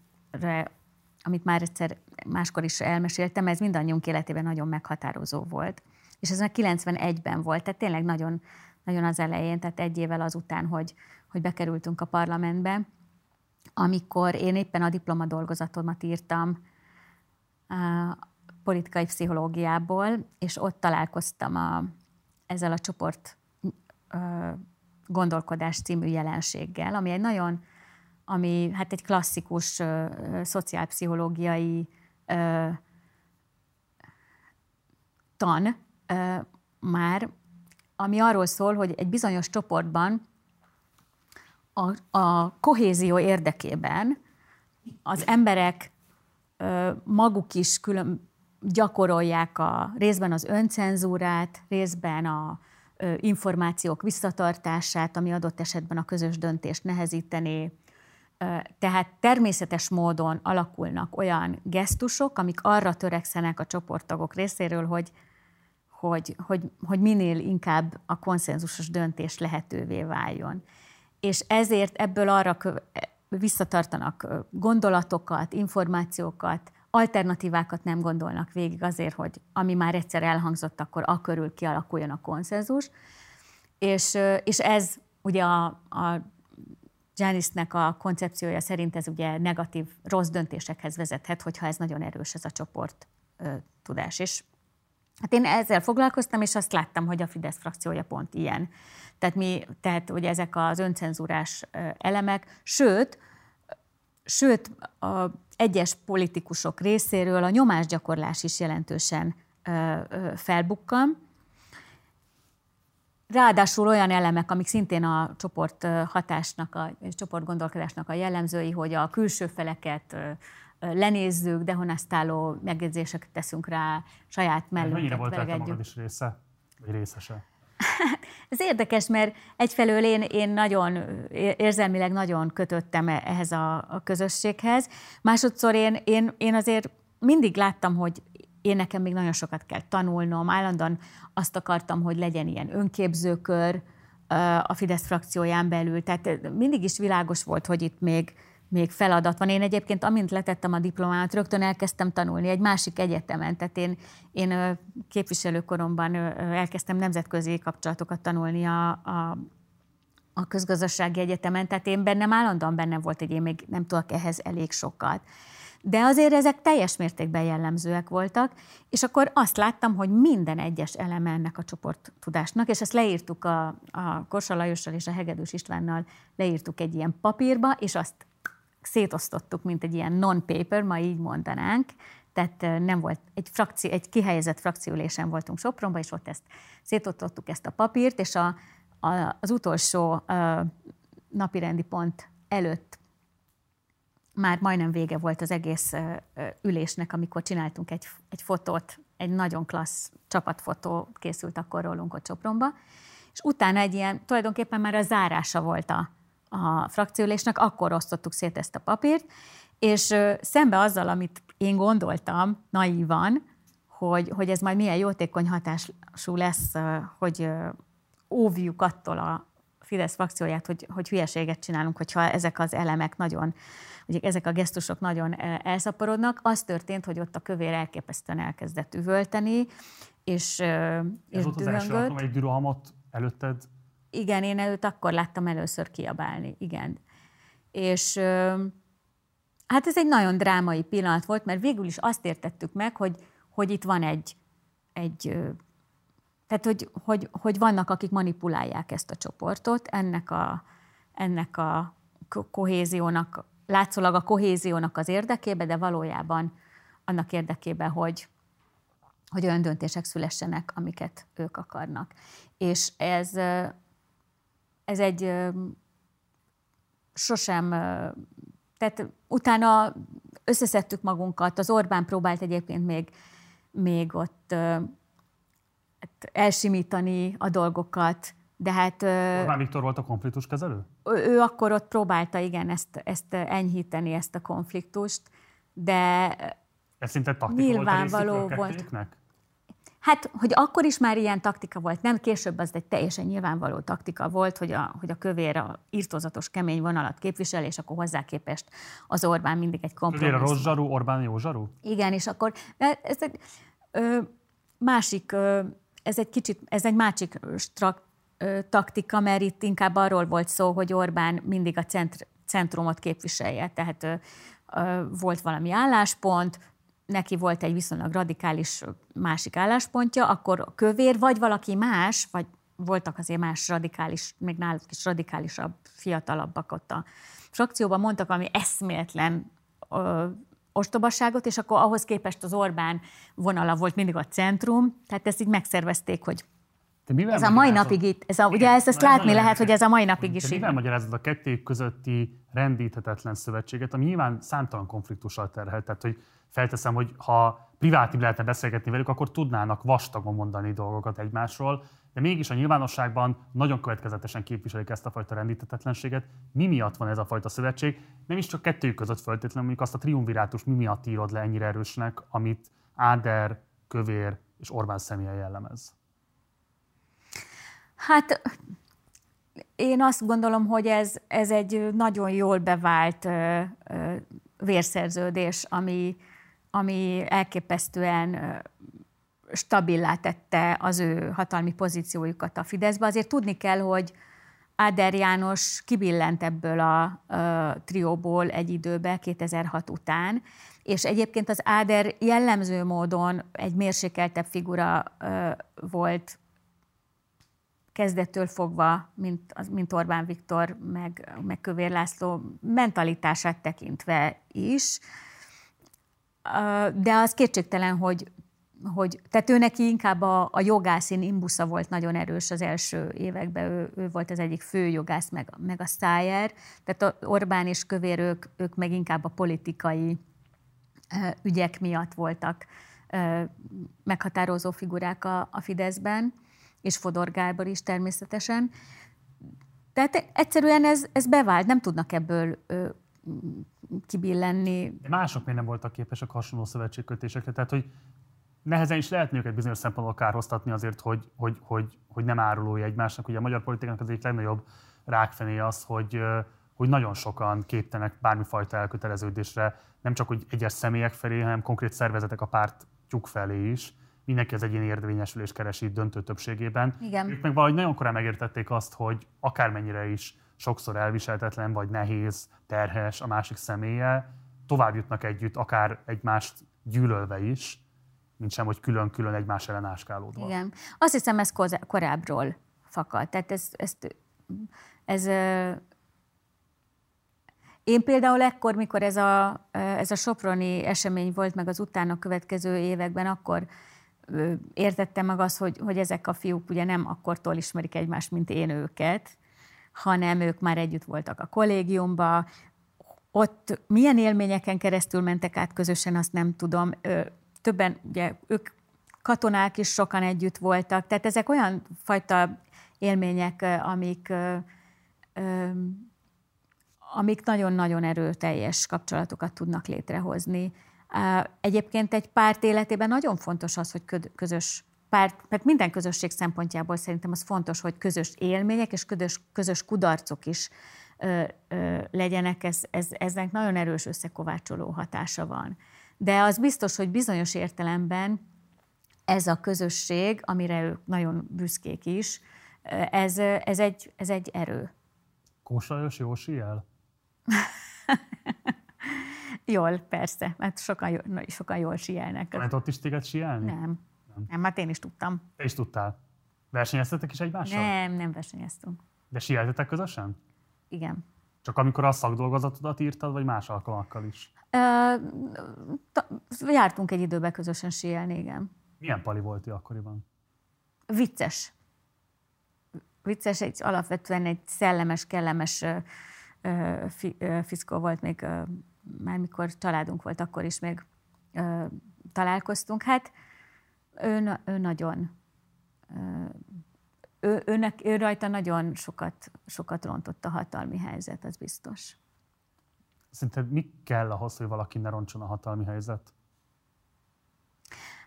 amit már egyszer máskor is elmeséltem, ez mindannyiunk életében nagyon meghatározó volt. És ez már 91-ben volt, tehát tényleg nagyon, nagyon az elején, tehát egy évvel azután, hogy, hogy bekerültünk a parlamentbe, amikor én éppen a diplomadolgozatomat írtam politikai pszichológiából, és ott találkoztam a, ezzel a csoport ö, gondolkodás című jelenséggel, ami egy nagyon, ami hát egy klasszikus ö, szociálpszichológiai ö, tan ö, már, ami arról szól, hogy egy bizonyos csoportban a, a kohézió érdekében az emberek maguk is külön gyakorolják a részben az öncenzúrát, részben a információk visszatartását, ami adott esetben a közös döntést nehezítené. Tehát természetes módon alakulnak olyan gesztusok, amik arra törekszenek a csoporttagok részéről, hogy, hogy, hogy, hogy minél inkább a konszenzusos döntés lehetővé váljon. És ezért ebből arra visszatartanak gondolatokat, információkat, alternatívákat nem gondolnak végig azért, hogy ami már egyszer elhangzott, akkor a körül kialakuljon a konszenzus. És, és ez ugye a, a Janice-nek a koncepciója szerint ez ugye negatív, rossz döntésekhez vezethet, hogyha ez nagyon erős ez a csoport tudás. És hát én ezzel foglalkoztam, és azt láttam, hogy a Fidesz frakciója pont ilyen. Tehát, mi, tehát ugye ezek az öncenzúrás elemek, sőt, sőt, a egyes politikusok részéről a nyomásgyakorlás is jelentősen felbukkan. Ráadásul olyan elemek, amik szintén a csoport hatásnak, a csoport gondolkodásnak a jellemzői, hogy a külső feleket lenézzük, dehonestáló megjegyzéseket teszünk rá, saját mellünket Mennyire volt a magad is része, részese? Ez érdekes, mert egyfelől én, én nagyon érzelmileg nagyon kötöttem e-, ehhez a, a közösséghez. Másodszor én, én, én azért mindig láttam, hogy én nekem még nagyon sokat kell tanulnom. Állandóan azt akartam, hogy legyen ilyen önképzőkör a Fidesz frakcióján belül. Tehát mindig is világos volt, hogy itt még, még feladat van. Én egyébként, amint letettem a diplomát, rögtön elkezdtem tanulni egy másik egyetemen. Tehát én, én képviselőkoromban elkezdtem nemzetközi kapcsolatokat tanulni a, a, a közgazdasági egyetemen, tehát én bennem állandóan benne volt, hogy én még nem tudok ehhez elég sokat. De azért ezek teljes mértékben jellemzőek voltak, és akkor azt láttam, hogy minden egyes eleme ennek a csoporttudásnak, és ezt leírtuk a, a Korsa Lajossal és a Hegedűs Istvánnal, leírtuk egy ilyen papírba, és azt szétosztottuk, mint egy ilyen non-paper, ma így mondanánk, tehát nem volt, egy, frakció, egy kihelyezett frakcióülésen voltunk Sopronban, és ott ezt szétosztottuk ezt a papírt, és a, a, az utolsó a, napirendi pont előtt már majdnem vége volt az egész ülésnek, amikor csináltunk egy, egy fotót, egy nagyon klassz csapatfotó készült akkor rólunk a Csopronba, és utána egy ilyen, tulajdonképpen már a zárása volt a, a frakcióülésnek, akkor osztottuk szét ezt a papírt, és szembe azzal, amit én gondoltam naívan, hogy, hogy ez majd milyen jótékony hatású lesz, hogy óvjuk attól a Fidesz frakcióját, hogy, hogy hülyeséget csinálunk, hogyha ezek az elemek nagyon, ugye ezek a gesztusok nagyon elszaporodnak. Az történt, hogy ott a kövér elképesztően elkezdett üvölteni, és, Ez és volt az első alkalom, egy dürohamot előtted igen, én őt akkor láttam először kiabálni, igen. És hát ez egy nagyon drámai pillanat volt, mert végül is azt értettük meg, hogy, hogy itt van egy, egy tehát, hogy, hogy, hogy vannak, akik manipulálják ezt a csoportot, ennek a, ennek a kohéziónak, látszólag a kohéziónak az érdekébe, de valójában annak érdekében, hogy, hogy olyan döntések szülessenek, amiket ők akarnak. És ez ez egy sosem, tehát utána összeszedtük magunkat, az Orbán próbált egyébként még, még ott hát elsimítani a dolgokat, de hát... Orbán Viktor volt a konfliktus kezelő? Ő, ő akkor ott próbálta, igen, ezt, ezt enyhíteni, ezt a konfliktust, de Ez szinte taktika nyilvánvaló volt, a volt. Hát, hogy akkor is már ilyen taktika volt, nem később az egy teljesen nyilvánvaló taktika volt, hogy a, hogy a kövér a írtózatos kemény vonalat képvisel, és akkor hozzá képest az Orbán mindig egy kompromisszum. Kövér a rossz zsarú, Orbán jó zsarú? Igen, és akkor ez egy ö, másik, ö, ez egy kicsit, ez egy másik strak, ö, taktika, mert itt inkább arról volt szó, hogy Orbán mindig a centr, centrumot képviselje, tehát ö, volt valami álláspont, neki volt egy viszonylag radikális másik álláspontja, akkor a kövér, vagy valaki más, vagy voltak azért más radikális, még náluk is radikálisabb, fiatalabbak ott a frakcióban, mondtak valami eszméletlen ö, ostobaságot, és akkor ahhoz képest az Orbán vonala volt mindig a centrum, tehát ezt így megszervezték, hogy ez a mai napig itt, ez a, igen, ugye ezt, ezt látni lehet, hogy ez a mai napig is. Mivel magyarázod a kettő közötti rendíthetetlen szövetséget, ami nyilván számtalan konfliktussal terhelt, tehát hogy felteszem, hogy ha privátibb lehetne beszélgetni velük, akkor tudnának vastagon mondani dolgokat egymásról, de mégis a nyilvánosságban nagyon következetesen képviselik ezt a fajta rendítetetlenséget. Mi miatt van ez a fajta szövetség? Nem is csak kettőjük között feltétlenül, mondjuk azt a triumvirátus mi miatt írod le ennyire erősnek, amit Áder, Kövér és Orbán személye jellemez? Hát én azt gondolom, hogy ez, ez egy nagyon jól bevált ö, ö, vérszerződés, ami, ami elképesztően stabilá tette az ő hatalmi pozíciójukat a Fideszbe. Azért tudni kell, hogy Áder János kibillent ebből a, a trióból egy időbe, 2006 után, és egyébként az Áder jellemző módon egy mérsékeltebb figura ö, volt kezdettől fogva, mint, mint Orbán Viktor, meg, meg Kövér László mentalitását tekintve is de az kétségtelen, hogy, hogy tehát ő neki inkább a, a jogászin imbusza volt nagyon erős az első években, ő, ő volt az egyik fő jogász, meg, meg a Szájer, tehát a Orbán és Kövér ők, ők meg inkább a politikai ügyek miatt voltak meghatározó figurák a, a Fideszben, és Fodor Gábor is természetesen. Tehát egyszerűen ez, ez bevált, nem tudnak ebből kibillenni. De mások még nem voltak képesek hasonló szövetségkötésekre, tehát hogy nehezen is lehet őket bizonyos szempontból kárhoztatni azért, hogy, hogy, hogy, hogy nem árulói egymásnak. Ugye a magyar politikának az egyik legnagyobb rákfené az, hogy, hogy nagyon sokan képtenek bármifajta elköteleződésre, nem csak hogy egyes személyek felé, hanem konkrét szervezetek a pártjuk felé is. Mindenki az egyéni érvényesülés keresi döntő többségében. Igen. Ők meg valahogy nagyon korán megértették azt, hogy akármennyire is sokszor elviselhetetlen vagy nehéz, terhes a másik személye, tovább jutnak együtt, akár egymást gyűlölve is, mint sem, hogy külön-külön egymás ellen áskálódva. Igen. Azt hiszem, ez korábbról fakad. Tehát ez, ez, ez, én például ekkor, mikor ez a, ez a Soproni esemény volt, meg az utána következő években, akkor értettem meg azt, hogy, hogy ezek a fiúk ugye nem akkortól ismerik egymást, mint én őket, hanem ők már együtt voltak a kollégiumba, ott milyen élményeken keresztül mentek át közösen, azt nem tudom. Többen, ugye ők katonák is sokan együtt voltak, tehát ezek olyan fajta élmények, amik, amik nagyon-nagyon erőteljes kapcsolatokat tudnak létrehozni. Egyébként egy párt életében nagyon fontos az, hogy közös párt, mert minden közösség szempontjából szerintem az fontos, hogy közös élmények és közös, közös kudarcok is ö, ö, legyenek, ez, ez, eznek nagyon erős összekovácsoló hatása van. De az biztos, hogy bizonyos értelemben ez a közösség, amire ők nagyon büszkék is, ez, ez, egy, ez egy erő. Kósa jól síel? jól, persze, mert sokan, sokan jól síelnek. Lehet ott is téged síelni? Nem. Nem, nem hát én is tudtam. Te is tudtál. Versenyeztetek is egymással? Nem, nem versenyeztünk. De síeltetek közösen? Igen. Csak amikor a szakdolgozatodat írtad, vagy más alkalmakkal is? Ö, jártunk egy időben közösen síelni, igen. Milyen pali volt akkoriban? Vicces. Vicces, egy, alapvetően egy szellemes, kellemes ö, fi, ö, fiszkó volt még, ö, már mikor családunk volt, akkor is még ö, találkoztunk. Hát ő, ő nagyon, ő, őnek, ő rajta nagyon sokat, sokat rontott a hatalmi helyzet, az biztos. Szerinted mi kell ahhoz, hogy valaki ne roncson a hatalmi helyzet?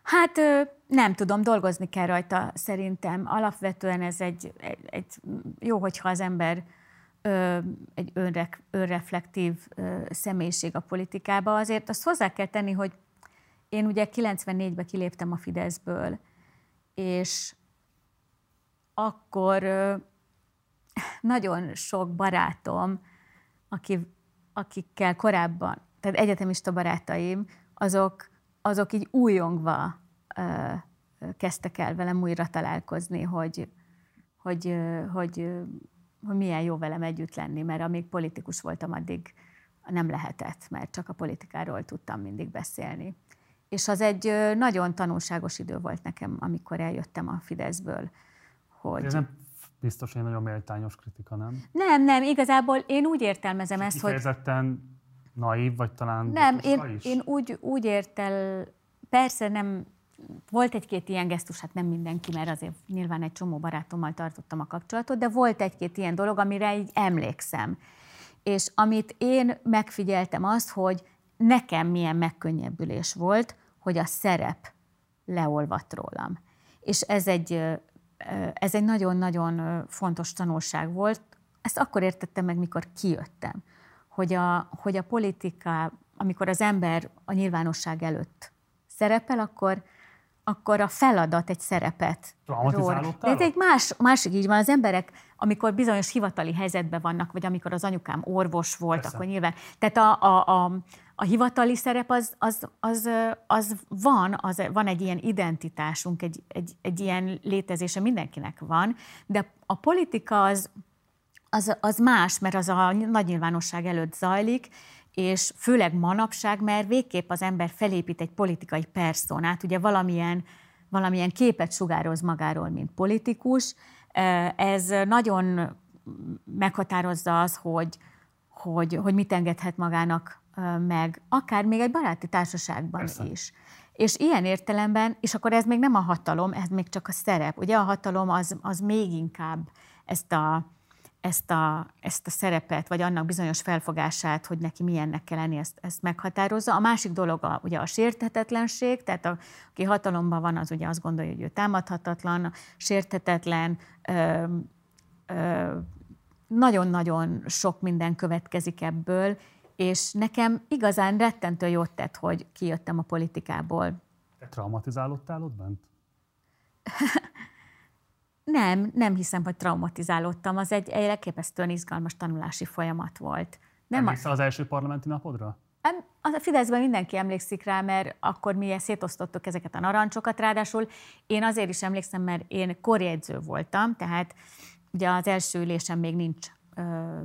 Hát nem tudom, dolgozni kell rajta szerintem. Alapvetően ez egy, egy, egy jó, hogyha az ember ö, egy önre, önreflektív ö, személyiség a politikába. Azért azt hozzá kell tenni, hogy én ugye 94-ben kiléptem a Fideszből, és akkor nagyon sok barátom, akik, akikkel korábban, tehát egyetemista barátaim, azok, azok így újongva ö, kezdtek el velem újra találkozni, hogy, hogy, hogy, hogy milyen jó velem együtt lenni, mert amíg politikus voltam, addig nem lehetett, mert csak a politikáról tudtam mindig beszélni. És az egy nagyon tanulságos idő volt nekem, amikor eljöttem a Fideszből. Hogy... Ez nem biztos, hogy nagyon méltányos kritika, nem? Nem, nem, igazából én úgy értelmezem ezt, hogy... Kifejezetten naív, vagy talán... Nem, én, is? én úgy, úgy értel, persze nem, volt egy-két ilyen gesztus, hát nem mindenki, mert azért nyilván egy csomó barátommal tartottam a kapcsolatot, de volt egy-két ilyen dolog, amire így emlékszem. És amit én megfigyeltem az, hogy nekem milyen megkönnyebbülés volt, hogy a szerep leolvat rólam. És ez egy, ez egy nagyon-nagyon fontos tanulság volt. Ezt akkor értettem meg, mikor kijöttem, hogy a, hogy a politika, amikor az ember a nyilvánosság előtt szerepel, akkor, akkor a feladat egy szerepet. De ez egy más, másik így van, az emberek, amikor bizonyos hivatali helyzetben vannak, vagy amikor az anyukám orvos volt, Persze. akkor nyilván. Tehát a, a, a, a hivatali szerep az, az, az, az van, az, van egy ilyen identitásunk, egy, egy, egy ilyen létezése mindenkinek van, de a politika az, az, az más, mert az a nagy nyilvánosság előtt zajlik, és főleg manapság, mert végképp az ember felépít egy politikai personát, ugye valamilyen, valamilyen képet sugároz magáról, mint politikus. Ez nagyon meghatározza az, hogy, hogy, hogy mit engedhet magának meg, akár még egy baráti társaságban Persze. is. És ilyen értelemben, és akkor ez még nem a hatalom, ez még csak a szerep. Ugye a hatalom az, az még inkább ezt a, ezt, a, ezt a szerepet, vagy annak bizonyos felfogását, hogy neki milyennek kell lenni, ezt, ezt meghatározza. A másik dolog a, ugye a sérthetetlenség, tehát a, aki hatalomban van, az ugye azt gondolja, hogy ő támadhatatlan, sérthetetlen, ö, ö, nagyon-nagyon sok minden következik ebből, és nekem igazán rettentő jót tett, hogy kijöttem a politikából. Te traumatizálódtál ott bent? nem, nem hiszem, hogy traumatizálódtam. Az egy, elképesztően izgalmas tanulási folyamat volt. Nem Emlékszel az első parlamenti napodra? A Fideszben mindenki emlékszik rá, mert akkor mi szétosztottuk ezeket a narancsokat, ráadásul én azért is emlékszem, mert én korjegyző voltam, tehát ugye az első ülésen még nincs,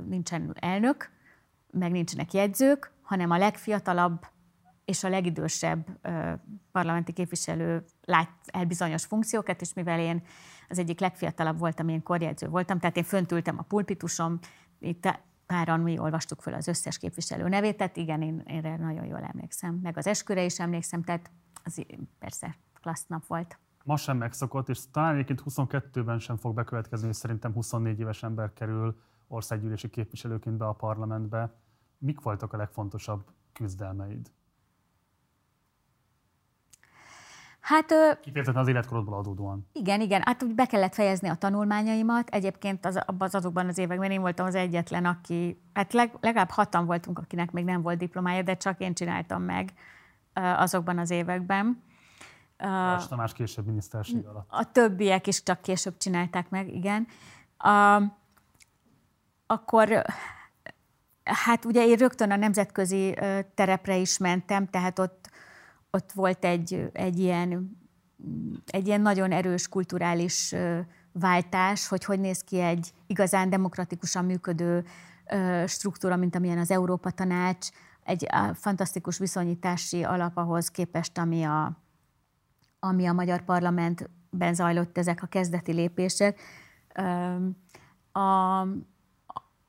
nincsen elnök, meg nincsenek jegyzők, hanem a legfiatalabb és a legidősebb parlamenti képviselő lát el bizonyos funkciókat, és mivel én az egyik legfiatalabb voltam, én korjegyző voltam, tehát én föntültem a pulpitusom, itt páran mi olvastuk föl az összes képviselő nevét, tehát igen, én erre nagyon jól emlékszem. Meg az esküre is emlékszem, tehát az persze klassz nap volt. Ma sem megszokott, és talán egyébként 22-ben sem fog bekövetkezni, és szerintem 24 éves ember kerül országgyűlési képviselőként be a parlamentbe. Mik voltak a legfontosabb küzdelmeid? Hát, Kifejezetten az életkorodból adódóan. Igen, igen. Hát úgy be kellett fejezni a tanulmányaimat. Egyébként az, az azokban az években én voltam az egyetlen, aki, hát leg, legalább hatan voltunk, akinek még nem volt diplomája, de csak én csináltam meg azokban az években.Ás Tamás később miniszterség alatt. A többiek is csak később csinálták meg, igen. A, akkor hát ugye én rögtön a nemzetközi terepre is mentem, tehát ott ott volt egy, egy, ilyen, egy ilyen nagyon erős kulturális váltás, hogy hogy néz ki egy igazán demokratikusan működő struktúra, mint amilyen az Európa Tanács, egy fantasztikus viszonyítási alap ahhoz képest, ami a, ami a magyar parlamentben zajlott ezek a kezdeti lépések. A,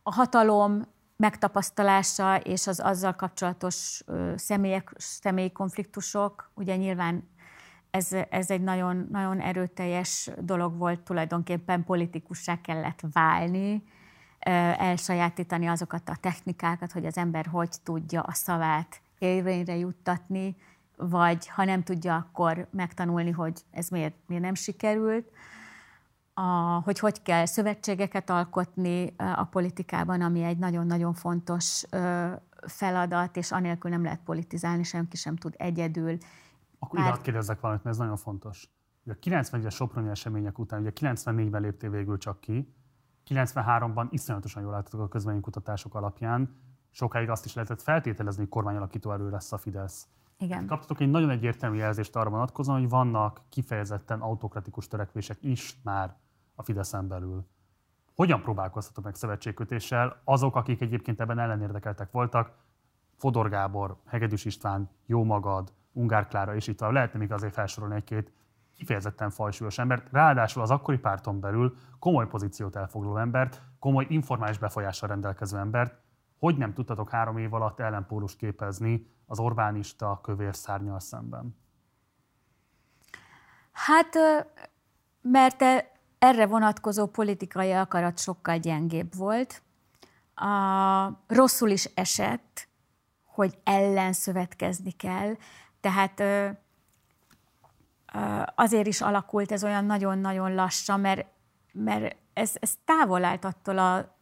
a hatalom megtapasztalása és az azzal kapcsolatos személyek, személyi konfliktusok, ugye nyilván ez, ez egy nagyon, nagyon erőteljes dolog volt, tulajdonképpen politikussá kellett válni, elsajátítani azokat a technikákat, hogy az ember hogy tudja a szavát érvényre juttatni, vagy ha nem tudja, akkor megtanulni, hogy ez miért, miért nem sikerült a, hogy hogy kell szövetségeket alkotni a politikában, ami egy nagyon-nagyon fontos feladat, és anélkül nem lehet politizálni, senki sem tud egyedül. Akkor ide kérdezzek valamit, mert ez nagyon fontos. Ugye a 90-es Soproni események után, ugye 94-ben léptél végül csak ki, 93-ban iszonyatosan jól láthatok a közvénykutatások alapján, sokáig azt is lehetett feltételezni, hogy kormányalakító erő lesz a Fidesz. Igen. Kaptatok egy nagyon egyértelmű jelzést arra vonatkozóan, hogy vannak kifejezetten autokratikus törekvések is már a Fideszen belül. Hogyan próbálkoztatok meg szövetségkötéssel azok, akik egyébként ebben ellenérdekeltek voltak, Fodor Gábor, Hegedűs István, Jó Magad, Ungár Klára, és itt lehetne még azért felsorolni egy-két kifejezetten fajsúlyos embert, ráadásul az akkori párton belül komoly pozíciót elfoglaló embert, komoly informális befolyással rendelkező embert, hogy nem tudtatok három év alatt ellenpólust képezni az Orbánista kövér szárnyal szemben? Hát, mert erre vonatkozó politikai akarat sokkal gyengébb volt. A, rosszul is esett, hogy ellenszövetkezni kell, tehát ö, ö, azért is alakult ez olyan nagyon-nagyon lassan, mert, mert ez, ez távol állt attól a,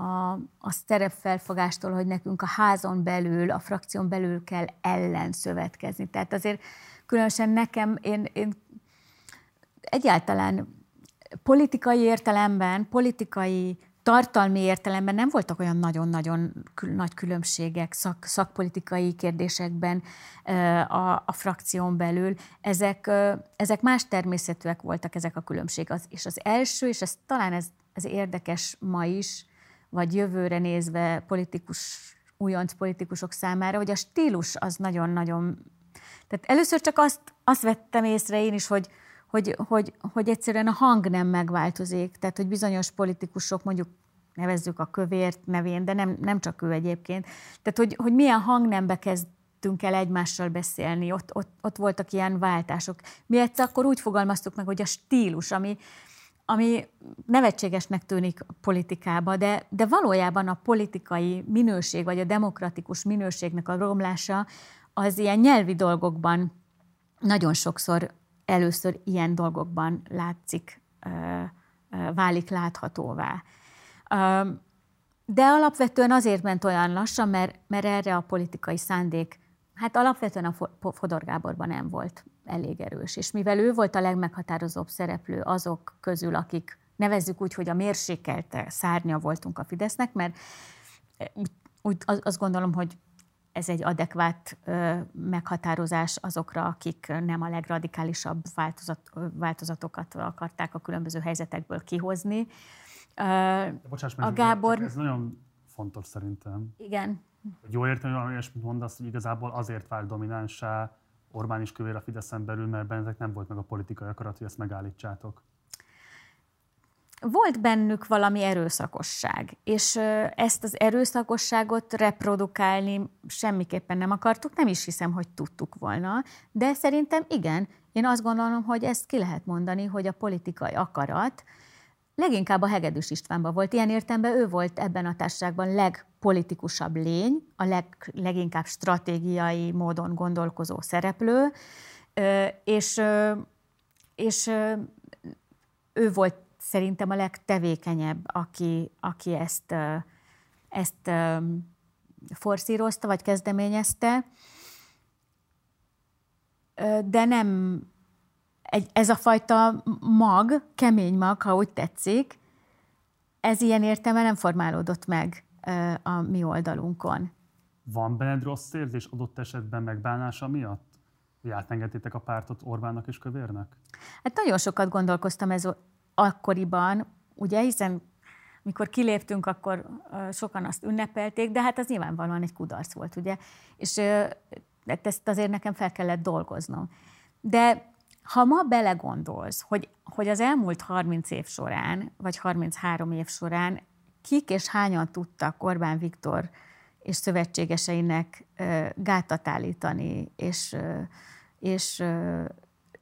a, a szerepfelfogástól, hogy nekünk a házon belül, a frakción belül kell ellenszövetkezni. Tehát azért különösen nekem, én, én egyáltalán politikai értelemben, politikai tartalmi értelemben nem voltak olyan nagyon-nagyon nagy különbségek szak, szakpolitikai kérdésekben a, a frakción belül. Ezek, ezek más természetűek voltak ezek a különbségek. Az, és az első, és ez talán ez, ez érdekes ma is, vagy jövőre nézve politikus, újonc politikusok számára, hogy a stílus az nagyon-nagyon... Tehát először csak azt, azt vettem észre én is, hogy, hogy, hogy, hogy egyszerűen a hang nem megváltozik. Tehát, hogy bizonyos politikusok, mondjuk nevezzük a kövért nevén, de nem, nem csak ő egyébként. Tehát, hogy, hogy milyen hangnembe kezdtünk el egymással beszélni, ott, ott, ott voltak ilyen váltások. Mi egyszer akkor úgy fogalmaztuk meg, hogy a stílus, ami, ami nevetségesnek tűnik politikába, de, de valójában a politikai minőség, vagy a demokratikus minőségnek a romlása az ilyen nyelvi dolgokban nagyon sokszor először ilyen dolgokban látszik, válik láthatóvá. De alapvetően azért ment olyan lassan, mert, mert erre a politikai szándék, hát alapvetően a Fodor Gáborban nem volt elég erős. És mivel ő volt a legmeghatározóbb szereplő azok közül, akik nevezzük úgy, hogy a mérsékelte szárnya voltunk a Fidesznek, mert úgy azt gondolom, hogy ez egy adekvát meghatározás azokra, akik nem a legradikálisabb változat, változatokat akarták a különböző helyzetekből kihozni. De bocsáss meg, a Gábor... ez nagyon fontos szerintem. Igen. Hogy jól értem, hogy olyasmit mondasz, hogy igazából azért vált dominánsá Orbán is kövér a Fideszen belül, mert bennetek nem volt meg a politikai akarat, hogy ezt megállítsátok volt bennük valami erőszakosság, és ezt az erőszakosságot reprodukálni semmiképpen nem akartuk, nem is hiszem, hogy tudtuk volna, de szerintem igen, én azt gondolom, hogy ezt ki lehet mondani, hogy a politikai akarat leginkább a Hegedűs Istvánban volt. Ilyen értelemben ő volt ebben a társaságban legpolitikusabb lény, a leg, leginkább stratégiai módon gondolkozó szereplő, és, és ő volt szerintem a legtevékenyebb, aki, aki ezt, ezt forszírozta, vagy kezdeményezte, de nem egy, ez a fajta mag, kemény mag, ha úgy tetszik, ez ilyen értelme nem formálódott meg a mi oldalunkon. Van benned rossz érzés adott esetben megbánása miatt? Hogy átengedtétek a pártot Orbánnak és Kövérnek? Hát nagyon sokat gondolkoztam ez, akkoriban, ugye, hiszen mikor kiléptünk, akkor sokan azt ünnepelték, de hát az nyilvánvalóan egy kudarc volt, ugye? És hát ezt azért nekem fel kellett dolgoznom. De ha ma belegondolsz, hogy, hogy az elmúlt 30 év során, vagy 33 év során kik és hányan tudtak Orbán Viktor és szövetségeseinek gátat állítani, és, és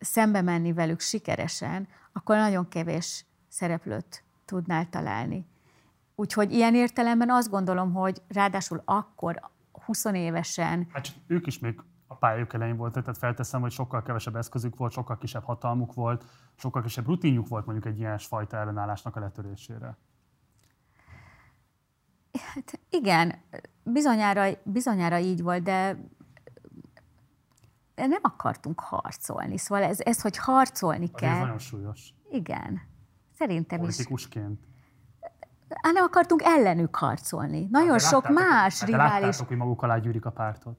szembe menni velük sikeresen, akkor nagyon kevés szereplőt tudnál találni. Úgyhogy ilyen értelemben azt gondolom, hogy ráadásul akkor, 20 évesen... Hát ők is még a pályájuk elején voltak, tehát felteszem, hogy sokkal kevesebb eszközük volt, sokkal kisebb hatalmuk volt, sokkal kisebb rutinjuk volt mondjuk egy ilyen fajta ellenállásnak a letörésére. Hát igen, bizonyára, bizonyára így volt, de nem akartunk harcolni. Szóval ez, ez hogy harcolni kell. Ez nagyon súlyos. Igen. Szerintem Politikusként. is. Hát nem akartunk ellenük harcolni. Nagyon hát sok láttátok, más hát rivális... Láttátok, hogy maguk alá gyűrik a pártot?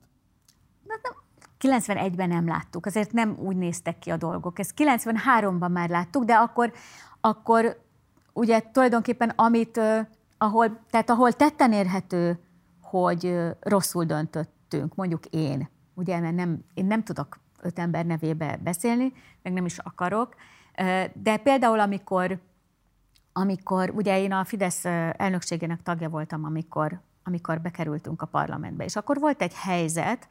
Na, nem, 91-ben nem láttuk, azért nem úgy néztek ki a dolgok. Ezt 93-ban már láttuk, de akkor, akkor ugye tulajdonképpen amit, ahol, tehát ahol tetten érhető, hogy rosszul döntöttünk, mondjuk én, ugye, mert nem, én nem tudok öt ember nevébe beszélni, meg nem is akarok, de például amikor, amikor ugye én a Fidesz elnökségének tagja voltam, amikor, amikor bekerültünk a parlamentbe, és akkor volt egy helyzet,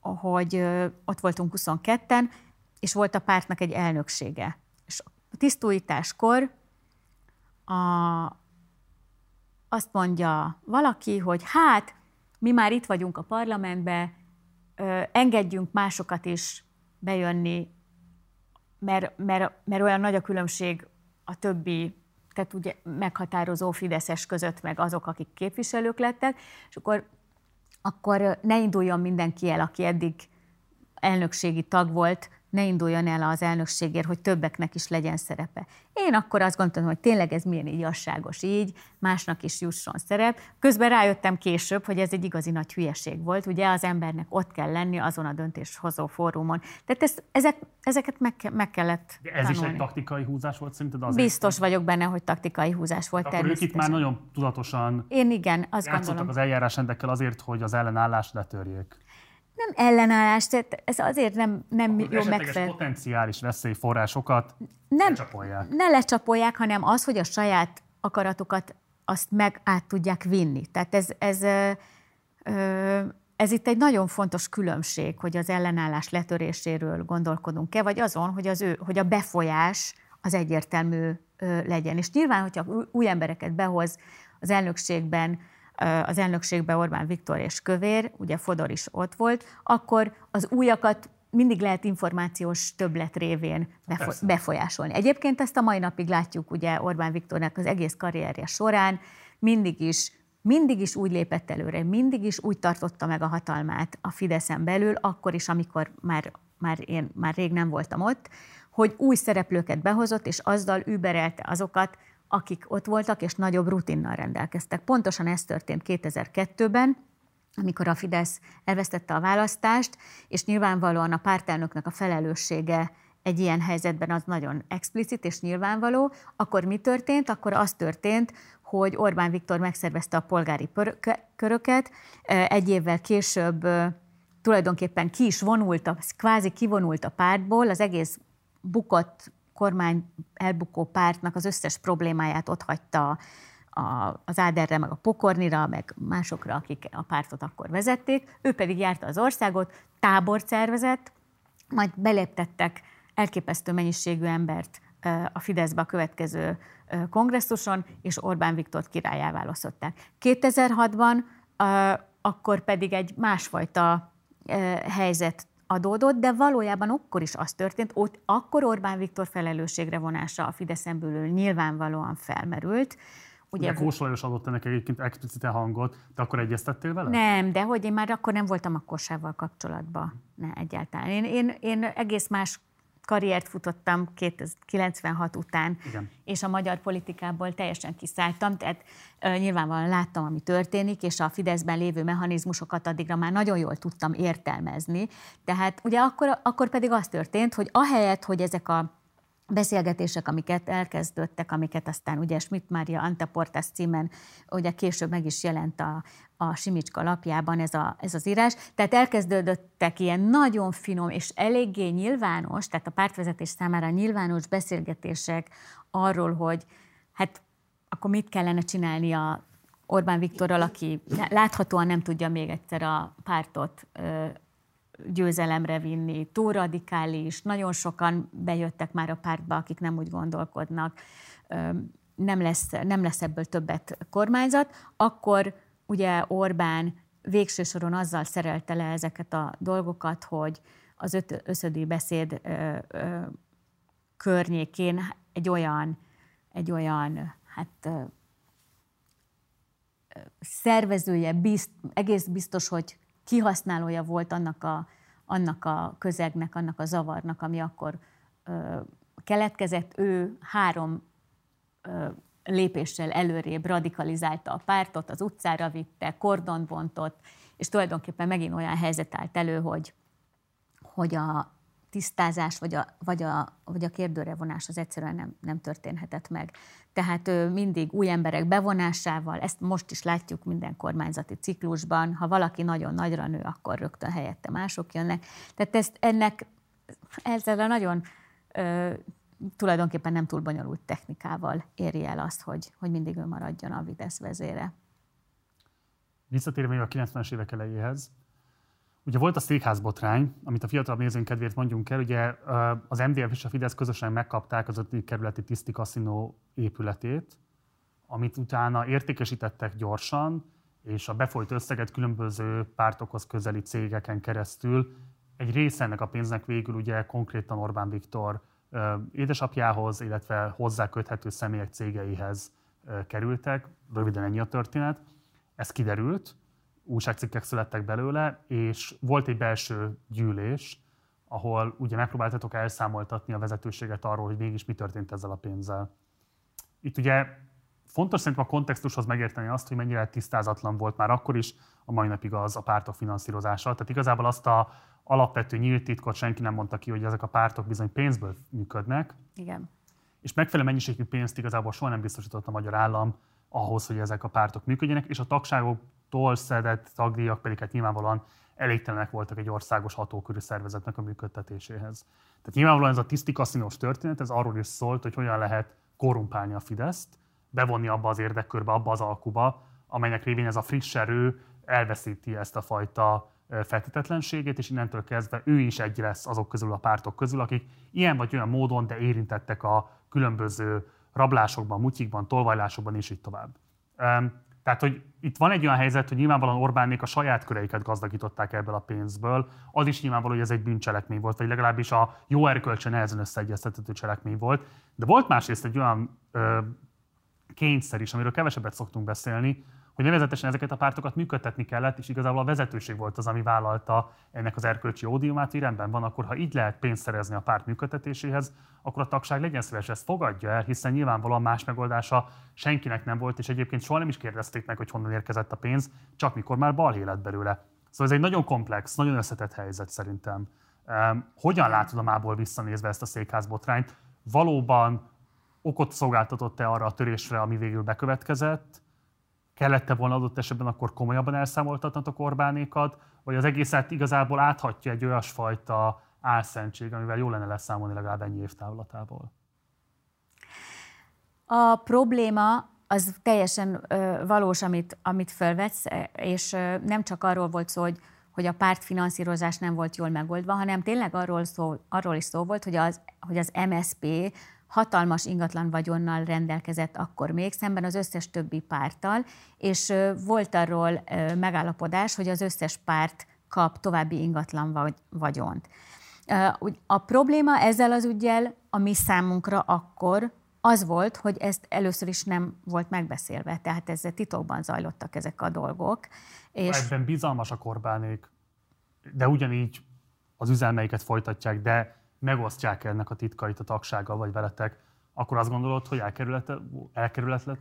hogy ott voltunk 22-en, és volt a pártnak egy elnöksége. És a tisztújításkor a, azt mondja valaki, hogy hát, mi már itt vagyunk a parlamentbe, engedjünk másokat is bejönni, mert, mert, mert olyan nagy a különbség a többi, tehát ugye meghatározó Fideszes között, meg azok, akik képviselők lettek, és akkor, akkor ne induljon mindenki el, aki eddig elnökségi tag volt, ne induljon el az elnökségért, hogy többeknek is legyen szerepe. Én akkor azt gondoltam, hogy tényleg ez milyen igazságos így, másnak is jusson szerep. Közben rájöttem később, hogy ez egy igazi nagy hülyeség volt. Ugye az embernek ott kell lenni azon a döntéshozó fórumon. Tehát ezt, ezek, ezeket meg, meg kellett De ez tanulni. is egy taktikai húzás volt szerinted? Azért, Biztos vagyok benne, hogy taktikai húzás volt. Akkor ők itt már nagyon tudatosan Én igen, azt gondolom. az eljárásrendekkel azért, hogy az ellenállást letörjék nem ellenállás, tehát ez azért nem, nem Akkor jó megfelelő. potenciális veszélyforrásokat nem, lecsapolják. Ne lecsapolják, hanem az, hogy a saját akaratokat azt meg át tudják vinni. Tehát ez, ez, ez itt egy nagyon fontos különbség, hogy az ellenállás letöréséről gondolkodunk-e, vagy azon, hogy, az ő, hogy a befolyás az egyértelmű legyen. És nyilván, hogyha új embereket behoz az elnökségben, az elnökségbe Orbán Viktor és Kövér, ugye Fodor is ott volt, akkor az újakat mindig lehet információs többlet révén befo- befolyásolni. Egyébként ezt a mai napig látjuk ugye Orbán Viktornak az egész karrierje során, mindig is mindig is úgy lépett előre, mindig is úgy tartotta meg a hatalmát a Fideszen belül, akkor is, amikor már, már én már rég nem voltam ott, hogy új szereplőket behozott, és azzal überelte azokat, akik ott voltak, és nagyobb rutinnal rendelkeztek. Pontosan ez történt 2002-ben, amikor a Fidesz elvesztette a választást, és nyilvánvalóan a pártelnöknek a felelőssége egy ilyen helyzetben az nagyon explicit és nyilvánvaló, akkor mi történt? Akkor az történt, hogy Orbán Viktor megszervezte a polgári köröket, egy évvel később tulajdonképpen ki is vonult, a, kvázi kivonult a pártból, az egész bukott kormány elbukó pártnak az összes problémáját ott hagyta az Áderre, meg a Pokornira, meg másokra, akik a pártot akkor vezették. Ő pedig járta az országot, tábort szervezett, majd beléptettek elképesztő mennyiségű embert a Fideszbe a következő kongresszuson, és Orbán Viktort királyá választották. 2006-ban akkor pedig egy másfajta helyzet adódott, de valójában akkor is az történt, ott akkor Orbán Viktor felelősségre vonása a Fideszen belül nyilvánvalóan felmerült. Ugye, Ugye Kós Lajos adott ennek egyébként explicite hangot, de akkor egyeztettél vele? Nem, de hogy én már akkor nem voltam a Kossával kapcsolatban. Ne, egyáltalán. Én, én, én egész más karriert futottam 96 után, Igen. és a magyar politikából teljesen kiszálltam, tehát uh, nyilvánvalóan láttam, ami történik, és a Fideszben lévő mechanizmusokat addigra már nagyon jól tudtam értelmezni. Tehát ugye akkor, akkor pedig az történt, hogy ahelyett, hogy ezek a beszélgetések, amiket elkezdődtek, amiket aztán ugye Schmidt Mária Antaportas címen ugye később meg is jelent a, a Simicska lapjában ez, a, ez az írás. Tehát elkezdődöttek ilyen nagyon finom és eléggé nyilvános, tehát a pártvezetés számára nyilvános beszélgetések arról, hogy hát akkor mit kellene csinálni a Orbán Viktorral, aki láthatóan nem tudja még egyszer a pártot győzelemre vinni, túl radikális, nagyon sokan bejöttek már a pártba, akik nem úgy gondolkodnak, nem lesz, nem lesz ebből többet kormányzat, akkor ugye Orbán végső soron azzal szerelte le ezeket a dolgokat, hogy az öt, összödi beszéd ö, ö, környékén egy olyan, egy olyan hát, ö, szervezője, bizt, egész biztos, hogy kihasználója volt annak a, annak a közegnek, annak a zavarnak, ami akkor ö, keletkezett. Ő három ö, lépéssel előrébb radikalizálta a pártot, az utcára vitte, kordon bontott, és tulajdonképpen megint olyan helyzet állt elő, hogy, hogy a tisztázás vagy a, vagy a, vagy a kérdőre vonás az egyszerűen nem, nem történhetett meg. Tehát ő mindig új emberek bevonásával, ezt most is látjuk minden kormányzati ciklusban, ha valaki nagyon nagyra nő, akkor rögtön helyette mások jönnek. Tehát ezt, ennek ezzel nagyon ö, tulajdonképpen nem túl bonyolult technikával éri el azt, hogy, hogy mindig ő maradjon a Vitesz vezére. Visszatérve a 90-es évek elejéhez, Ugye volt a székházbotrány, amit a fiatal nézőink kedvéért mondjunk el, ugye az MDF és a Fidesz közösen megkapták az 5. kerületi Tiszti Kaszinó épületét, amit utána értékesítettek gyorsan, és a befolyt összeget különböző pártokhoz közeli cégeken keresztül egy része ennek a pénznek végül ugye konkrétan Orbán Viktor édesapjához, illetve hozzá köthető személyek cégeihez kerültek. Röviden ennyi a történet. Ez kiderült, újságcikkek születtek belőle, és volt egy belső gyűlés, ahol ugye megpróbáltatok elszámoltatni a vezetőséget arról, hogy mégis mi történt ezzel a pénzzel. Itt ugye fontos szerintem a kontextushoz megérteni azt, hogy mennyire tisztázatlan volt már akkor is, a mai napig az a pártok finanszírozása. Tehát igazából azt a alapvető nyílt titkot senki nem mondta ki, hogy ezek a pártok bizony pénzből működnek. Igen. És megfelelő mennyiségű pénzt igazából soha nem biztosított a magyar állam ahhoz, hogy ezek a pártok működjenek, és a tagságoktól szedett tagdíjak pedig hát nyilvánvalóan elégtelenek voltak egy országos hatókörű szervezetnek a működtetéséhez. Tehát nyilvánvalóan ez a tiszti kaszinós történet, ez arról is szólt, hogy hogyan lehet korrumpálni a Fideszt, bevonni abba az érdekkörbe, abba az alkuba, amelynek révén ez a friss erő elveszíti ezt a fajta feltétetlenségét, és innentől kezdve ő is egy lesz azok közül a pártok közül, akik ilyen vagy olyan módon, de érintettek a különböző rablásokban, mutyikban, tolvajlásokban, és így tovább. Tehát, hogy itt van egy olyan helyzet, hogy nyilvánvalóan Orbánék a saját köreiket gazdagították ebből a pénzből. Az is nyilvánvaló, hogy ez egy bűncselekmény volt, vagy legalábbis a jó erkölcsön nehezen összeegyeztethető cselekmény volt. De volt másrészt egy olyan ö, kényszer is, amiről kevesebbet szoktunk beszélni, hogy nevezetesen ezeket a pártokat működtetni kellett, és igazából a vezetőség volt az, ami vállalta ennek az erkölcsi ódiumát, hogy rendben van, akkor ha így lehet pénzt szerezni a párt működtetéséhez, akkor a tagság legyen szíves, ezt fogadja el, hiszen nyilvánvalóan más megoldása senkinek nem volt, és egyébként soha nem is kérdezték meg, hogy honnan érkezett a pénz, csak mikor már balhé lett belőle. Szóval ez egy nagyon komplex, nagyon összetett helyzet szerintem. Hogyan látod a mából visszanézve ezt a székházbotrányt? Valóban okot szolgáltatott-e arra a törésre, ami végül bekövetkezett? Kellette volna adott esetben akkor komolyabban elszámoltatnatok Orbánékat, vagy az egészet igazából áthatja egy olyasfajta álszentség, amivel jó lenne leszámolni legalább ennyi év távlatából? A probléma az teljesen ö, valós, amit, amit felvetsz, és ö, nem csak arról volt szó, hogy, hogy a pártfinanszírozás nem volt jól megoldva, hanem tényleg arról, szó, arról is szó volt, hogy az, hogy az MSP hatalmas ingatlan vagyonnal rendelkezett akkor még, szemben az összes többi párttal, és volt arról megállapodás, hogy az összes párt kap további ingatlan vagyont. A probléma ezzel az ügyel a mi számunkra akkor az volt, hogy ezt először is nem volt megbeszélve, tehát ezzel titokban zajlottak ezek a dolgok. És... Ebben bizalmas a Korbánék, de ugyanígy az üzelmeiket folytatják, de megosztják ennek a titkait a tagsággal vagy veletek, akkor azt gondolod, hogy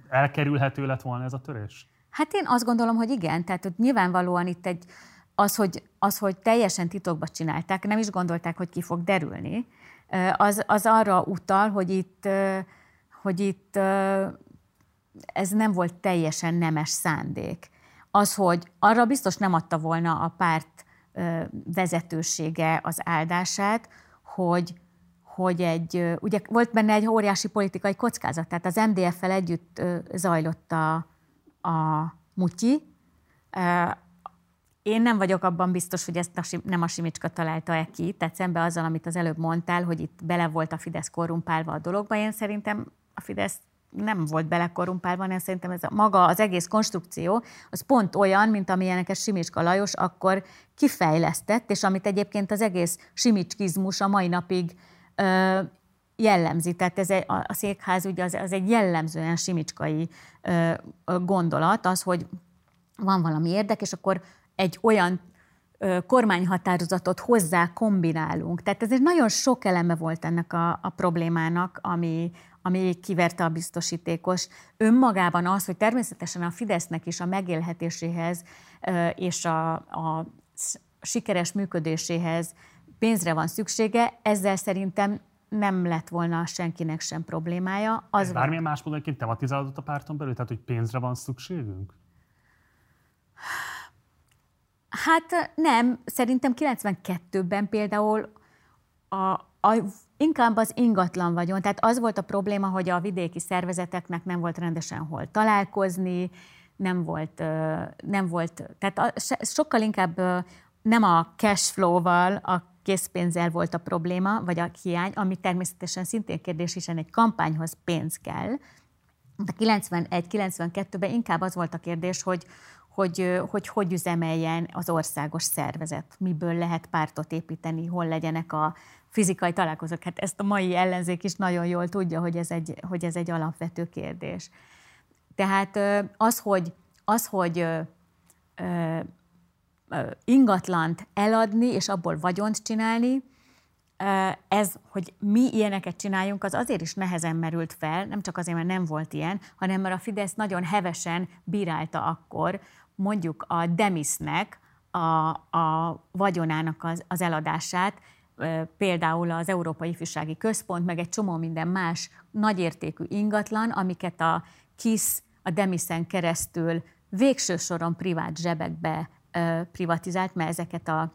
elkerülhető, lett volna ez a törés? Hát én azt gondolom, hogy igen. Tehát hogy nyilvánvalóan itt egy, az hogy, az, hogy teljesen titokba csinálták, nem is gondolták, hogy ki fog derülni, az, az arra utal, hogy itt, hogy itt ez nem volt teljesen nemes szándék. Az, hogy arra biztos nem adta volna a párt vezetősége az áldását, hogy, hogy egy, ugye volt benne egy óriási politikai kockázat, tehát az MDF-fel együtt zajlott a, a mutyi. Én nem vagyok abban biztos, hogy ezt a, nem a Simicska találta-e ki, tehát szembe azzal, amit az előbb mondtál, hogy itt bele volt a Fidesz korrumpálva a dologba. Én szerintem a Fidesz nem volt belekorrumpálva, hanem szerintem ez a, maga az egész konstrukció, az pont olyan, mint amilyeneket Simicska Lajos akkor kifejlesztett, és amit egyébként az egész simicskizmus a mai napig ö, jellemzi. Tehát ez egy, a, a székház ugye az, az egy jellemzően simicskai ö, gondolat, az, hogy van valami érdek, és akkor egy olyan kormányhatározatot hozzá kombinálunk. Tehát ez egy nagyon sok eleme volt ennek a, a problémának, ami, ami kiverte a biztosítékos. Önmagában az, hogy természetesen a Fidesznek is a megélhetéséhez és a, a sikeres működéséhez pénzre van szüksége, ezzel szerintem nem lett volna senkinek sem problémája. Az Ez bármilyen más módon egyébként tematizálódott a párton belül? Tehát, hogy pénzre van szükségünk? Hát nem, szerintem 92-ben például a, a, inkább az ingatlan vagyon. Tehát az volt a probléma, hogy a vidéki szervezeteknek nem volt rendesen hol találkozni, nem volt, nem volt tehát sokkal inkább nem a cash flow-val, a készpénzzel volt a probléma, vagy a hiány, ami természetesen szintén kérdés, hiszen egy kampányhoz pénz kell. De 91-92-ben inkább az volt a kérdés, hogy, hogy, hogy hogy üzemeljen az országos szervezet, miből lehet pártot építeni, hol legyenek a fizikai találkozók. Hát ezt a mai ellenzék is nagyon jól tudja, hogy ez egy, hogy ez egy alapvető kérdés. Tehát az, hogy, az, hogy ingatlant eladni, és abból vagyont csinálni, ez, hogy mi ilyeneket csináljunk, az azért is nehezen merült fel, nem csak azért, mert nem volt ilyen, hanem mert a Fidesz nagyon hevesen bírálta akkor mondjuk a Demisnek a, a vagyonának az, az eladását, például az Európai Ifjúsági Központ, meg egy csomó minden más nagyértékű ingatlan, amiket a KISZ a Demiszen keresztül végső soron privát zsebekbe privatizált, mert ezeket a,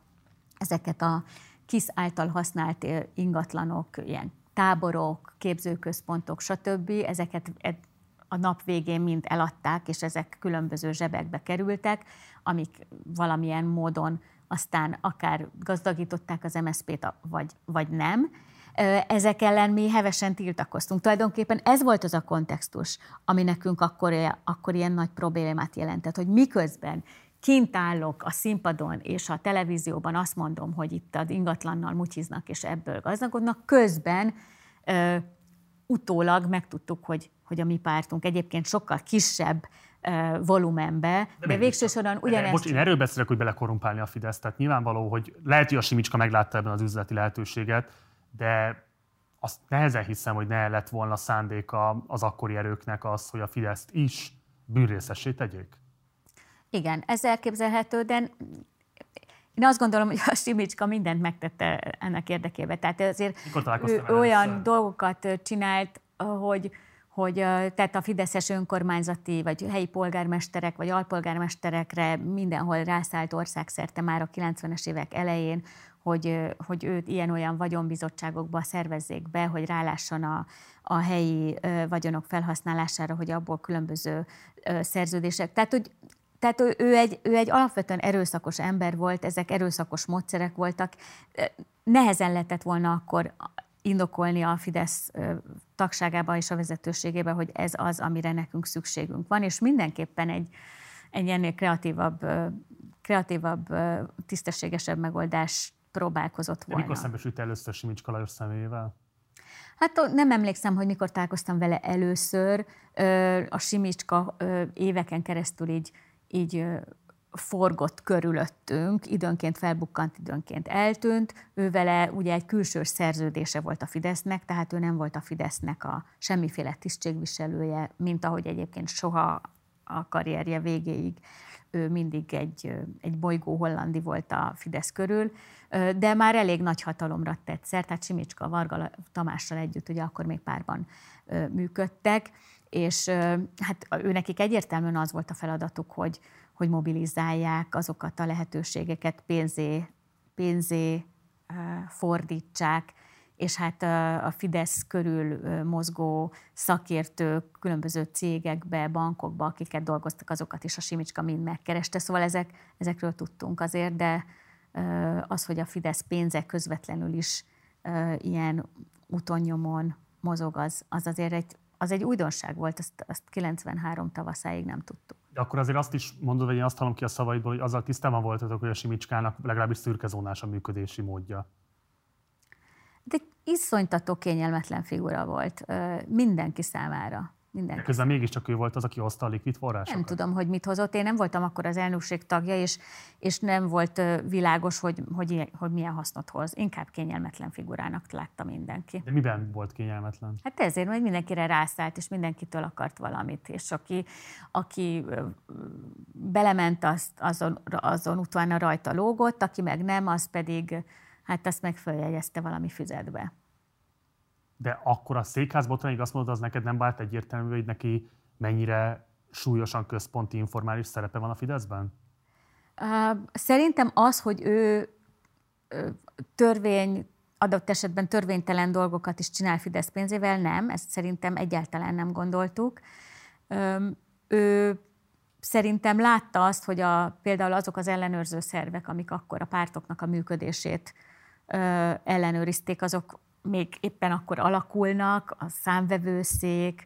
ezeket a KISZ által használt ingatlanok, ilyen táborok, képzőközpontok, stb. Ezeket a nap végén mind eladták, és ezek különböző zsebekbe kerültek, amik valamilyen módon aztán akár gazdagították az MSZP-t, vagy, vagy nem. ezek ellen mi hevesen tiltakoztunk. Tulajdonképpen ez volt az a kontextus, ami nekünk akkor, akkor ilyen nagy problémát jelentett, hogy miközben kint állok a színpadon és a televízióban azt mondom, hogy itt az ingatlannal mutyiznak és ebből gazdagodnak, közben ö, utólag megtudtuk, hogy, hogy a mi pártunk egyébként sokkal kisebb volumenbe, de, de végső soron ugyanezt... Most én erről beszélek, hogy belekorumpálni a Fidesz, tehát nyilvánvaló, hogy lehet, hogy a Simicska meglátta ebben az üzleti lehetőséget, de azt nehezen hiszem, hogy ne lett volna szándéka az akkori erőknek az, hogy a Fideszt is bűnrészessé tegyék. Igen, ez elképzelhető, de én azt gondolom, hogy a Simicska mindent megtette ennek érdekében. Tehát azért ő olyan először? dolgokat csinált, hogy, hogy tehát a fideszes önkormányzati, vagy helyi polgármesterek, vagy alpolgármesterekre mindenhol rászállt országszerte már a 90-es évek elején, hogy, hogy őt ilyen-olyan vagyonbizottságokba szervezzék be, hogy rálásson a, a helyi vagyonok felhasználására, hogy abból különböző szerződések. Tehát, hogy tehát ő egy, ő egy alapvetően erőszakos ember volt, ezek erőszakos módszerek voltak. Nehezen lehetett volna akkor indokolni a Fidesz tagságába és a vezetőségébe, hogy ez az, amire nekünk szükségünk van, és mindenképpen egy, egy ennél kreatívabb, kreatívabb, tisztességesebb megoldás próbálkozott volna. De mikor szembesült először Simics Kalajos személyével? Hát nem emlékszem, hogy mikor találkoztam vele először. A Simicska éveken keresztül így így forgott körülöttünk, időnként felbukkant, időnként eltűnt. Ő vele ugye egy külső szerződése volt a Fidesznek, tehát ő nem volt a Fidesznek a semmiféle tisztségviselője, mint ahogy egyébként soha a karrierje végéig ő mindig egy, egy bolygó hollandi volt a Fidesz körül, de már elég nagy hatalomra tett szert, tehát Simicska Varga Tamással együtt ugye akkor még párban működtek, és hát ő nekik egyértelműen az volt a feladatuk, hogy, hogy mobilizálják azokat a lehetőségeket, pénzé, pénzé fordítsák, és hát a Fidesz körül mozgó szakértők különböző cégekbe, bankokba, akiket dolgoztak, azokat is a Simicska mind megkereste. Szóval ezek, ezekről tudtunk azért, de az, hogy a Fidesz pénze közvetlenül is ilyen utonnyomon mozog, az, az azért egy az egy újdonság volt, azt, azt 93 tavaszáig nem tudtuk. De akkor azért azt is mondod, hogy én azt hallom ki a szavaidból, hogy azzal tisztában voltatok, hogy a Simicskának legalábbis szürkezónás a működési módja. De iszonytató kényelmetlen figura volt mindenki számára. Mindenki. De közben mégiscsak ő volt az, aki hozta a likvid forrásokat. Nem tudom, hogy mit hozott. Én nem voltam akkor az elnökség tagja, és, és nem volt világos, hogy, hogy, hogy milyen hasznot hoz. Inkább kényelmetlen figurának látta mindenki. De miben volt kényelmetlen? Hát ezért, hogy mindenkire rászállt, és mindenkitől akart valamit. És aki, aki belement, azt, azon, azon utána rajta lógott, aki meg nem, az pedig hát azt meg följegyezte valami füzetbe. De akkor a székházbotrányig azt mondod, az neked nem vált egyértelmű, hogy neki mennyire súlyosan központi informális szerepe van a Fideszben? Szerintem az, hogy ő törvény, adott esetben törvénytelen dolgokat is csinál Fidesz pénzével, nem, ezt szerintem egyáltalán nem gondoltuk. Ő szerintem látta azt, hogy a, például azok az ellenőrző szervek, amik akkor a pártoknak a működését ellenőrizték, azok még éppen akkor alakulnak, a számvevőszék,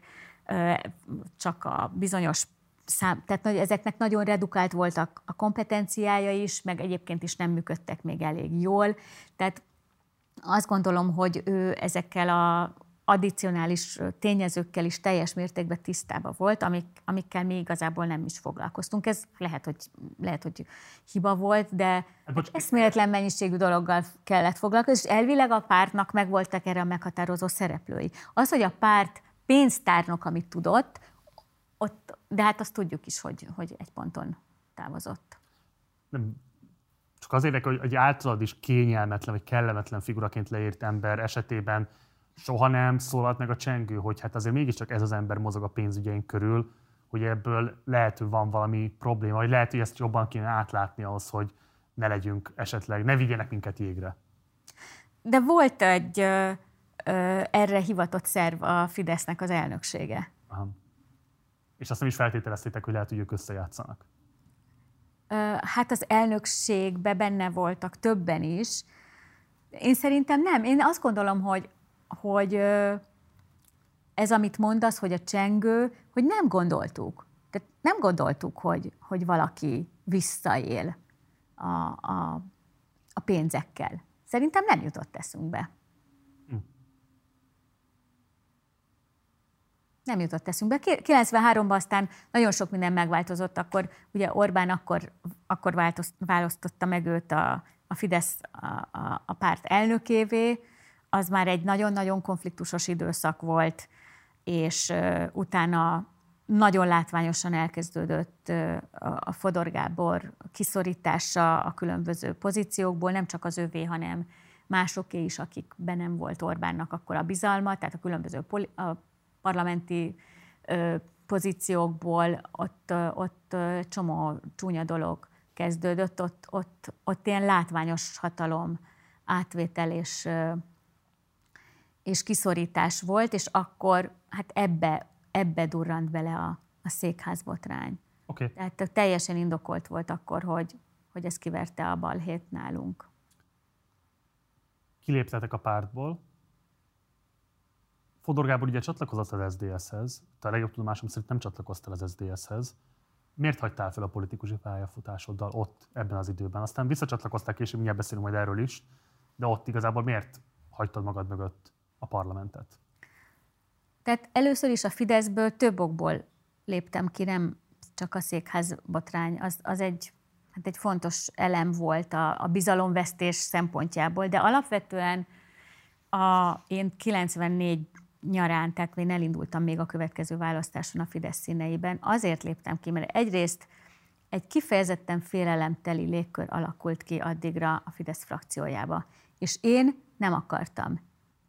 csak a bizonyos szám, tehát ezeknek nagyon redukált voltak a kompetenciája is, meg egyébként is nem működtek még elég jól. Tehát azt gondolom, hogy ő ezekkel a addicionális tényezőkkel is teljes mértékben tisztában volt, amik, amikkel mi igazából nem is foglalkoztunk. Ez lehet, hogy, lehet, hogy hiba volt, de hát, eszméletlen mennyiségű dologgal kellett foglalkozni, és elvileg a pártnak megvoltak erre a meghatározó szereplői. Az, hogy a párt pénztárnok, amit tudott, ott, de hát azt tudjuk is, hogy, hogy egy ponton távozott. Nem, csak azért, hogy, hogy általad is kényelmetlen vagy kellemetlen figuraként leírt ember esetében soha nem szólalt meg a csengő, hogy hát azért mégiscsak ez az ember mozog a pénzügyeink körül, hogy ebből lehet, hogy van valami probléma, vagy lehet, hogy ezt jobban kéne átlátni ahhoz, hogy ne legyünk esetleg, ne vigyenek minket jégre. De volt egy ö, ö, erre hivatott szerv a Fidesznek az elnöksége. Aha. És azt nem is feltételeztétek, hogy lehet, hogy ők összejátszanak. Ö, hát az elnökségbe benne voltak többen is. Én szerintem nem. Én azt gondolom, hogy hogy ez, amit mondasz, hogy a csengő, hogy nem gondoltuk. Tehát nem gondoltuk, hogy, hogy valaki visszaél a, a, a pénzekkel. Szerintem nem jutott eszünkbe. Hm. Nem jutott eszünkbe. 93-ban aztán nagyon sok minden megváltozott, akkor ugye Orbán akkor, akkor választotta meg őt a, a Fidesz a, a, a párt elnökévé, az már egy nagyon-nagyon konfliktusos időszak volt, és utána nagyon látványosan elkezdődött a Fodor Gábor kiszorítása a különböző pozíciókból, nem csak az övé, hanem másoké is, akikben nem volt Orbánnak akkor a bizalma, tehát a különböző poli- a parlamenti pozíciókból ott, ott csomó csúnya dolog kezdődött, ott, ott, ott ilyen látványos hatalom átvétel és, és kiszorítás volt, és akkor hát ebbe, ebbe durrant bele a, a székházbotrány. Okay. Tehát teljesen indokolt volt akkor, hogy, hogy ez kiverte a balhét nálunk. Kiléptetek a pártból. Fodor Gábor ugye csatlakozott az SZDSZ-hez, te a legjobb tudomásom szerint nem csatlakoztál az SZDSZ-hez. Miért hagytál fel a politikusi pályafutásoddal ott, ebben az időben? Aztán visszacsatlakoztál később, mindjárt beszélünk majd erről is, de ott igazából miért hagytad magad mögött a parlamentet? Tehát először is a Fideszből több okból léptem ki, nem csak a székház botrány, az, az egy, hát egy fontos elem volt a, a bizalomvesztés szempontjából, de alapvetően a, én 94 nyarán, tehát én elindultam még a következő választáson a Fidesz színeiben, azért léptem ki, mert egyrészt egy kifejezetten félelemteli légkör alakult ki addigra a Fidesz frakciójába. És én nem akartam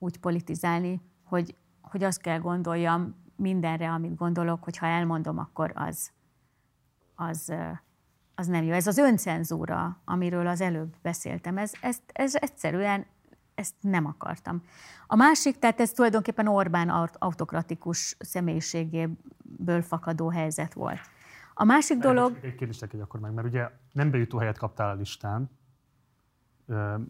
úgy politizálni, hogy hogy azt kell gondoljam mindenre, amit gondolok, hogy ha elmondom, akkor az, az, az nem jó. Ez az öncenzúra, amiről az előbb beszéltem, ez, ez, ez egyszerűen ezt nem akartam. A másik, tehát ez tulajdonképpen Orbán autokratikus személyiségéből fakadó helyzet volt. A másik dolog... Egy kérdést egy akkor meg, mert ugye nem bejutó helyet kaptál a listán,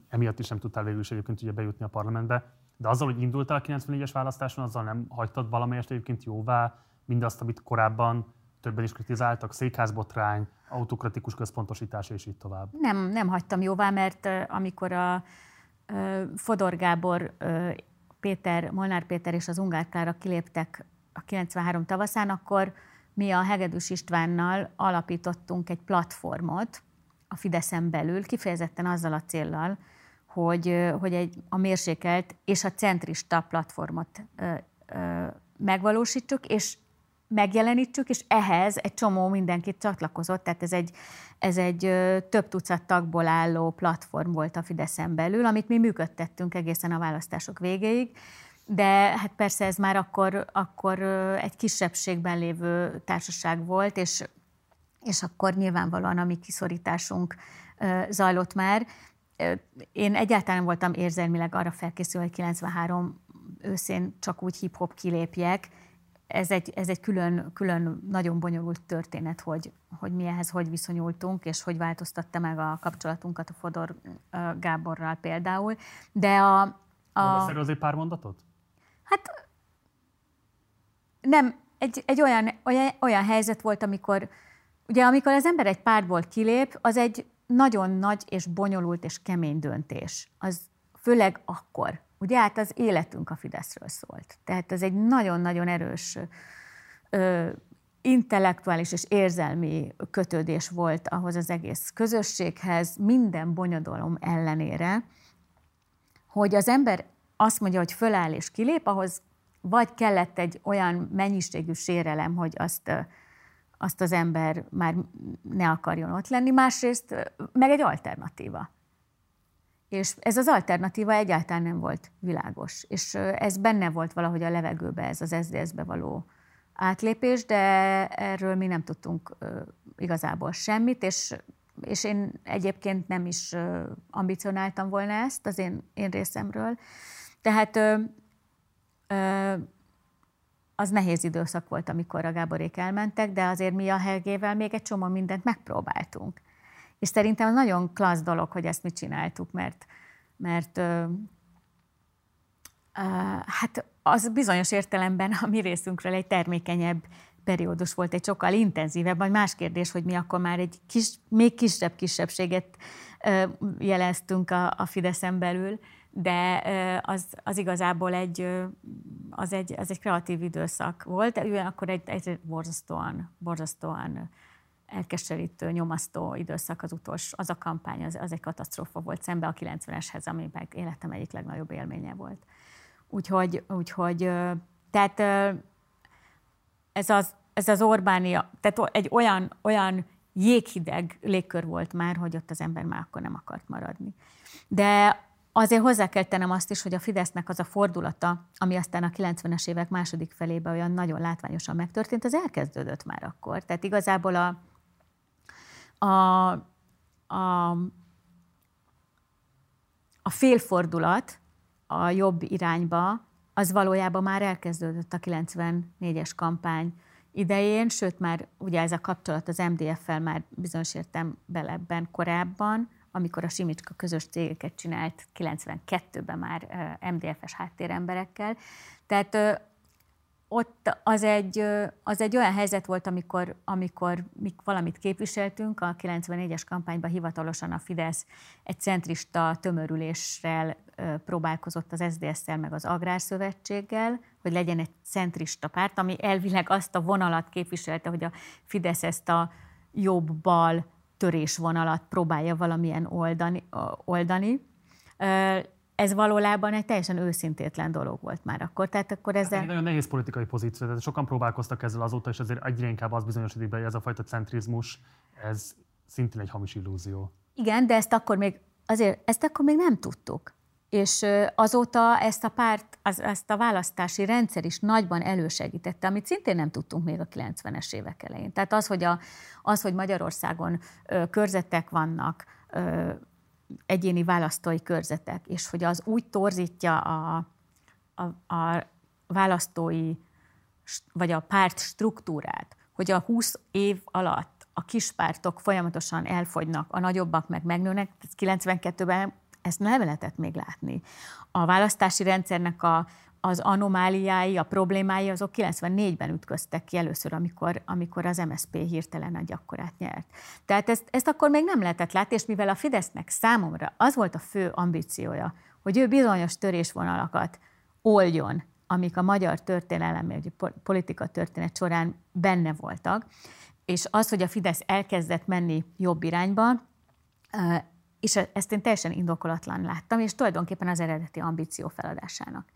emiatt is nem tudtál végül is egyébként ugye bejutni a parlamentbe. De azzal, hogy indultál a 94-es választáson, azzal nem hagytad valamelyest egyébként jóvá mindazt, amit korábban többen is kritizáltak, székházbotrány, autokratikus központosítás és így tovább. Nem, nem hagytam jóvá, mert amikor a Fodor Gábor, Péter, Molnár Péter és az Ungár Klára kiléptek a 93 tavaszán, akkor mi a Hegedűs Istvánnal alapítottunk egy platformot a Fideszen belül, kifejezetten azzal a céllal, hogy, hogy egy, a mérsékelt és a centrista platformot ö, ö, megvalósítsuk, és megjelenítsük, és ehhez egy csomó mindenkit csatlakozott, tehát ez egy, ez egy több tucat tagból álló platform volt a Fideszen belül, amit mi működtettünk egészen a választások végéig, de hát persze ez már akkor, akkor egy kisebbségben lévő társaság volt, és, és akkor nyilvánvalóan a mi kiszorításunk zajlott már, én egyáltalán voltam érzelmileg arra felkészülve, hogy 93 őszén csak úgy hip-hop kilépjek. Ez egy, ez egy külön, külön nagyon bonyolult történet, hogy, hogy mi ehhez hogy viszonyultunk, és hogy változtatta meg a kapcsolatunkat a Fodor Gáborral például. De a... a Mondasz azért pár mondatot? Hát nem, egy, egy olyan, olyan, olyan helyzet volt, amikor, ugye amikor az ember egy pártból kilép, az egy nagyon nagy és bonyolult és kemény döntés. Az főleg akkor. Ugye hát az életünk a Fideszről szólt. Tehát ez egy nagyon-nagyon erős ö, intellektuális és érzelmi kötődés volt ahhoz az egész közösséghez, minden bonyodalom ellenére, hogy az ember azt mondja, hogy föláll és kilép, ahhoz vagy kellett egy olyan mennyiségű sérelem, hogy azt azt az ember már ne akarjon ott lenni, másrészt meg egy alternatíva. És ez az alternatíva egyáltalán nem volt világos. És ez benne volt valahogy a levegőbe, ez az SZDSZ-be való átlépés, de erről mi nem tudtunk igazából semmit, és, és én egyébként nem is ambicionáltam volna ezt az én, én részemről. Tehát az nehéz időszak volt, amikor a Gáborék elmentek, de azért mi a Helgével még egy csomó mindent megpróbáltunk. És szerintem nagyon klassz dolog, hogy ezt mi csináltuk, mert, mert ö, Hát az bizonyos értelemben a mi részünkről egy termékenyebb periódus volt, egy sokkal intenzívebb, vagy más kérdés, hogy mi akkor már egy kis, még kisebb kisebbséget jeleztünk a, a Fideszen belül, de az, az igazából egy, az egy, az egy kreatív időszak volt, akkor egy, egy borzasztóan, borzasztóan elkeserítő, nyomasztó időszak az utolsó, az a kampány, az, az egy katasztrófa volt szembe a 90-eshez, ami életem egyik legnagyobb élménye volt. Úgyhogy, úgyhogy tehát ez az, ez az Orbánia, tehát egy olyan, olyan jéghideg légkör volt már, hogy ott az ember már akkor nem akart maradni. De azért hozzá kell tennem azt is, hogy a Fidesznek az a fordulata, ami aztán a 90-es évek második felében olyan nagyon látványosan megtörtént, az elkezdődött már akkor. Tehát igazából a, a, a, a félfordulat a jobb irányba, az valójában már elkezdődött a 94-es kampány idején, sőt már ugye ez a kapcsolat az MDF-fel már bizonyos értelemben korábban, amikor a Simicska közös cégeket csinált 92-ben már MDF-es háttéremberekkel. Tehát ott az egy, az egy olyan helyzet volt, amikor, amikor mi valamit képviseltünk, a 94-es kampányban hivatalosan a Fidesz egy centrista tömörüléssel próbálkozott az SZDSZ-szel meg az Agrárszövetséggel, hogy legyen egy centrista párt, ami elvileg azt a vonalat képviselte, hogy a Fidesz ezt a jobb-bal törésvonalat próbálja valamilyen oldani. oldani ez valójában egy teljesen őszintétlen dolog volt már akkor. Tehát akkor ezzel... Hát egy nagyon nehéz politikai pozíció, tehát sokan próbálkoztak ezzel azóta, és azért egyre inkább az bizonyosodik be, hogy ez a fajta centrizmus, ez szintén egy hamis illúzió. Igen, de ezt akkor még, azért, ezt akkor még nem tudtuk. És azóta ezt a párt, az, ezt a választási rendszer is nagyban elősegítette, amit szintén nem tudtunk még a 90-es évek elején. Tehát az, hogy, a, az, hogy Magyarországon ö, körzetek vannak, ö, egyéni választói körzetek, és hogy az úgy torzítja a, a, a választói, vagy a párt struktúrát, hogy a 20 év alatt a kispártok folyamatosan elfogynak, a nagyobbak meg megnőnek, 92-ben ezt nem lehetett még látni. A választási rendszernek a, az anomáliái, a problémái, azok 94-ben ütköztek ki először, amikor, amikor az MSZP hirtelen nagy akkorát nyert. Tehát ezt, ezt akkor még nem lehetett látni, és mivel a Fidesznek számomra az volt a fő ambíciója, hogy ő bizonyos törésvonalakat oldjon, amik a magyar történelem, vagy politika történet során benne voltak, és az, hogy a Fidesz elkezdett menni jobb irányba, és ezt én teljesen indokolatlan láttam, és tulajdonképpen az eredeti ambíció feladásának.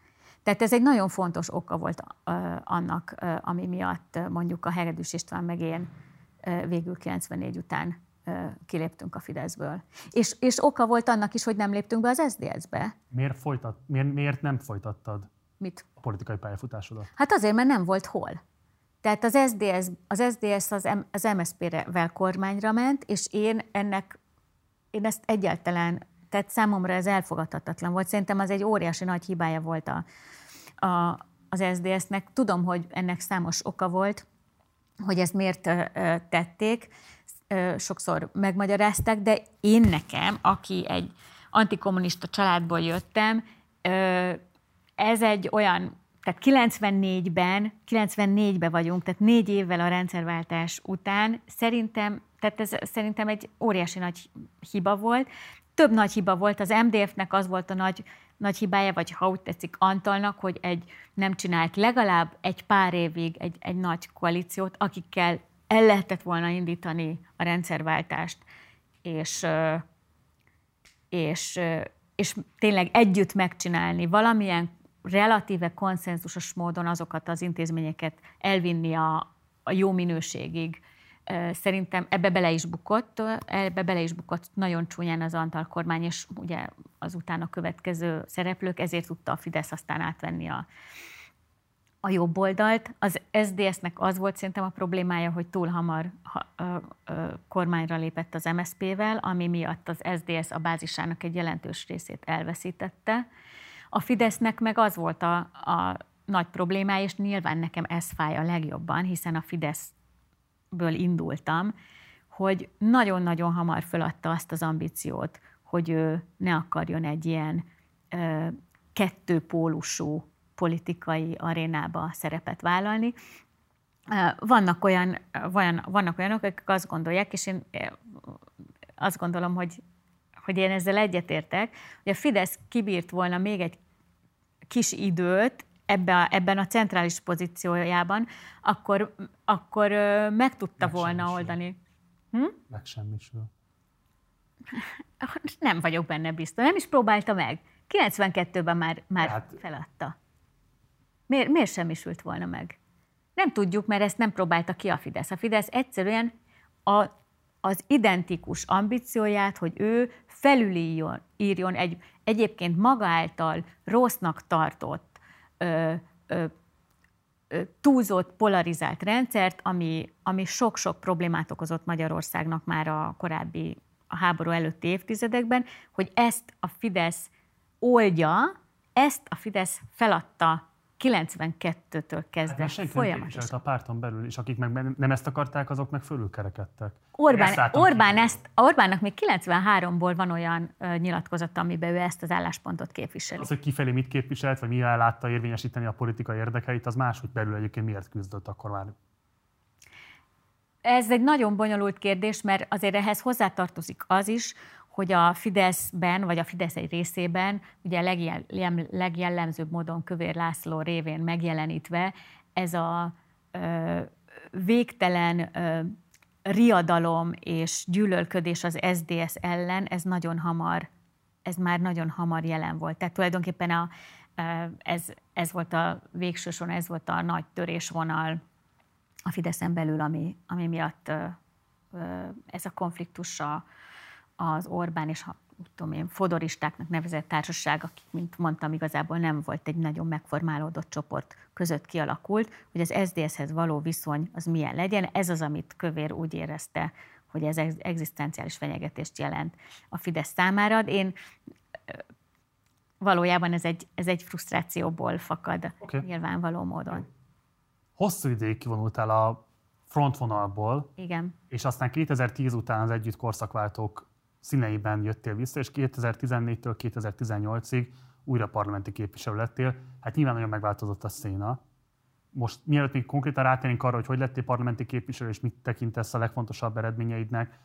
Tehát ez egy nagyon fontos oka volt annak, ami miatt mondjuk a Hegedűs István meg én végül 94 után kiléptünk a Fideszből. És, és oka volt annak is, hogy nem léptünk be az SZDSZ-be. Miért, folytat, miért, miért nem folytattad Mit? a politikai pályafutásodat? Hát azért, mert nem volt hol. Tehát az SZDSZ az, SZDSZ az, M, az MSZP-vel kormányra ment, és én ennek, én ezt egyáltalán tehát számomra ez elfogadhatatlan volt. Szerintem az egy óriási nagy hibája volt a, a, az SZDSZ-nek. Tudom, hogy ennek számos oka volt, hogy ezt miért tették, sokszor megmagyarázták, de én nekem, aki egy antikommunista családból jöttem, ez egy olyan, tehát 94-ben, 94-ben vagyunk, tehát négy évvel a rendszerváltás után, szerintem, tehát ez szerintem egy óriási nagy hiba volt, több nagy hiba volt. Az MDF-nek az volt a nagy, nagy hibája, vagy ha úgy tetszik Antalnak, hogy egy nem csinált legalább egy pár évig egy, egy nagy koalíciót, akikkel el lehetett volna indítani a rendszerváltást, és, és, és tényleg együtt megcsinálni valamilyen relatíve konszenzusos módon azokat az intézményeket elvinni a, a jó minőségig, Szerintem ebbe bele is bukott, ebbe bele is bukott nagyon csúnyán az Antal kormány, és ugye az utána következő szereplők, ezért tudta a Fidesz aztán átvenni a, a jobb oldalt. Az SZDSZ-nek az volt szerintem a problémája, hogy túl hamar ha, ö, ö, kormányra lépett az MSZP-vel, ami miatt az SZDSZ a bázisának egy jelentős részét elveszítette. A Fidesznek meg az volt a, a nagy problémája, és nyilván nekem ez fáj a legjobban, hiszen a Fidesz ből indultam, hogy nagyon-nagyon hamar föladta azt az ambíciót, hogy ő ne akarjon egy ilyen ö, kettőpólusú politikai arénába szerepet vállalni. Vannak, olyan, van, vannak olyanok, akik azt gondolják, és én azt gondolom, hogy, hogy én ezzel egyetértek, hogy a Fidesz kibírt volna még egy kis időt ebbe a, ebben a centrális pozíciójában, akkor, akkor meg tudta volna oldani. Hm? Megsemmisül. Nem vagyok benne biztos. Nem is próbálta meg. 92-ben már, már hát... feladta. Miért, miért semmisült volna meg? Nem tudjuk, mert ezt nem próbálta ki a Fidesz. A Fidesz egyszerűen a, az identikus ambícióját, hogy ő felülírjon írjon egy egyébként maga által rossznak tartott, ö, ö, túlzott, polarizált rendszert, ami, ami sok-sok problémát okozott Magyarországnak már a korábbi, a háború előtti évtizedekben, hogy ezt a Fidesz oldja, ezt a Fidesz feladta 92-től kezdve hát folyamatosan. a párton belül, és akik meg nem ezt akarták, azok meg fölülkerekedtek. Orbán, ezt Orbán ezt, Orbánnak még 93-ból van olyan uh, nyilatkozata, amiben ő ezt az álláspontot képviseli. Az, hogy kifelé mit képviselt, vagy mivel látta érvényesíteni a politikai érdekeit, az máshogy belül egyébként miért küzdött akkor már ez egy nagyon bonyolult kérdés, mert azért ehhez hozzátartozik az is, hogy a Fideszben, vagy a Fidesz egy részében, ugye legjel, legjellemzőbb módon Kövér László révén megjelenítve, ez a ö, végtelen ö, riadalom és gyűlölködés az SDS ellen, ez nagyon hamar, ez már nagyon hamar jelen volt. Tehát tulajdonképpen a, ez, ez volt a végsőson, ez volt a nagy törésvonal a Fideszen belül, ami, ami miatt ez a konfliktus a, az Orbán és úgy tudom én, fodoristáknak nevezett társaság, akik, mint mondtam, igazából nem volt egy nagyon megformálódott csoport között kialakult, hogy az SZDSZ-hez való viszony az milyen legyen. Ez az, amit Kövér úgy érezte, hogy ez egzisztenciális fenyegetést jelent a Fidesz számára. Én valójában ez egy, ez egy frusztrációból fakad okay. nyilvánvaló módon. Hosszú ideig kivonultál a frontvonalból, Igen. és aztán 2010 után az együtt korszakváltók színeiben jöttél vissza, és 2014-től 2018-ig újra parlamenti képviselő lettél. Hát nyilván nagyon megváltozott a széna. Most mielőtt még konkrétan rátérnénk arra, hogy hogy lettél parlamenti képviselő, és mit tekintesz a legfontosabb eredményeidnek,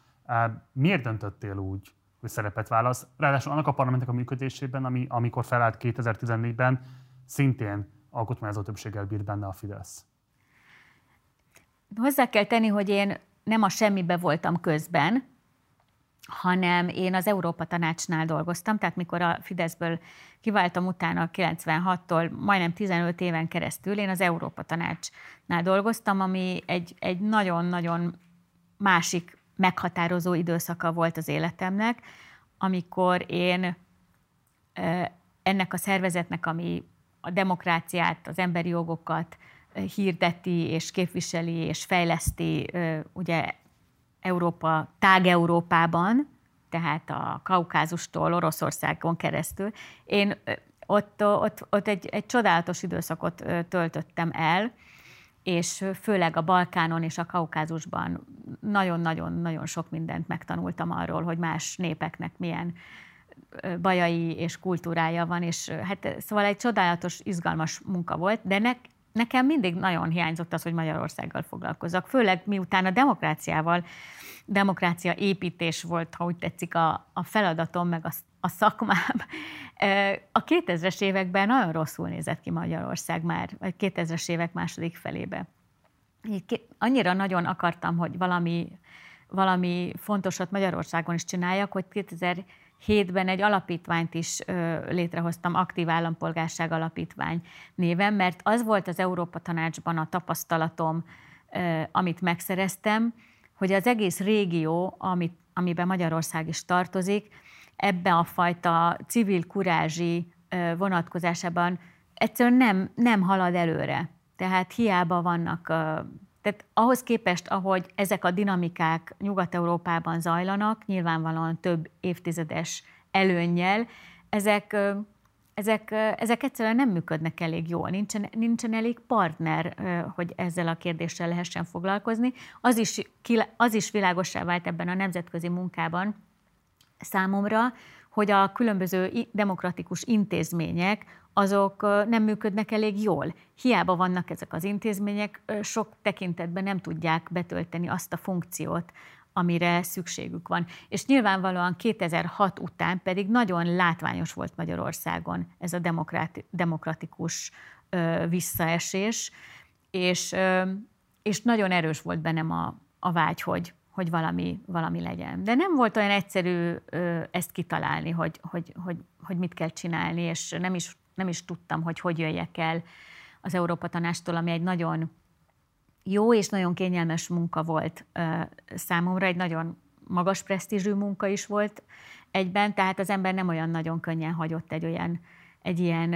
miért döntöttél úgy, hogy szerepet válasz? Ráadásul annak a parlamentek a működésében, ami, amikor felállt 2014-ben, szintén alkotmányozó többséggel bír benne a Fidesz. Hozzá kell tenni, hogy én nem a semmibe voltam közben, hanem én az Európa Tanácsnál dolgoztam, tehát mikor a Fideszből kiváltam utána 96-tól majdnem 15 éven keresztül, én az Európa Tanácsnál dolgoztam, ami egy, egy nagyon-nagyon másik meghatározó időszaka volt az életemnek, amikor én ennek a szervezetnek, ami a demokráciát, az emberi jogokat hirdeti és képviseli és fejleszti ugye Európa, tág Európában, tehát a Kaukázustól Oroszországon keresztül. Én ott, ott, ott egy, egy csodálatos időszakot töltöttem el, és főleg a Balkánon és a Kaukázusban nagyon-nagyon-nagyon sok mindent megtanultam arról, hogy más népeknek milyen bajai és kultúrája van, és hát szóval egy csodálatos, izgalmas munka volt, de nek, nekem mindig nagyon hiányzott az, hogy Magyarországgal foglalkozzak, főleg miután a demokráciával, demokrácia építés volt, ha úgy tetszik, a, a feladatom, meg a, a szakmám. A 2000-es években nagyon rosszul nézett ki Magyarország már, vagy 2000-es évek második felébe. Annyira nagyon akartam, hogy valami, valami fontosat Magyarországon is csináljak, hogy 2000 hétben egy alapítványt is létrehoztam, Aktív Állampolgárság Alapítvány néven, mert az volt az Európa Tanácsban a tapasztalatom, amit megszereztem, hogy az egész régió, amit, amiben Magyarország is tartozik, ebbe a fajta civil kurázsi vonatkozásában egyszerűen nem, nem halad előre. Tehát hiába vannak tehát ahhoz képest, ahogy ezek a dinamikák Nyugat-Európában zajlanak, nyilvánvalóan több évtizedes előnnyel, ezek, ezek, ezek egyszerűen nem működnek elég jól, nincsen, nincsen elég partner, hogy ezzel a kérdéssel lehessen foglalkozni. Az is, az is világosá vált ebben a nemzetközi munkában számomra, hogy a különböző demokratikus intézmények azok nem működnek elég jól. Hiába vannak ezek az intézmények, sok tekintetben nem tudják betölteni azt a funkciót, amire szükségük van. És nyilvánvalóan 2006 után pedig nagyon látványos volt Magyarországon ez a demokratikus visszaesés, és, és nagyon erős volt bennem a, a vágy, hogy, hogy valami, valami legyen. De nem volt olyan egyszerű ezt kitalálni, hogy, hogy, hogy, hogy mit kell csinálni, és nem is, nem is tudtam, hogy hogy jöjjek el az Európa Tanástól, ami egy nagyon jó és nagyon kényelmes munka volt számomra, egy nagyon magas presztízsű munka is volt egyben, tehát az ember nem olyan nagyon könnyen hagyott egy olyan, egy ilyen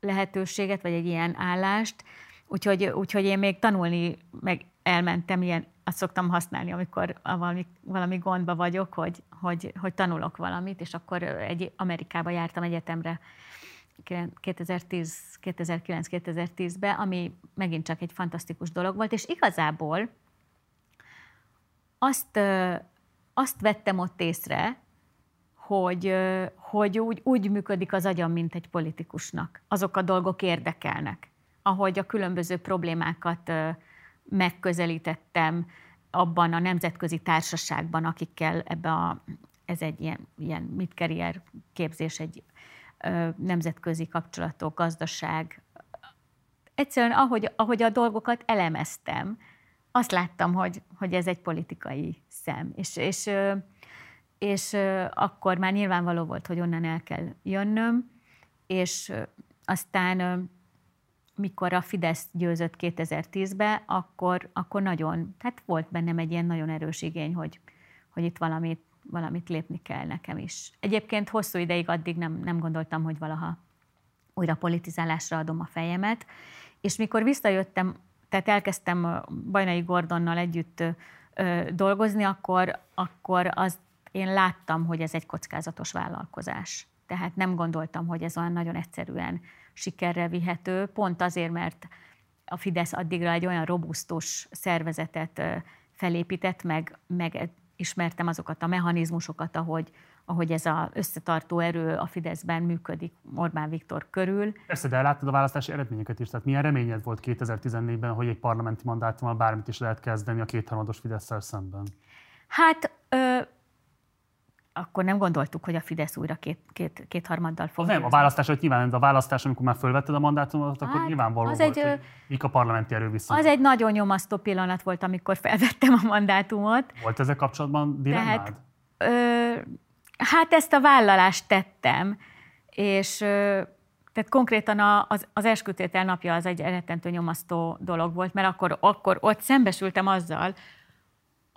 lehetőséget, vagy egy ilyen állást, úgyhogy, úgyhogy én még tanulni, meg elmentem ilyen, azt szoktam használni, amikor valami, valami gondba vagyok, hogy, hogy, hogy tanulok valamit, és akkor egy Amerikába jártam egyetemre 2010, 2009-2010-ben, ami megint csak egy fantasztikus dolog volt, és igazából azt, azt vettem ott észre, hogy, hogy úgy, úgy működik az agyam, mint egy politikusnak. Azok a dolgok érdekelnek, ahogy a különböző problémákat megközelítettem abban a nemzetközi társaságban, akikkel ebbe a, ez egy ilyen, ilyen mit képzés, egy nemzetközi kapcsolatok, gazdaság. Egyszerűen ahogy, ahogy a dolgokat elemeztem, azt láttam, hogy, hogy ez egy politikai szem. És, és, és akkor már nyilvánvaló volt, hogy onnan el kell jönnöm, és aztán mikor a Fidesz győzött 2010-ben, akkor, akkor nagyon, tehát volt bennem egy ilyen nagyon erős igény, hogy, hogy itt valamit valamit lépni kell nekem is. Egyébként hosszú ideig addig nem, nem gondoltam, hogy valaha újra politizálásra adom a fejemet, és mikor visszajöttem, tehát elkezdtem Bajnai Gordonnal együtt dolgozni, akkor, akkor az, én láttam, hogy ez egy kockázatos vállalkozás. Tehát nem gondoltam, hogy ez olyan nagyon egyszerűen sikerre vihető, pont azért, mert a Fidesz addigra egy olyan robusztus szervezetet felépített, meg, meg ismertem azokat a mechanizmusokat, ahogy, ahogy ez az összetartó erő a Fideszben működik Orbán Viktor körül. Persze, de láttad a választási eredményeket is. Tehát milyen reményed volt 2014-ben, hogy egy parlamenti mandátummal bármit is lehet kezdeni a kétharmados fidesz szemben? Hát ö, akkor nem gondoltuk, hogy a Fidesz újra két, két, kétharmaddal fog. Nem, a választás, hogy nyilván a választás, amikor már fölvetted a mandátumot, akkor hát, nyilvánvaló az volt, egy, hogy mik a parlamenti erőviszonyok. Az egy nagyon nyomasztó pillanat volt, amikor felvettem a mandátumot. Volt ezzel kapcsolatban dilemmád? Tehát, ö, hát ezt a vállalást tettem, és ö, tehát konkrétan a, az, az eskütétel napja az egy eretentő nyomasztó dolog volt, mert akkor, akkor ott szembesültem azzal,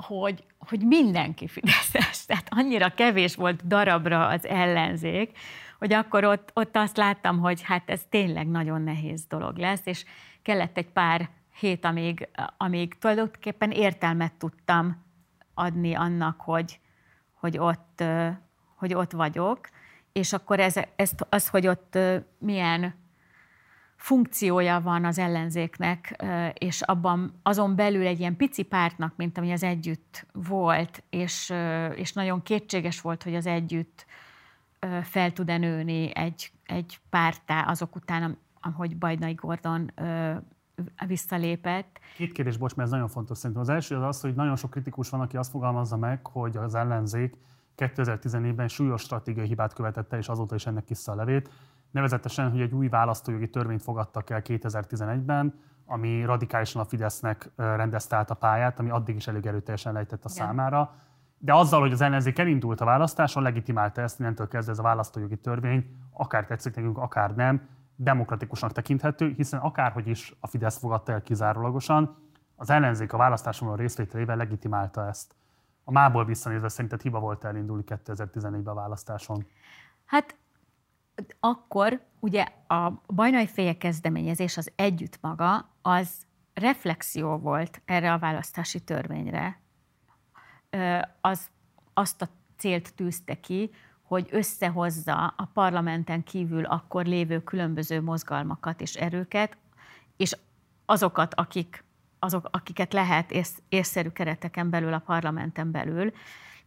hogy, hogy mindenki Fideszes, tehát annyira kevés volt darabra az ellenzék, hogy akkor ott, ott azt láttam, hogy hát ez tényleg nagyon nehéz dolog lesz, és kellett egy pár hét, amíg, amíg tulajdonképpen értelmet tudtam adni annak, hogy, hogy, ott, hogy ott vagyok, és akkor ez, ez, az, hogy ott milyen funkciója van az ellenzéknek, és abban azon belül egy ilyen pici pártnak, mint ami az együtt volt, és, és nagyon kétséges volt, hogy az együtt fel tud-e nőni egy, egy pártá azok után, ahogy Bajdnai Gordon visszalépett. Két kérdés, bocs, mert ez nagyon fontos szerintem. Az első az az, hogy nagyon sok kritikus van, aki azt fogalmazza meg, hogy az ellenzék 2014-ben súlyos stratégiai hibát követette, és azóta is ennek kissa a levét nevezetesen, hogy egy új választójogi törvényt fogadtak el 2011-ben, ami radikálisan a Fidesznek rendezte át a pályát, ami addig is elég erőteljesen lejtett a Igen. számára. De azzal, hogy az ellenzék elindult a választáson, legitimálta ezt, innentől kezdve ez a választójogi törvény, akár tetszik nekünk, akár nem, demokratikusnak tekinthető, hiszen akárhogy is a Fidesz fogadta el kizárólagosan, az ellenzék a választáson a részvételével legitimálta ezt. A mából visszanézve szerinted hiba volt elindulni 2014-ben a választáson? Hát akkor ugye a bajnai féje kezdeményezés, az együtt maga, az reflexió volt erre a választási törvényre. Az azt a célt tűzte ki, hogy összehozza a parlamenten kívül akkor lévő különböző mozgalmakat és erőket, és azokat, akik, azok, akiket lehet ész, észszerű kereteken belül a parlamenten belül,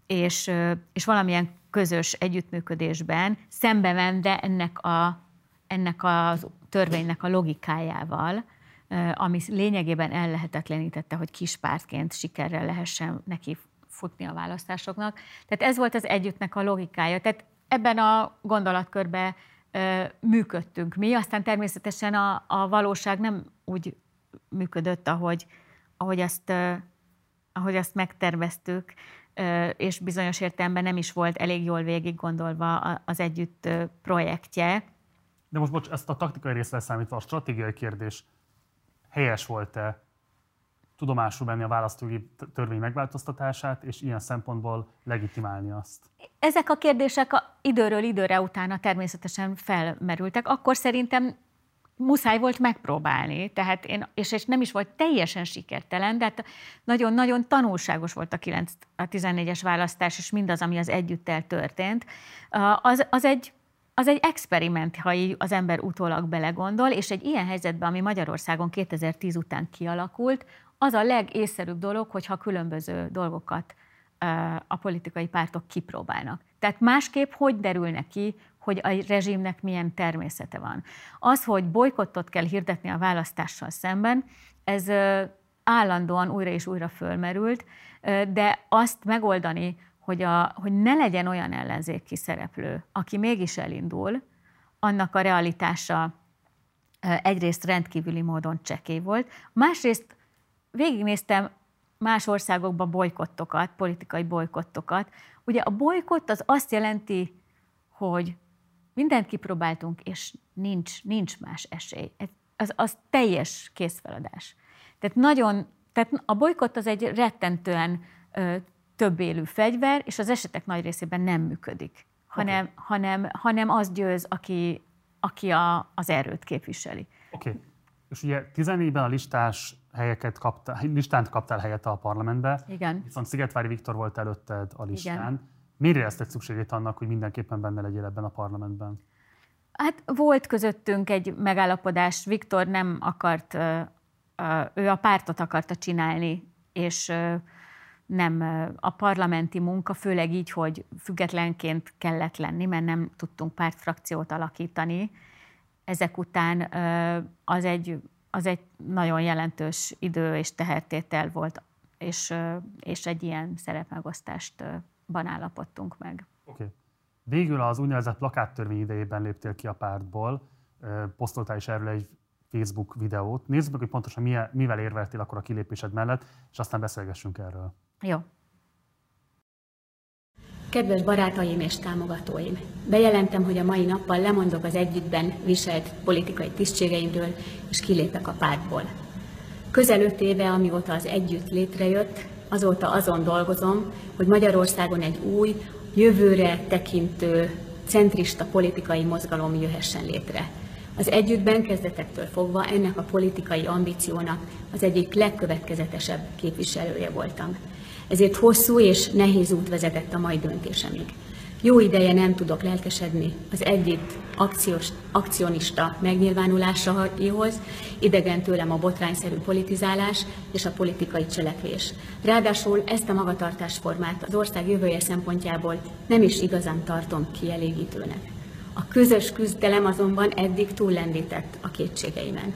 és, és valamilyen közös együttműködésben szembe de ennek a ennek a törvénynek a logikájával, ami lényegében ellehetetlenítette, hogy kis pártként sikerrel lehessen neki futni a választásoknak. Tehát ez volt az együttnek a logikája. Tehát ebben a gondolatkörben működtünk mi, aztán természetesen a, a valóság nem úgy működött, ahogy, ahogy, azt, ahogy azt megterveztük, és bizonyos értelemben nem is volt elég jól végig gondolva az együtt projektje. De most bocs, ezt a taktikai részre számítva, a stratégiai kérdés helyes volt-e tudomásul venni a választói törvény megváltoztatását, és ilyen szempontból legitimálni azt? Ezek a kérdések a időről időre utána természetesen felmerültek. Akkor szerintem muszáj volt megpróbálni, tehát én, és, és nem is volt teljesen sikertelen, de hát nagyon-nagyon tanulságos volt a, 9, a 14-es választás, és mindaz, ami az együttel történt. Az, az egy az egy experiment, ha így az ember utólag belegondol, és egy ilyen helyzetben, ami Magyarországon 2010 után kialakult, az a legészszerűbb dolog, hogyha különböző dolgokat a politikai pártok kipróbálnak. Tehát másképp hogy derül ki, hogy a rezsimnek milyen természete van. Az, hogy bolykottot kell hirdetni a választással szemben, ez állandóan újra és újra fölmerült, de azt megoldani, hogy, a, hogy ne legyen olyan ellenzéki szereplő, aki mégis elindul, annak a realitása egyrészt rendkívüli módon csekély volt, másrészt végignéztem más országokban bolykottokat, politikai bolykottokat. Ugye a bolykott az azt jelenti, hogy mindent kipróbáltunk, és nincs, nincs más esély. Az, az teljes készfeladás. Tehát nagyon, tehát a bolykott az egy rettentően ö, több élő fegyver, és az esetek nagy részében nem működik, hanem, okay. hanem, hanem az győz, aki, aki a, az erőt képviseli. Oké. Okay. És ugye 14-ben a listás helyeket kaptál, listán kaptál helyet a parlamentbe. Igen. Viszont Szigetvári Viktor volt előtted a listán. Igen. Miért érezted szükségét annak, hogy mindenképpen benne legyél ebben a parlamentben? Hát volt közöttünk egy megállapodás. Viktor nem akart, ő a pártot akarta csinálni, és nem a parlamenti munka, főleg így, hogy függetlenként kellett lenni, mert nem tudtunk pártfrakciót alakítani. Ezek után az egy, az egy nagyon jelentős idő és tehertétel volt, és, és egy ilyen szerepmegosztást állapodtunk meg. Oké. Okay. Végül az úgynevezett plakáttörvény idejében léptél ki a pártból, posztoltál is erről egy Facebook videót. Nézzük meg, hogy pontosan mivel érveltél akkor a kilépésed mellett, és aztán beszélgessünk erről. Jó. Kedves barátaim és támogatóim! Bejelentem, hogy a mai nappal lemondok az együttben viselt politikai tisztségeimről, és kilépek a pártból. Közel öt éve, amióta az együtt létrejött, azóta azon dolgozom, hogy Magyarországon egy új, jövőre tekintő, centrista politikai mozgalom jöhessen létre. Az együttben kezdetektől fogva ennek a politikai ambíciónak az egyik legkövetkezetesebb képviselője voltam ezért hosszú és nehéz út vezetett a mai döntésemig. Jó ideje nem tudok lelkesedni az egyik akciós, akcionista megnyilvánulásaihoz, idegen tőlem a botrányszerű politizálás és a politikai cselekvés. Ráadásul ezt a magatartásformát az ország jövője szempontjából nem is igazán tartom kielégítőnek. A közös küzdelem azonban eddig túllendített a kétségeimen.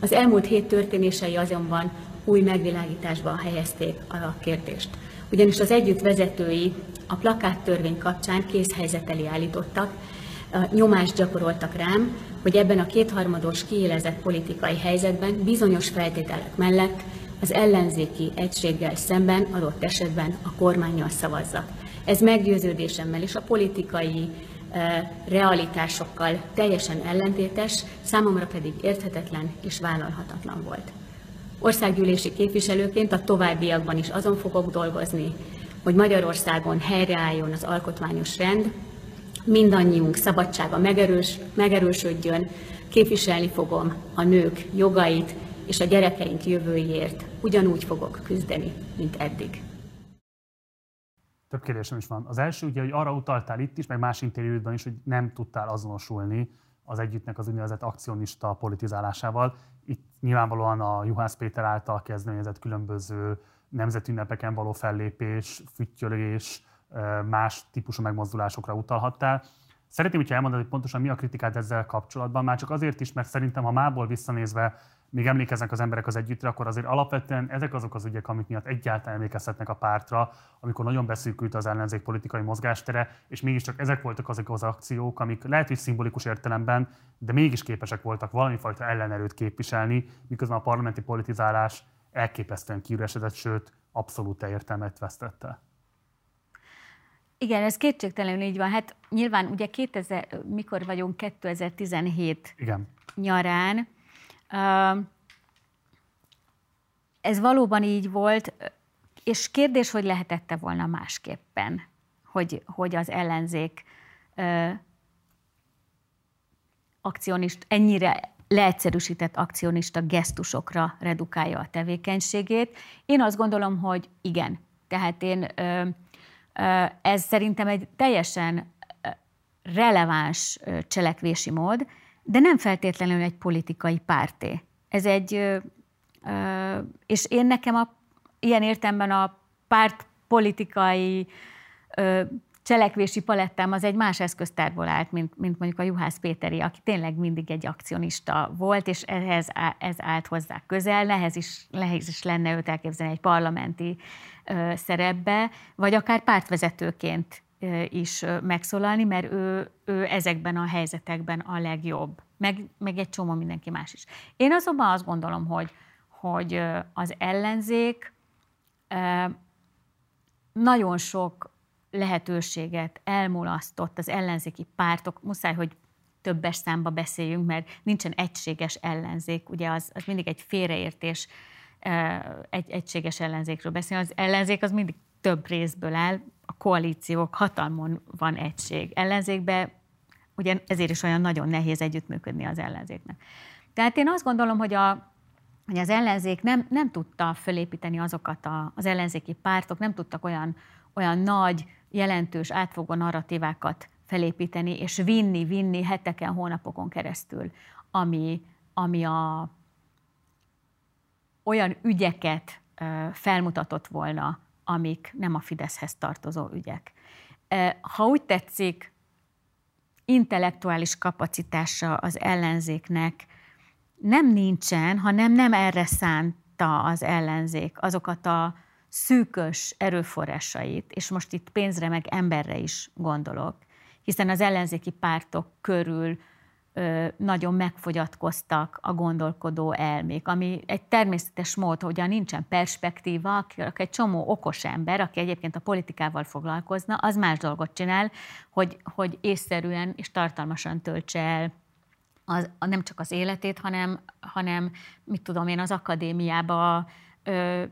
Az elmúlt hét történései azonban új megvilágításba helyezték a kérdést. Ugyanis az együtt vezetői a plakáttörvény kapcsán készhelyzet elé állítottak, nyomást gyakoroltak rám, hogy ebben a kétharmados kiélezett politikai helyzetben bizonyos feltételek mellett az ellenzéki egységgel szemben adott esetben a kormányjal szavazzak. Ez meggyőződésemmel és a politikai realitásokkal teljesen ellentétes, számomra pedig érthetetlen és vállalhatatlan volt. Országgyűlési képviselőként a továbbiakban is azon fogok dolgozni, hogy Magyarországon helyreálljon az alkotmányos rend, mindannyiunk szabadsága megerős, megerősödjön, képviselni fogom a nők jogait és a gyerekeink jövőjéért. Ugyanúgy fogok küzdeni, mint eddig. Több kérdésem is van. Az első ugye, hogy arra utaltál itt is, meg más interjúdban is, hogy nem tudtál azonosulni az együttnek az úgynevezett akcionista politizálásával. Itt nyilvánvalóan a Juhász Péter által kezdeményezett különböző nemzetünnepeken való fellépés, füttyölés, más típusú megmozdulásokra utalhattál. Szeretném, hogyha elmondani, hogy pontosan mi a kritikát ezzel kapcsolatban, már csak azért is, mert szerintem, ha mából visszanézve még emlékeznek az emberek az együttre, akkor azért alapvetően ezek azok az ügyek, amik miatt egyáltalán emlékezhetnek a pártra, amikor nagyon beszűkült az ellenzék politikai mozgástere, és mégiscsak ezek voltak azok az akciók, amik lehet, hogy szimbolikus értelemben, de mégis képesek voltak valamifajta ellenerőt képviselni, miközben a parlamenti politizálás elképesztően kiüresedett, sőt, abszolút értelmet vesztette. Igen, ez kétségtelenül így van. Hát nyilván ugye 2000, mikor vagyunk, 2017 Igen. nyarán, ez valóban így volt, és kérdés, hogy lehetette volna másképpen, hogy, hogy az ellenzék akcionist, ennyire leegyszerűsített akcionista gesztusokra redukálja a tevékenységét. Én azt gondolom, hogy igen. Tehát én ez szerintem egy teljesen releváns cselekvési mód, de nem feltétlenül egy politikai párté. Ez egy, és én nekem a, ilyen értemben a párt politikai cselekvési palettám az egy más eszköztárból állt, mint, mint mondjuk a Juhász Péteri, aki tényleg mindig egy akcionista volt, és ehhez ez állt hozzá közel, nehez is, nehez is lenne őt elképzelni egy parlamenti ö, szerepbe, vagy akár pártvezetőként ö, is ö, megszólalni, mert ő, ő ezekben a helyzetekben a legjobb, meg, meg egy csomó mindenki más is. Én azonban azt gondolom, hogy, hogy az ellenzék nagyon sok lehetőséget elmulasztott az ellenzéki pártok, muszáj, hogy többes számba beszéljünk, mert nincsen egységes ellenzék, ugye az, az mindig egy félreértés, egy egységes ellenzékről beszélni. Az ellenzék az mindig több részből áll, a koalíciók, hatalmon van egység. Ellenzékbe ugye ezért is olyan nagyon nehéz együttműködni az ellenzéknek. Tehát én azt gondolom, hogy, a, hogy az ellenzék nem, nem tudta fölépíteni azokat a, az ellenzéki pártok, nem tudtak olyan, olyan nagy jelentős, átfogó narratívákat felépíteni, és vinni, vinni heteken, hónapokon keresztül, ami, ami a, olyan ügyeket felmutatott volna, amik nem a Fideszhez tartozó ügyek. Ha úgy tetszik, intellektuális kapacitása az ellenzéknek nem nincsen, hanem nem erre szánta az ellenzék azokat a szűkös erőforrásait, és most itt pénzre meg emberre is gondolok, hiszen az ellenzéki pártok körül ö, nagyon megfogyatkoztak a gondolkodó elmék, ami egy természetes mód, hogyha nincsen perspektíva, akkor egy csomó okos ember, aki egyébként a politikával foglalkozna, az más dolgot csinál, hogy, hogy észszerűen és tartalmasan töltse el az, nem csak az életét, hanem, hanem mit tudom én, az akadémiába ö,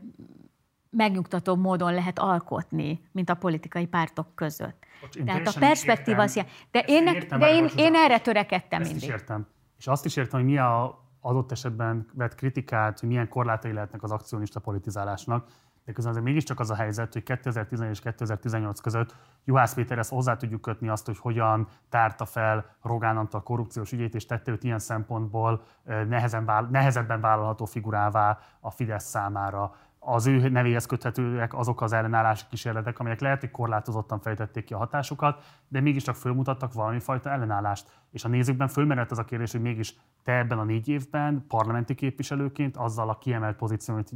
megnyugtató módon lehet alkotni, mint a politikai pártok között. Bocs, Tehát a perspektíva az. De, én, értem, de én, én erre törekedtem ezt mindig. Is értem. És azt is értem, hogy mi a adott esetben vett kritikát, hogy milyen korlátai lehetnek az akcionista politizálásnak, de közben azért mégiscsak az a helyzet, hogy 2011 és 2018 között Juhász Péter ezt hozzá tudjuk kötni azt, hogy hogyan tárta fel Rogán Antal korrupciós ügyét, és tette őt ilyen szempontból nehezen, nehezebben vállalható figurává a Fidesz számára az ő nevéhez köthetőek azok az ellenállási kísérletek, amelyek lehet, hogy korlátozottan fejtették ki a hatásukat, de mégiscsak fölmutattak valami fajta ellenállást. És a nézőkben fölmerült az a kérdés, hogy mégis te ebben a négy évben parlamenti képviselőként azzal a kiemelt pozíció, amit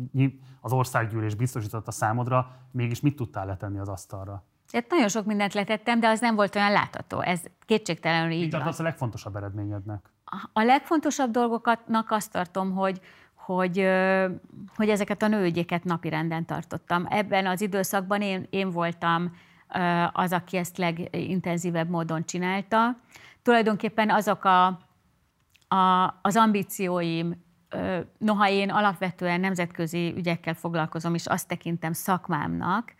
az országgyűlés biztosította számodra, mégis mit tudtál letenni az asztalra? Hát nagyon sok mindent letettem, de az nem volt olyan látható. Ez kétségtelenül így Mit van. a legfontosabb eredményednek? A legfontosabb dolgoknak azt tartom, hogy, hogy, hogy ezeket a nőügyéket napirenden tartottam. Ebben az időszakban én, én voltam az, aki ezt legintenzívebb módon csinálta. Tulajdonképpen azok a, a, az ambícióim, noha én alapvetően nemzetközi ügyekkel foglalkozom, és azt tekintem szakmámnak,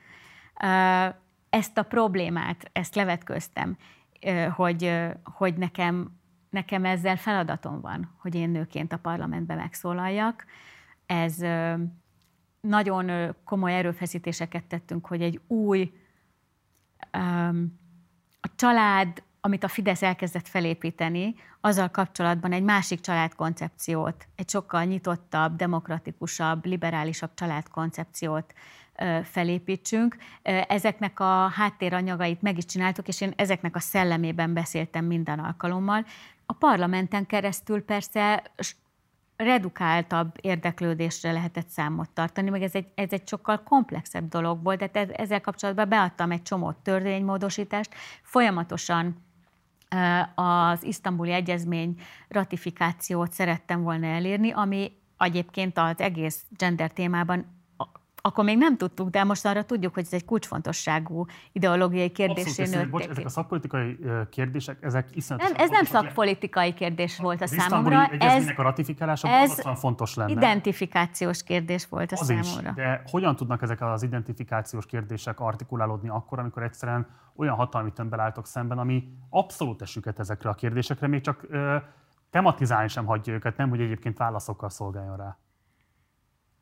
ezt a problémát, ezt levetköztem, hogy, hogy nekem nekem ezzel feladatom van, hogy én nőként a parlamentben megszólaljak. Ez nagyon komoly erőfeszítéseket tettünk, hogy egy új a család amit a Fidesz elkezdett felépíteni, azzal kapcsolatban egy másik családkoncepciót, egy sokkal nyitottabb, demokratikusabb, liberálisabb családkoncepciót felépítsünk. Ezeknek a háttéranyagait meg is csináltuk, és én ezeknek a szellemében beszéltem minden alkalommal. A parlamenten keresztül persze redukáltabb érdeklődésre lehetett számot tartani, meg ez egy, ez egy sokkal komplexebb dolog volt, de ezzel kapcsolatban beadtam egy csomó törvénymódosítást, folyamatosan az isztambuli egyezmény ratifikációt szerettem volna elérni, ami egyébként az egész gender témában akkor még nem tudtuk, de most arra tudjuk, hogy ez egy kulcsfontosságú ideológiai kérdésé nőtt. Bocs, ezek a szakpolitikai kérdések, ezek iszonyatosan nem, Ez nem szakpolitikai kérdés volt a számomra. Ez a ratifikálása ez fontos lenne. identifikációs kérdés volt a az számomra. Is, de hogyan tudnak ezek az identifikációs kérdések artikulálódni akkor, amikor egyszerűen olyan hatalmi tömbbel álltok szemben, ami abszolút esüket ezekre a kérdésekre, még csak ö, tematizálni sem hagyja őket, nem, hogy egyébként válaszokkal szolgáljon rá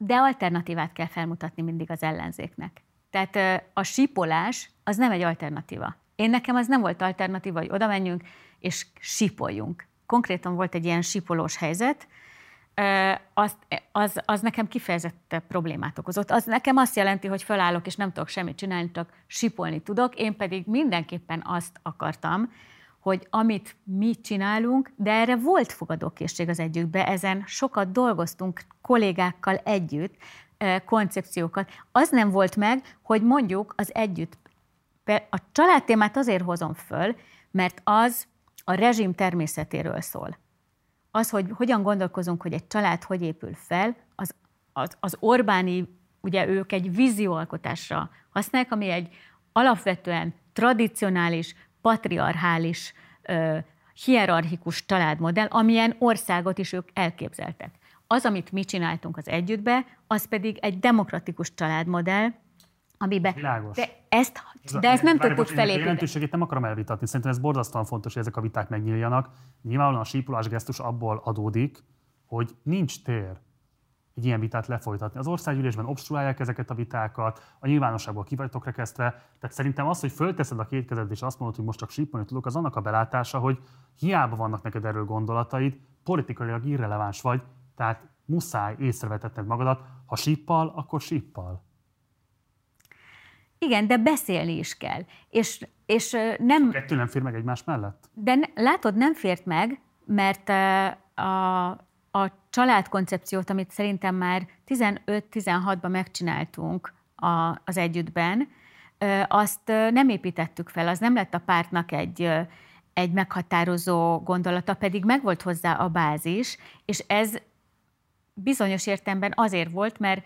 de alternatívát kell felmutatni mindig az ellenzéknek. Tehát a sípolás az nem egy alternatíva. Én nekem az nem volt alternatíva, hogy oda menjünk és sípoljunk. Konkrétan volt egy ilyen sípolós helyzet, az, az, az nekem kifejezett problémát okozott. Az nekem azt jelenti, hogy felállok és nem tudok semmit csinálni, csak sipolni tudok. Én pedig mindenképpen azt akartam, hogy amit mi csinálunk, de erre volt fogadókészség az együttbe, ezen sokat dolgoztunk kollégákkal együtt, koncepciókat. Az nem volt meg, hogy mondjuk az együtt, a családtémát azért hozom föl, mert az a rezsim természetéről szól. Az, hogy hogyan gondolkozunk, hogy egy család hogy épül fel, az, az, az Orbáni, ugye ők egy vízióalkotásra használják, ami egy alapvetően tradicionális, patriarchális, hierarchikus családmodell, amilyen országot is ők elképzeltek. Az, amit mi csináltunk az együttbe, az pedig egy demokratikus családmodell, amiben... Világos. De ezt, de ezt nem tudtuk felépíteni. jelentőségét nem akarom elvitatni. Szerintem ez borzasztóan fontos, hogy ezek a viták megnyíljanak. Nyilvánvalóan a sípolás gesztus abból adódik, hogy nincs tér egy ilyen vitát lefolytatni. Az országgyűlésben obstruálják ezeket a vitákat, a nyilvánosságból ki vagytok rekesztve. Tehát szerintem az, hogy fölteszed a két kezed és azt mondod, hogy most csak sípolni tudok, az annak a belátása, hogy hiába vannak neked erről gondolataid, politikailag irreleváns vagy, tehát muszáj észrevetetned magadat, ha síppal, akkor síppal. Igen, de beszélni is kell. És, és nem... Kettő nem fér meg egymás mellett? De ne, látod, nem fért meg, mert a, a családkoncepciót, amit szerintem már 15-16-ban megcsináltunk a, az együttben, azt nem építettük fel, az nem lett a pártnak egy, egy meghatározó gondolata, pedig megvolt hozzá a bázis, és ez bizonyos értelemben azért volt, mert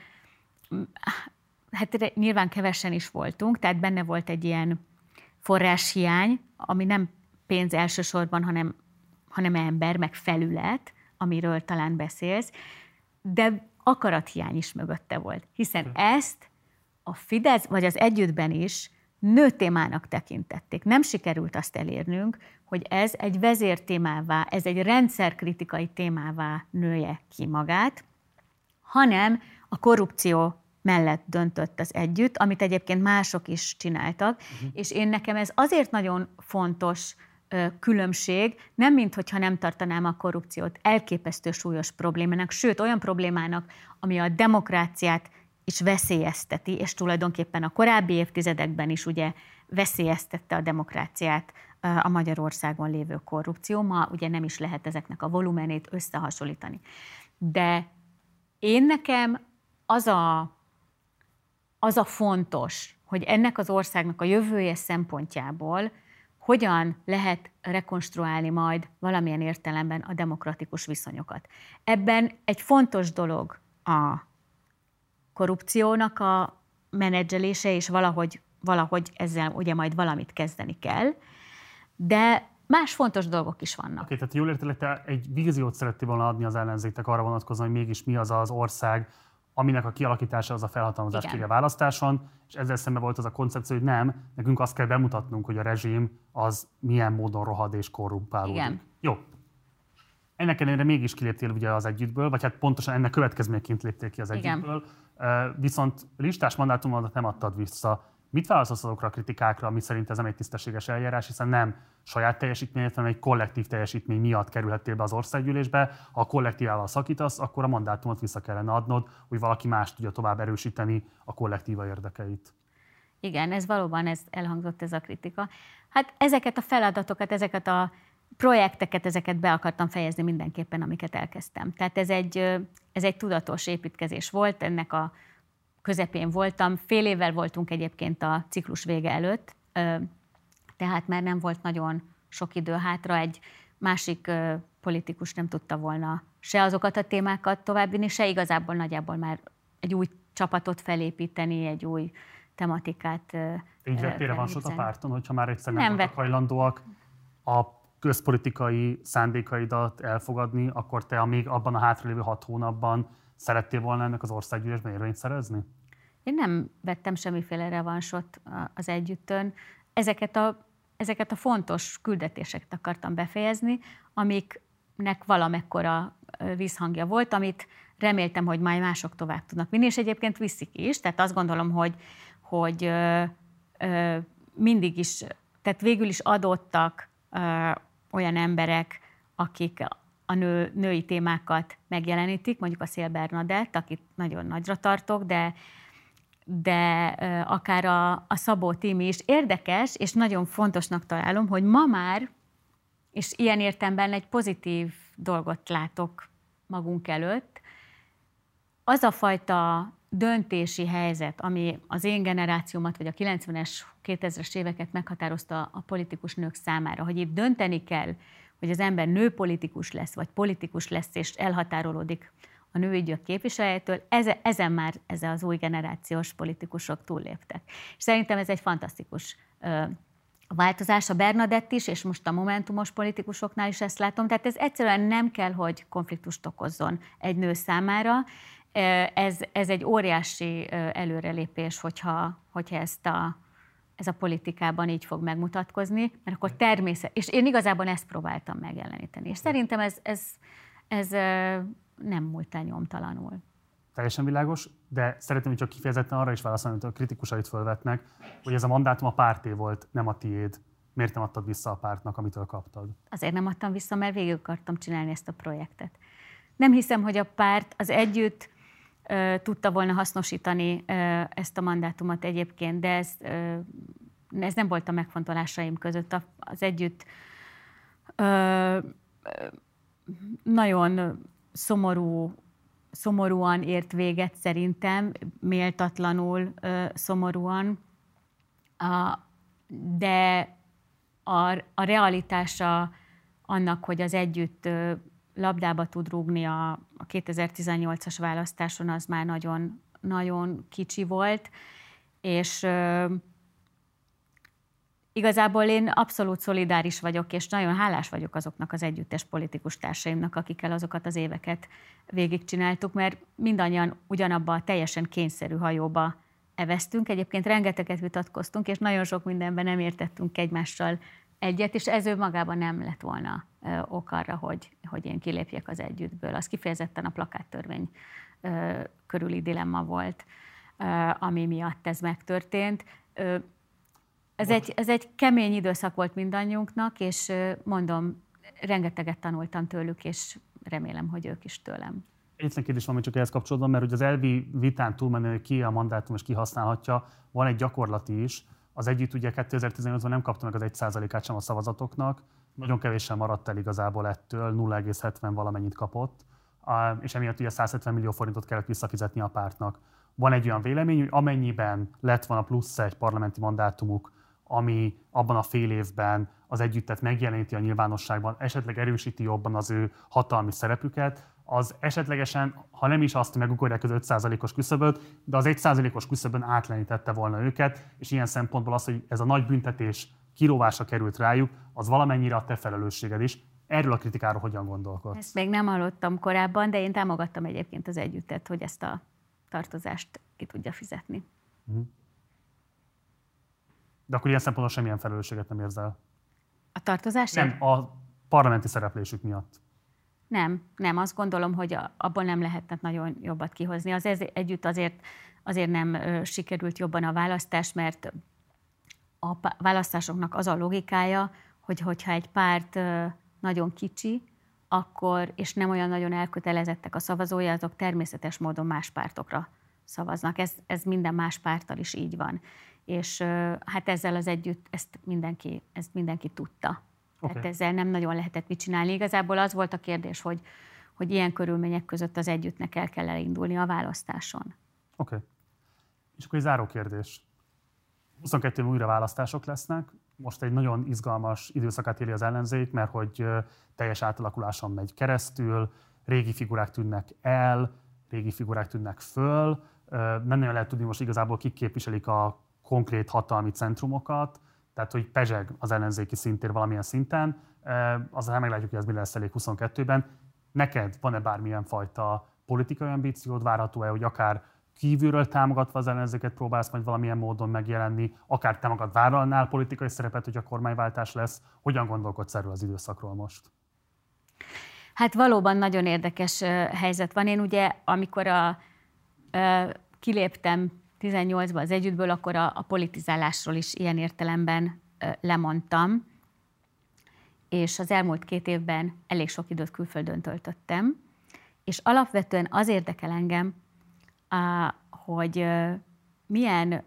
hát nyilván kevesen is voltunk, tehát benne volt egy ilyen forráshiány, ami nem pénz elsősorban, hanem, hanem ember, meg felület, amiről talán beszélsz, de akarathiány is mögötte volt. Hiszen ezt a Fidesz, vagy az együttben is nőtémának tekintették. Nem sikerült azt elérnünk, hogy ez egy vezértémává, ez egy rendszerkritikai témává nője ki magát, hanem a korrupció mellett döntött az együtt, amit egyébként mások is csináltak, uh-huh. és én nekem ez azért nagyon fontos, különbség, nem mintha nem tartanám a korrupciót elképesztő súlyos problémának, sőt olyan problémának, ami a demokráciát is veszélyezteti, és tulajdonképpen a korábbi évtizedekben is ugye veszélyeztette a demokráciát a Magyarországon lévő korrupció. Ma ugye nem is lehet ezeknek a volumenét összehasonlítani. De én nekem az a, az a fontos, hogy ennek az országnak a jövője szempontjából hogyan lehet rekonstruálni majd valamilyen értelemben a demokratikus viszonyokat. Ebben egy fontos dolog a korrupciónak a menedzselése, és valahogy, valahogy ezzel ugye majd valamit kezdeni kell, de más fontos dolgok is vannak. Oké, okay, tehát jól értelek, te egy víziót szerettél volna adni az ellenzéknek arra vonatkozóan, hogy mégis mi az az ország, aminek a kialakítása az a felhatalmazás kéne választáson, és ezzel szemben volt az a koncepció, hogy nem, nekünk azt kell bemutatnunk, hogy a rezsim az milyen módon rohad és korrumpálódik. Igen. Jó. Ennek ellenére mégis kiléptél ugye az együttből, vagy hát pontosan ennek következményeként léptél ki az együttből. Igen. Viszont listás mandátumodat nem adtad vissza. Mit válaszolsz azokra a kritikákra, ami szerint ez nem egy tisztességes eljárás, hiszen nem saját teljesítmény, hanem egy kollektív teljesítmény miatt kerülhettél be az országgyűlésbe. Ha a kollektívával szakítasz, akkor a mandátumot vissza kellene adnod, hogy valaki más tudja tovább erősíteni a kollektíva érdekeit. Igen, ez valóban ez elhangzott ez a kritika. Hát ezeket a feladatokat, ezeket a projekteket, ezeket be akartam fejezni mindenképpen, amiket elkezdtem. Tehát ez egy, ez egy tudatos építkezés volt, ennek a közepén voltam. Fél évvel voltunk egyébként a ciklus vége előtt, tehát már nem volt nagyon sok idő hátra, egy másik politikus nem tudta volna se azokat a témákat továbbvinni, se igazából nagyjából már egy új csapatot felépíteni, egy új tematikát. Így vettére van a párton, hogyha már egyszer nem, nem voltak hajlandóak a közpolitikai szándékaidat elfogadni, akkor te még abban a hátralévő hat hónapban szerettél volna ennek az országgyűlésben érvényt szerezni? Én nem vettem semmiféle revansot az együttön. Ezeket a, ezeket a fontos küldetéseket akartam befejezni, amiknek valamekkora vízhangja volt, amit reméltem, hogy majd mások tovább tudnak vinni, és egyébként viszik is. Tehát azt gondolom, hogy, hogy ö, ö, mindig is, tehát végül is adottak ö, olyan emberek, akik a nő, női témákat megjelenítik, mondjuk a Szél Bernadett, akit nagyon nagyra tartok, de, de akár a, a Szabó Timi is. Érdekes, és nagyon fontosnak találom, hogy ma már, és ilyen értemben egy pozitív dolgot látok magunk előtt, az a fajta döntési helyzet, ami az én generációmat, vagy a 90-es, 2000-es éveket meghatározta a politikus nők számára, hogy itt dönteni kell, hogy az ember nőpolitikus lesz, vagy politikus lesz, és elhatárolódik a nőügyök képviselőjétől, ezen már ez az új generációs politikusok túlléptek. És szerintem ez egy fantasztikus változás. A Bernadett is, és most a momentumos politikusoknál is ezt látom, tehát ez egyszerűen nem kell, hogy konfliktust okozzon egy nő számára. Ez, ez egy óriási előrelépés, hogyha, hogyha ezt a, ez a politikában így fog megmutatkozni, mert akkor természet, és én igazából ezt próbáltam megjeleníteni. És szerintem ez, ez, ez nem múlt el nyomtalanul. Teljesen világos, de szeretném, hogy csak kifejezetten arra is válaszolni, amit a kritikusait fölvetnek, hogy ez a mandátum a párté volt, nem a tiéd. Miért nem adtad vissza a pártnak, amitől kaptad? Azért nem adtam vissza, mert végig akartam csinálni ezt a projektet. Nem hiszem, hogy a párt az együtt tudta volna hasznosítani ezt a mandátumot egyébként, de ez, ez nem volt a megfontolásaim között. Az együtt nagyon szomorú, szomorúan ért véget szerintem, méltatlanul szomorúan, de a, a realitása annak, hogy az együtt labdába tud rúgni a, a 2018-as választáson, az már nagyon, nagyon kicsi volt, és Igazából én abszolút szolidáris vagyok, és nagyon hálás vagyok azoknak az együttes politikus társaimnak, akikkel azokat az éveket végigcsináltuk, mert mindannyian ugyanabba a teljesen kényszerű hajóba eveztünk. Egyébként rengeteget vitatkoztunk, és nagyon sok mindenben nem értettünk egymással egyet, és ez ő magában nem lett volna ok arra, hogy, hogy én kilépjek az együttből. Az kifejezetten a plakáttörvény körüli dilemma volt, ami miatt ez megtörtént. Ez egy, ez egy kemény időszak volt mindannyiunknak, és mondom, rengeteget tanultam tőlük, és remélem, hogy ők is tőlem. Egyetlen kérdés van, csak ehhez kapcsolódva, mert hogy az elvi vitán túlmenő, ki a mandátum és ki használhatja, van egy gyakorlati is. Az együtt ugye 2018-ban nem kapta meg az 1%-át sem a szavazatoknak, nagyon kevésen maradt el igazából ettől, 0,70 valamennyit kapott, és emiatt ugye 170 millió forintot kellett visszafizetni a pártnak. Van egy olyan vélemény, hogy amennyiben lett volna plusz egy parlamenti mandátumuk, ami abban a fél évben az együttet megjeleníti a nyilvánosságban, esetleg erősíti jobban az ő hatalmi szerepüket, az esetlegesen, ha nem is azt megugorják az 5%-os küszöböt, de az 1%-os küszöbön átlenítette volna őket, és ilyen szempontból az, hogy ez a nagy büntetés kiróvása került rájuk, az valamennyire a te felelősséged is. Erről a kritikáról hogyan gondolkodsz? Ezt még nem hallottam korábban, de én támogattam egyébként az együttet, hogy ezt a tartozást ki tudja fizetni. Mm. De akkor ilyen szempontból semmilyen felelősséget nem érzel? A tartozás? Nem, a parlamenti szereplésük miatt. Nem, nem. Azt gondolom, hogy abból nem lehetne nagyon jobbat kihozni. Az ez együtt azért azért nem sikerült jobban a választás, mert a választásoknak az a logikája, hogy hogyha egy párt nagyon kicsi, akkor, és nem olyan nagyon elkötelezettek a szavazója, azok természetes módon más pártokra szavaznak. Ez, ez minden más párttal is így van. És hát ezzel az együtt ezt mindenki, ezt mindenki tudta. Okay. Tehát ezzel nem nagyon lehetett mit csinálni. Igazából az volt a kérdés, hogy, hogy ilyen körülmények között az együttnek el kell elindulni a választáson. Oké. Okay. És akkor egy záró kérdés. 22 újra választások lesznek. Most egy nagyon izgalmas időszakát éli az ellenzék, mert hogy teljes átalakuláson megy keresztül, régi figurák tűnnek el, régi figurák tűnnek föl. Nem nagyon lehet tudni most igazából, kik képviselik a konkrét hatalmi centrumokat, tehát hogy pezseg az ellenzéki szintér valamilyen szinten. Aztán meglátjuk, hogy ez mi lesz elég 22-ben. Neked van-e bármilyen fajta politikai ambíciód, várható-e, hogy akár kívülről támogatva az ellenzéket próbálsz majd valamilyen módon megjelenni, akár te magad vállalnál politikai szerepet, hogy a kormányváltás lesz. Hogyan gondolkodsz erről az időszakról most? Hát valóban nagyon érdekes helyzet van. Én ugye, amikor a, kiléptem 18-ban az együttből, akkor a, a politizálásról is ilyen értelemben lemondtam, és az elmúlt két évben elég sok időt külföldön töltöttem, és alapvetően az érdekel engem, hogy milyen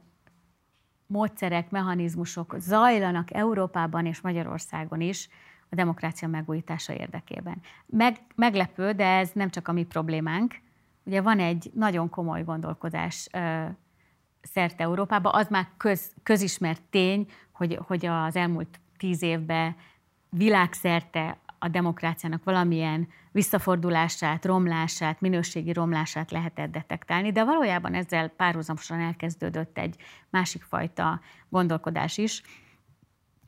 módszerek, mechanizmusok zajlanak Európában és Magyarországon is a demokrácia megújítása érdekében. Meg, meglepő, de ez nem csak a mi problémánk. Ugye van egy nagyon komoly gondolkodás ö, szerte Európában, az már köz, közismert tény, hogy, hogy az elmúlt tíz évben világszerte a demokráciának valamilyen visszafordulását, romlását, minőségi romlását lehetett detektálni, de valójában ezzel párhuzamosan elkezdődött egy másik fajta gondolkodás is,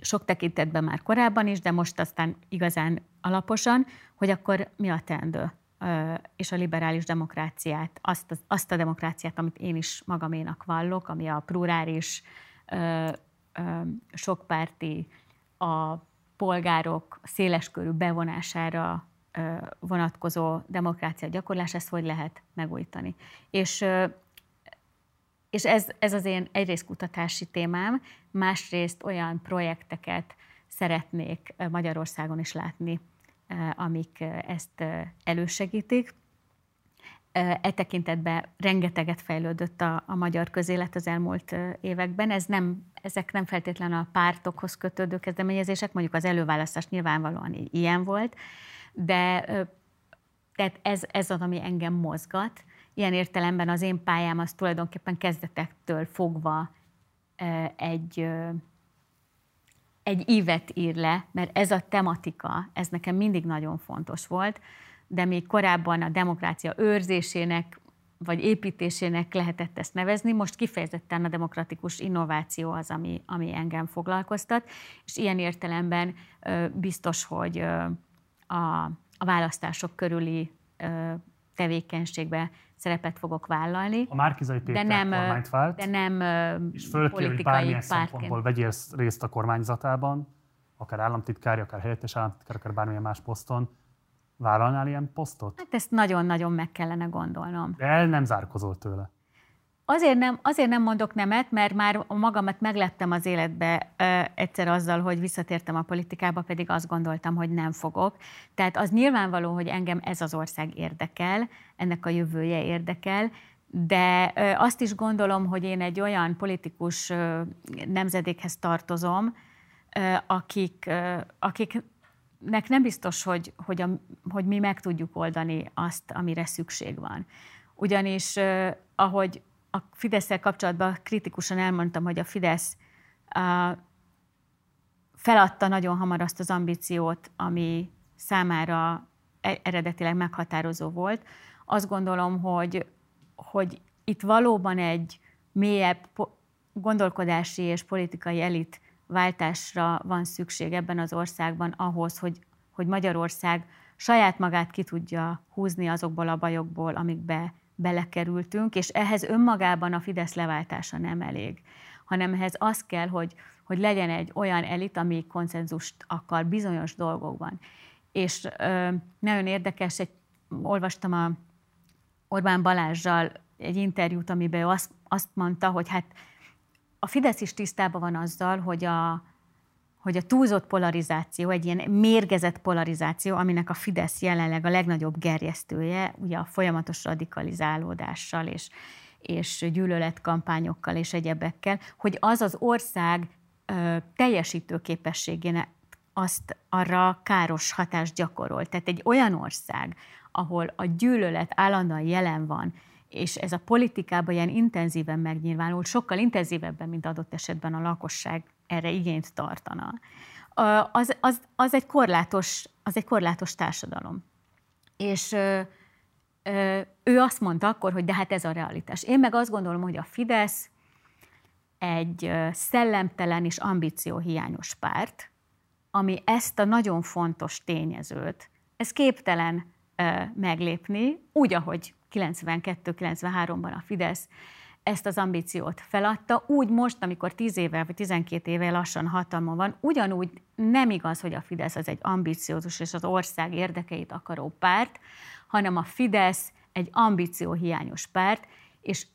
sok tekintetben már korábban is, de most aztán igazán alaposan, hogy akkor mi a teendő és a liberális demokráciát, azt, azt a demokráciát, amit én is magaménak vallok, ami a plurális, sokpárti, a polgárok széleskörű bevonására vonatkozó demokrácia gyakorlás, ezt hogy lehet megújítani. És, és ez, ez az én egyrészt kutatási témám, másrészt olyan projekteket szeretnék Magyarországon is látni, amik ezt elősegítik. E tekintetben rengeteget fejlődött a, a magyar közélet az elmúlt években. Ez nem, ezek nem feltétlenül a pártokhoz kötődő kezdeményezések, mondjuk az előválasztás nyilvánvalóan ilyen volt, de tehát ez, ez az, ami engem mozgat. Ilyen értelemben az én pályám az tulajdonképpen kezdetektől fogva egy, egy ívet ír le, mert ez a tematika, ez nekem mindig nagyon fontos volt, de még korábban a demokrácia őrzésének vagy építésének lehetett ezt nevezni, most kifejezetten a demokratikus innováció az, ami, ami engem foglalkoztat, és ilyen értelemben biztos, hogy a, a választások körüli tevékenységbe szerepet fogok vállalni. A Márkizai Péter de nem, kormányt vált, de nem és fölkér, hogy bármilyen pártként. szempontból vegyél részt a kormányzatában, akár államtitkár, akár helyettes államtitkár, akár bármilyen más poszton, Vállalnál ilyen posztot? Hát ezt nagyon-nagyon meg kellene gondolnom. De el nem zárkozol tőle. Azért nem, azért nem mondok nemet, mert már magamat meglettem az életbe ö, egyszer azzal, hogy visszatértem a politikába, pedig azt gondoltam, hogy nem fogok. Tehát az nyilvánvaló, hogy engem ez az ország érdekel, ennek a jövője érdekel, de ö, azt is gondolom, hogy én egy olyan politikus ö, nemzedékhez tartozom, ö, akik, ö, akik nem biztos, hogy, hogy, a, hogy mi meg tudjuk oldani azt, amire szükség van. Ugyanis, eh, ahogy a fidesz kapcsolatban kritikusan elmondtam, hogy a Fidesz eh, feladta nagyon hamar azt az ambíciót, ami számára e-, eredetileg meghatározó volt. Azt gondolom, hogy, hogy itt valóban egy mélyebb gondolkodási és politikai elit váltásra van szükség ebben az országban ahhoz, hogy, hogy Magyarország saját magát ki tudja húzni azokból a bajokból, amikbe belekerültünk, és ehhez önmagában a Fidesz leváltása nem elég, hanem ehhez az kell, hogy, hogy legyen egy olyan elit, ami konszenzust akar bizonyos dolgokban. És ö, nagyon érdekes, egy, olvastam a Orbán Balázsjal egy interjút, amiben ő azt, azt mondta, hogy hát a Fidesz is tisztában van azzal, hogy a, hogy a túlzott polarizáció, egy ilyen mérgezett polarizáció, aminek a Fidesz jelenleg a legnagyobb gerjesztője, ugye a folyamatos radikalizálódással és, és gyűlöletkampányokkal és egyebekkel, hogy az az ország ö, teljesítő képességének azt arra káros hatást gyakorol. Tehát egy olyan ország, ahol a gyűlölet állandóan jelen van, és ez a politikában ilyen intenzíven megnyilvánul, sokkal intenzívebben, mint adott esetben a lakosság erre igényt tartana, az, az, az, egy, korlátos, az egy korlátos társadalom. És ő azt mondta akkor, hogy de hát ez a realitás. Én meg azt gondolom, hogy a Fidesz egy szellemtelen és ambícióhiányos párt, ami ezt a nagyon fontos tényezőt, ez képtelen meglépni, úgy, ahogy 92-93-ban a Fidesz ezt az ambíciót feladta, úgy most, amikor 10 évvel vagy 12 évvel lassan hatalma van, ugyanúgy nem igaz, hogy a Fidesz az egy ambiciózus és az ország érdekeit akaró párt, hanem a Fidesz egy ambícióhiányos párt, és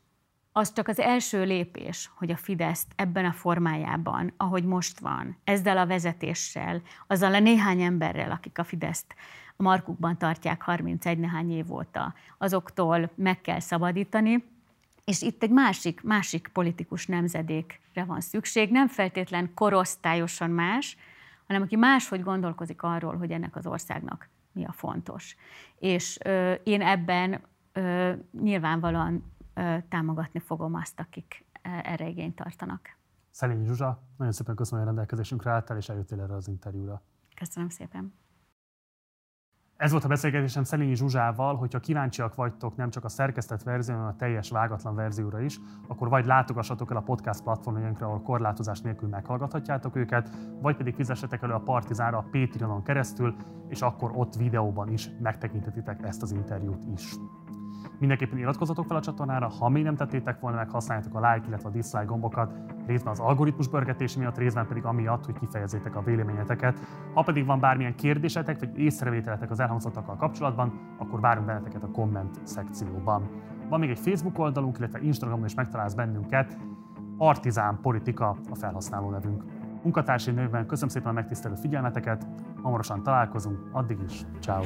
az csak az első lépés, hogy a Fideszt ebben a formájában, ahogy most van, ezzel a vezetéssel, azzal a néhány emberrel, akik a Fideszt a markukban tartják 31 nehány év óta, azoktól meg kell szabadítani, és itt egy másik, másik politikus nemzedékre van szükség, nem feltétlen korosztályosan más, hanem aki máshogy gondolkozik arról, hogy ennek az országnak mi a fontos. És ö, én ebben ö, nyilvánvalóan ö, támogatni fogom azt, akik erre igényt tartanak. Szelényi Zsuzsa, nagyon szépen köszönöm, hogy rendelkezésünkre álltál, és eljöttél erre az interjúra. Köszönöm szépen. Ez volt a beszélgetésem Szelényi Zsuzsával, hogyha kíváncsiak vagytok nem csak a szerkesztett verzió, hanem a teljes vágatlan verzióra is, akkor vagy látogassatok el a podcast platformjainkra, ahol korlátozás nélkül meghallgathatjátok őket, vagy pedig fizessetek elő a Partizánra a Patreonon keresztül, és akkor ott videóban is megtekintetitek ezt az interjút is. Mindenképpen iratkozzatok fel a csatornára, ha még nem tettétek volna meg, használjátok a like, illetve a dislike gombokat, részben az algoritmus pörgetése miatt, részben pedig amiatt, hogy kifejezzétek a véleményeteket. Ha pedig van bármilyen kérdésetek, vagy észrevételetek az elhangzottakkal kapcsolatban, akkor várunk benneteket a komment szekcióban. Van még egy Facebook oldalunk, illetve Instagramon is megtalálsz bennünket, Partizán Politika a felhasználó nevünk. Munkatársi nőben köszönöm szépen a megtisztelő figyelmeteket, hamarosan találkozunk, addig is, ciao.